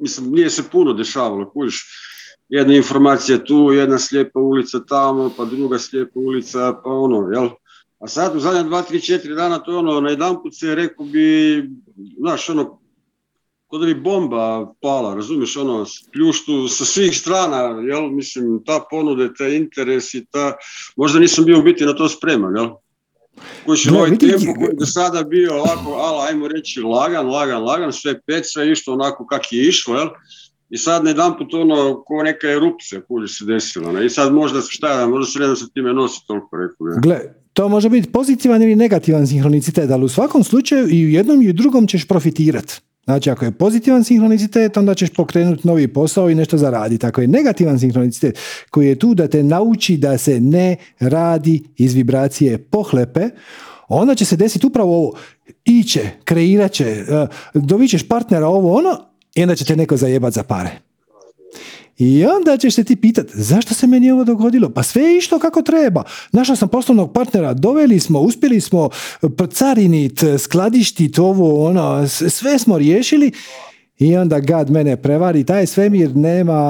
mislim, nije se puno dešavalo, kužiš. Jedna informacija tu, jedna slijepa ulica tamo, pa druga slijepa ulica, pa ono, jel? A sad u zadnja dva, tri, četiri dana to ono, na jedan put se rekao bi, znaš, ono, kod da bi bomba pala, razumiješ, ono, pljuštu sa svih strana, jel, mislim, ta ponude, interes i ta, možda nisam bio u biti na to spreman, jel? Koji je ovaj tempo koji do sada bio ovako, ala, ajmo reći, lagan, lagan, lagan, sve pet, sve išlo onako kak je išlo, jel? I sad na jedan put ono, ko neka erupcija koji se desila, ne? I sad možda, šta je, možda se ne da se time nosi toliko, rekao, ja. Gle, to može biti pozitivan ili negativan sinhronicitet, ali u svakom slučaju i u jednom i u drugom ćeš profitirati. Znači, ako je pozitivan sinhronicitet, onda ćeš pokrenuti novi posao i nešto zaraditi. Ako je negativan sinhronicitet koji je tu da te nauči da se ne radi iz vibracije pohlepe, onda će se desiti upravo ovo. Iće, kreirat će, eh, dovićeš partnera ovo ono i onda će te neko zajebat za pare. I onda ćeš se ti pitati, zašto se meni ovo dogodilo? Pa sve je išlo kako treba. Našao sam poslovnog partnera, doveli smo, uspjeli smo carinit, skladištit ovo, ono, sve smo riješili i onda gad mene prevari, taj svemir nema,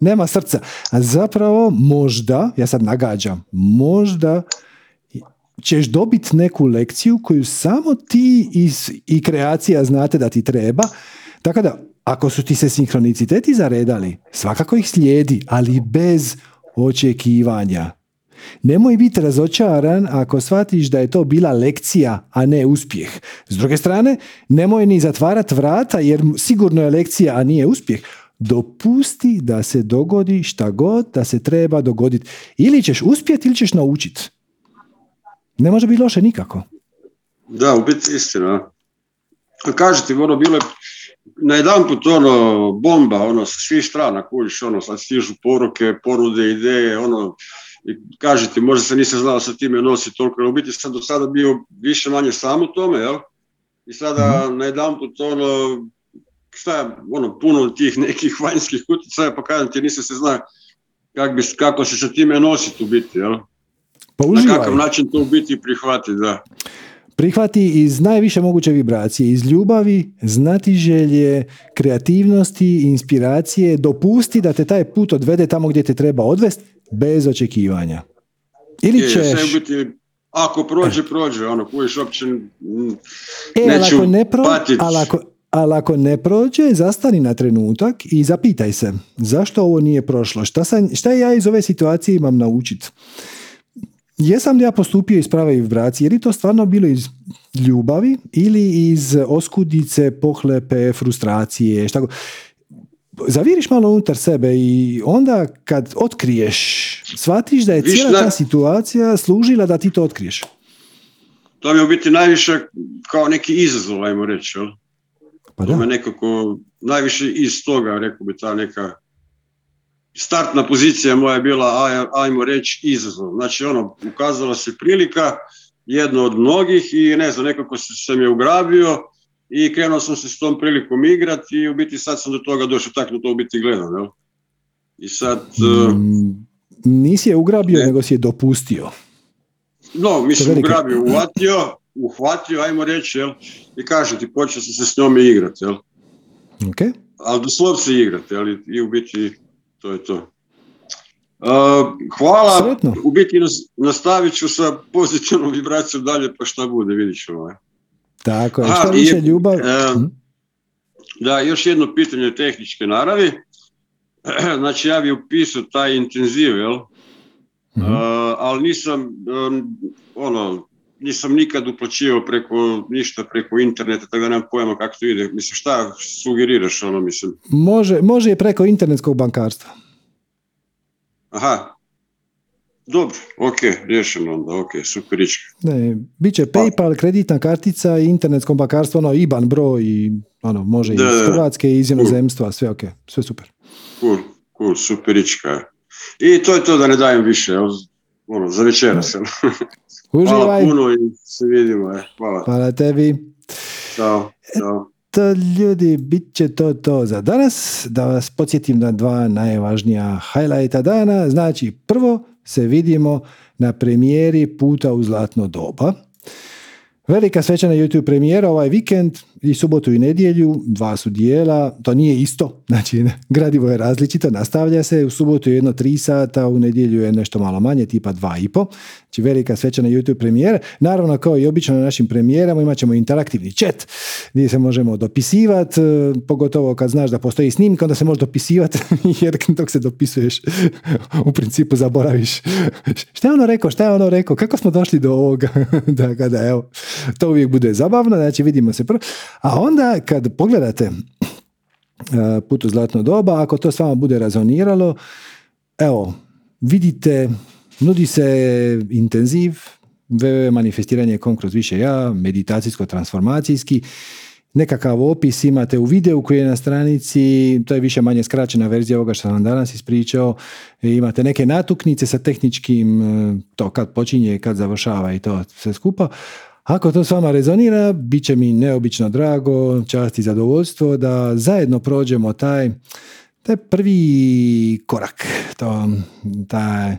nema srca. A zapravo možda, ja sad nagađam, možda ćeš dobiti neku lekciju koju samo ti iz, i kreacija znate da ti treba. Tako da ako su ti se sinhroniciteti zaredali, svakako ih slijedi, ali bez očekivanja. Nemoj biti razočaran ako shvatiš da je to bila lekcija, a ne uspjeh. S druge strane, nemoj ni zatvarati vrata jer sigurno je lekcija, a nije uspjeh. Dopusti da se dogodi šta god da se treba dogoditi. Ili ćeš uspjeti ili ćeš naučiti. Ne može biti loše nikako. Da, u biti istina. Kažete, ono, bilo je na jedan put ono, bomba, ono, sa svih strana, kužiš, ono, sad stižu poruke, porude, ideje, ono, i kažete, možda se nisam znao sa time nositi toliko, ali u biti sam do sada bio više manje sam u tome, jel? I sada mm na jedan put, ono, šta je, ono, puno tih nekih vanjskih utjecaja, pa kažem ti, nisam se zna kak bi, kako se sa time nositi u biti, jel? Pa Na kakav način to u biti prihvatiti, da prihvati iz najviše moguće vibracije, iz ljubavi, znatiželje, kreativnosti, inspiracije, dopusti da te taj put odvede tamo gdje te treba odvesti bez očekivanja. Ili je, ćeš... Biti, ako prođe, prođe, ono, kojiš uopće e, neću ako ne pro... ali, ako, ali ako ne prođe, zastani na trenutak i zapitaj se zašto ovo nije prošlo, šta, sam, šta ja iz ove situacije imam naučiti jesam li ja postupio iz prave vibracije, je li to stvarno bilo iz ljubavi ili iz oskudice, pohlepe, frustracije, šta go... Zaviriš malo unutar sebe i onda kad otkriješ, shvatiš da je cijela ta situacija služila da ti to otkriješ. To mi je u biti najviše kao neki izazov, ajmo reći. Pa da. nekako najviše iz toga, rekao bi ta neka startna pozicija moja je bila, ajmo reći, izazov. Znači, ono, ukazala se prilika, jedno od mnogih i ne znam, nekako sam je ugrabio i krenuo sam se s tom prilikom igrati i u biti sad sam do toga došao, tako da to u biti gledam, jel? I sad... Mm, nisi je ugrabio, nego si je dopustio. No, mislim, ugrabio, uhvatio, uhvatio, ajmo reći, jel? I kaže ti, počeo sam se s njome igrati, jel? Ok. Ali doslovce igrati, jel? I u biti to je to. hvala, Sretno. u biti nastavit ću sa pozitivnom vibracijom dalje, pa šta bude, vidit ćemo. Tako je, šta više ljubav? E, hm? da, još jedno pitanje tehničke naravi. Znači, ja bi upisao taj intenziv, jel? Mhm. ali nisam, ono, nisam nikad uplaćivao preko ništa preko interneta, tako da nemam pojma kako to ide. Mislim, šta sugeriraš, ono, mislim? Može, može i preko internetskog bankarstva. Aha, dobro, ok, riješeno onda, ok, superički. Ne, bit će PayPal, kreditna kartica i internetsko bankarstvo, ono, IBAN broj i ono, može da, iz Hrvatske i iz inozemstva, sve ok, sve super. Cool, cool, superička. I to je to da ne dajem više, ono, za večeras. Uživaj. Hvala puno i se vidimo. Je. Hvala. Hvala tebi. Ćao. Ćao. To ljudi, bit će to to za danas. Da vas podsjetim na dva najvažnija highlighta dana. Znači, prvo se vidimo na premijeri Puta u zlatno doba. Velika svečana YouTube premijera ovaj vikend i subotu i nedjelju, dva su dijela, to nije isto, znači gradivo je različito, nastavlja se, u subotu je jedno tri sata, u nedjelju je nešto malo manje, tipa dva i po, znači velika svečana YouTube premijera. Naravno, kao i obično na našim premijerama, imat ćemo interaktivni chat gdje se možemo dopisivati, pogotovo kad znaš da postoji snimka, onda se može dopisivati, jer dok se dopisuješ, u principu zaboraviš. Šta je ono rekao, šta je ono rekao, kako smo došli do ovoga, da, kada, evo, to uvijek bude zabavno, znači vidimo se prvo. A onda kad pogledate e, put u zlatno doba, ako to s vama bude razoniralo, evo, vidite, nudi se intenziv, www manifestiranje kom kroz više ja, meditacijsko-transformacijski, nekakav opis imate u videu koji je na stranici, to je više manje skraćena verzija ovoga što sam danas ispričao, imate neke natuknice sa tehničkim, e, to kad počinje, kad završava i to sve skupa, ako to s vama rezonira, bit će mi neobično drago, čast i zadovoljstvo da zajedno prođemo taj, taj prvi korak, to, taj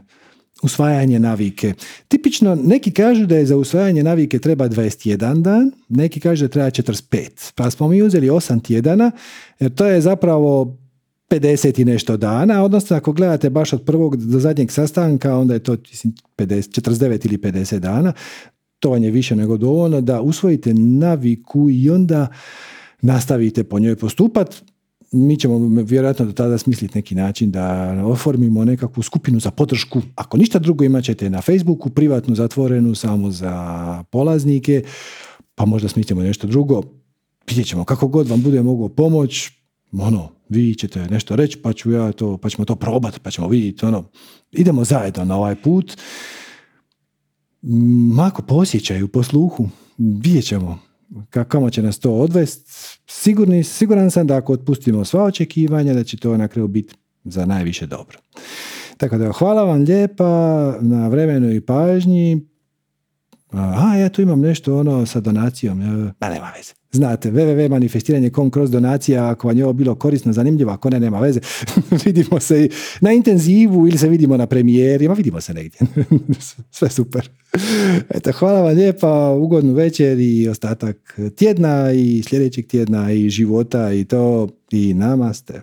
usvajanje navike. Tipično, neki kažu da je za usvajanje navike treba 21 dan, neki kažu da treba 45. Pa smo mi uzeli 8 tjedana, jer to je zapravo 50 i nešto dana, odnosno ako gledate baš od prvog do zadnjeg sastanka, onda je to 50, 49 ili 50 dana to vam je više nego dovoljno da usvojite naviku i onda nastavite po njoj postupat. Mi ćemo vjerojatno do tada smisliti neki način da oformimo nekakvu skupinu za podršku. Ako ništa drugo imat ćete na Facebooku, privatnu, zatvorenu, samo za polaznike, pa možda smislimo nešto drugo. Vidjet ćemo kako god vam bude moglo pomoć, ono, vi ćete nešto reći, pa ću ja to, pa ćemo to probati, pa ćemo vidjeti, ono, idemo zajedno na ovaj put mako po osjećaju, po sluhu, vidjet ćemo kako će nas to odvest. Sigurni, siguran sam da ako otpustimo sva očekivanja, da će to na kraju biti za najviše dobro. Tako da hvala vam lijepa na vremenu i pažnji. A, ja tu imam nešto ono sa donacijom. Ma nema veze. Znate, www.manifestiranje.com kroz donacija, ako vam je ovo bilo korisno, zanimljivo, ako ne, nema veze. vidimo se na intenzivu ili se vidimo na premijeri, ma vidimo se negdje. Sve super. Eto, hvala vam lijepa, ugodnu večer i ostatak tjedna i sljedećeg tjedna i života i to i namaste.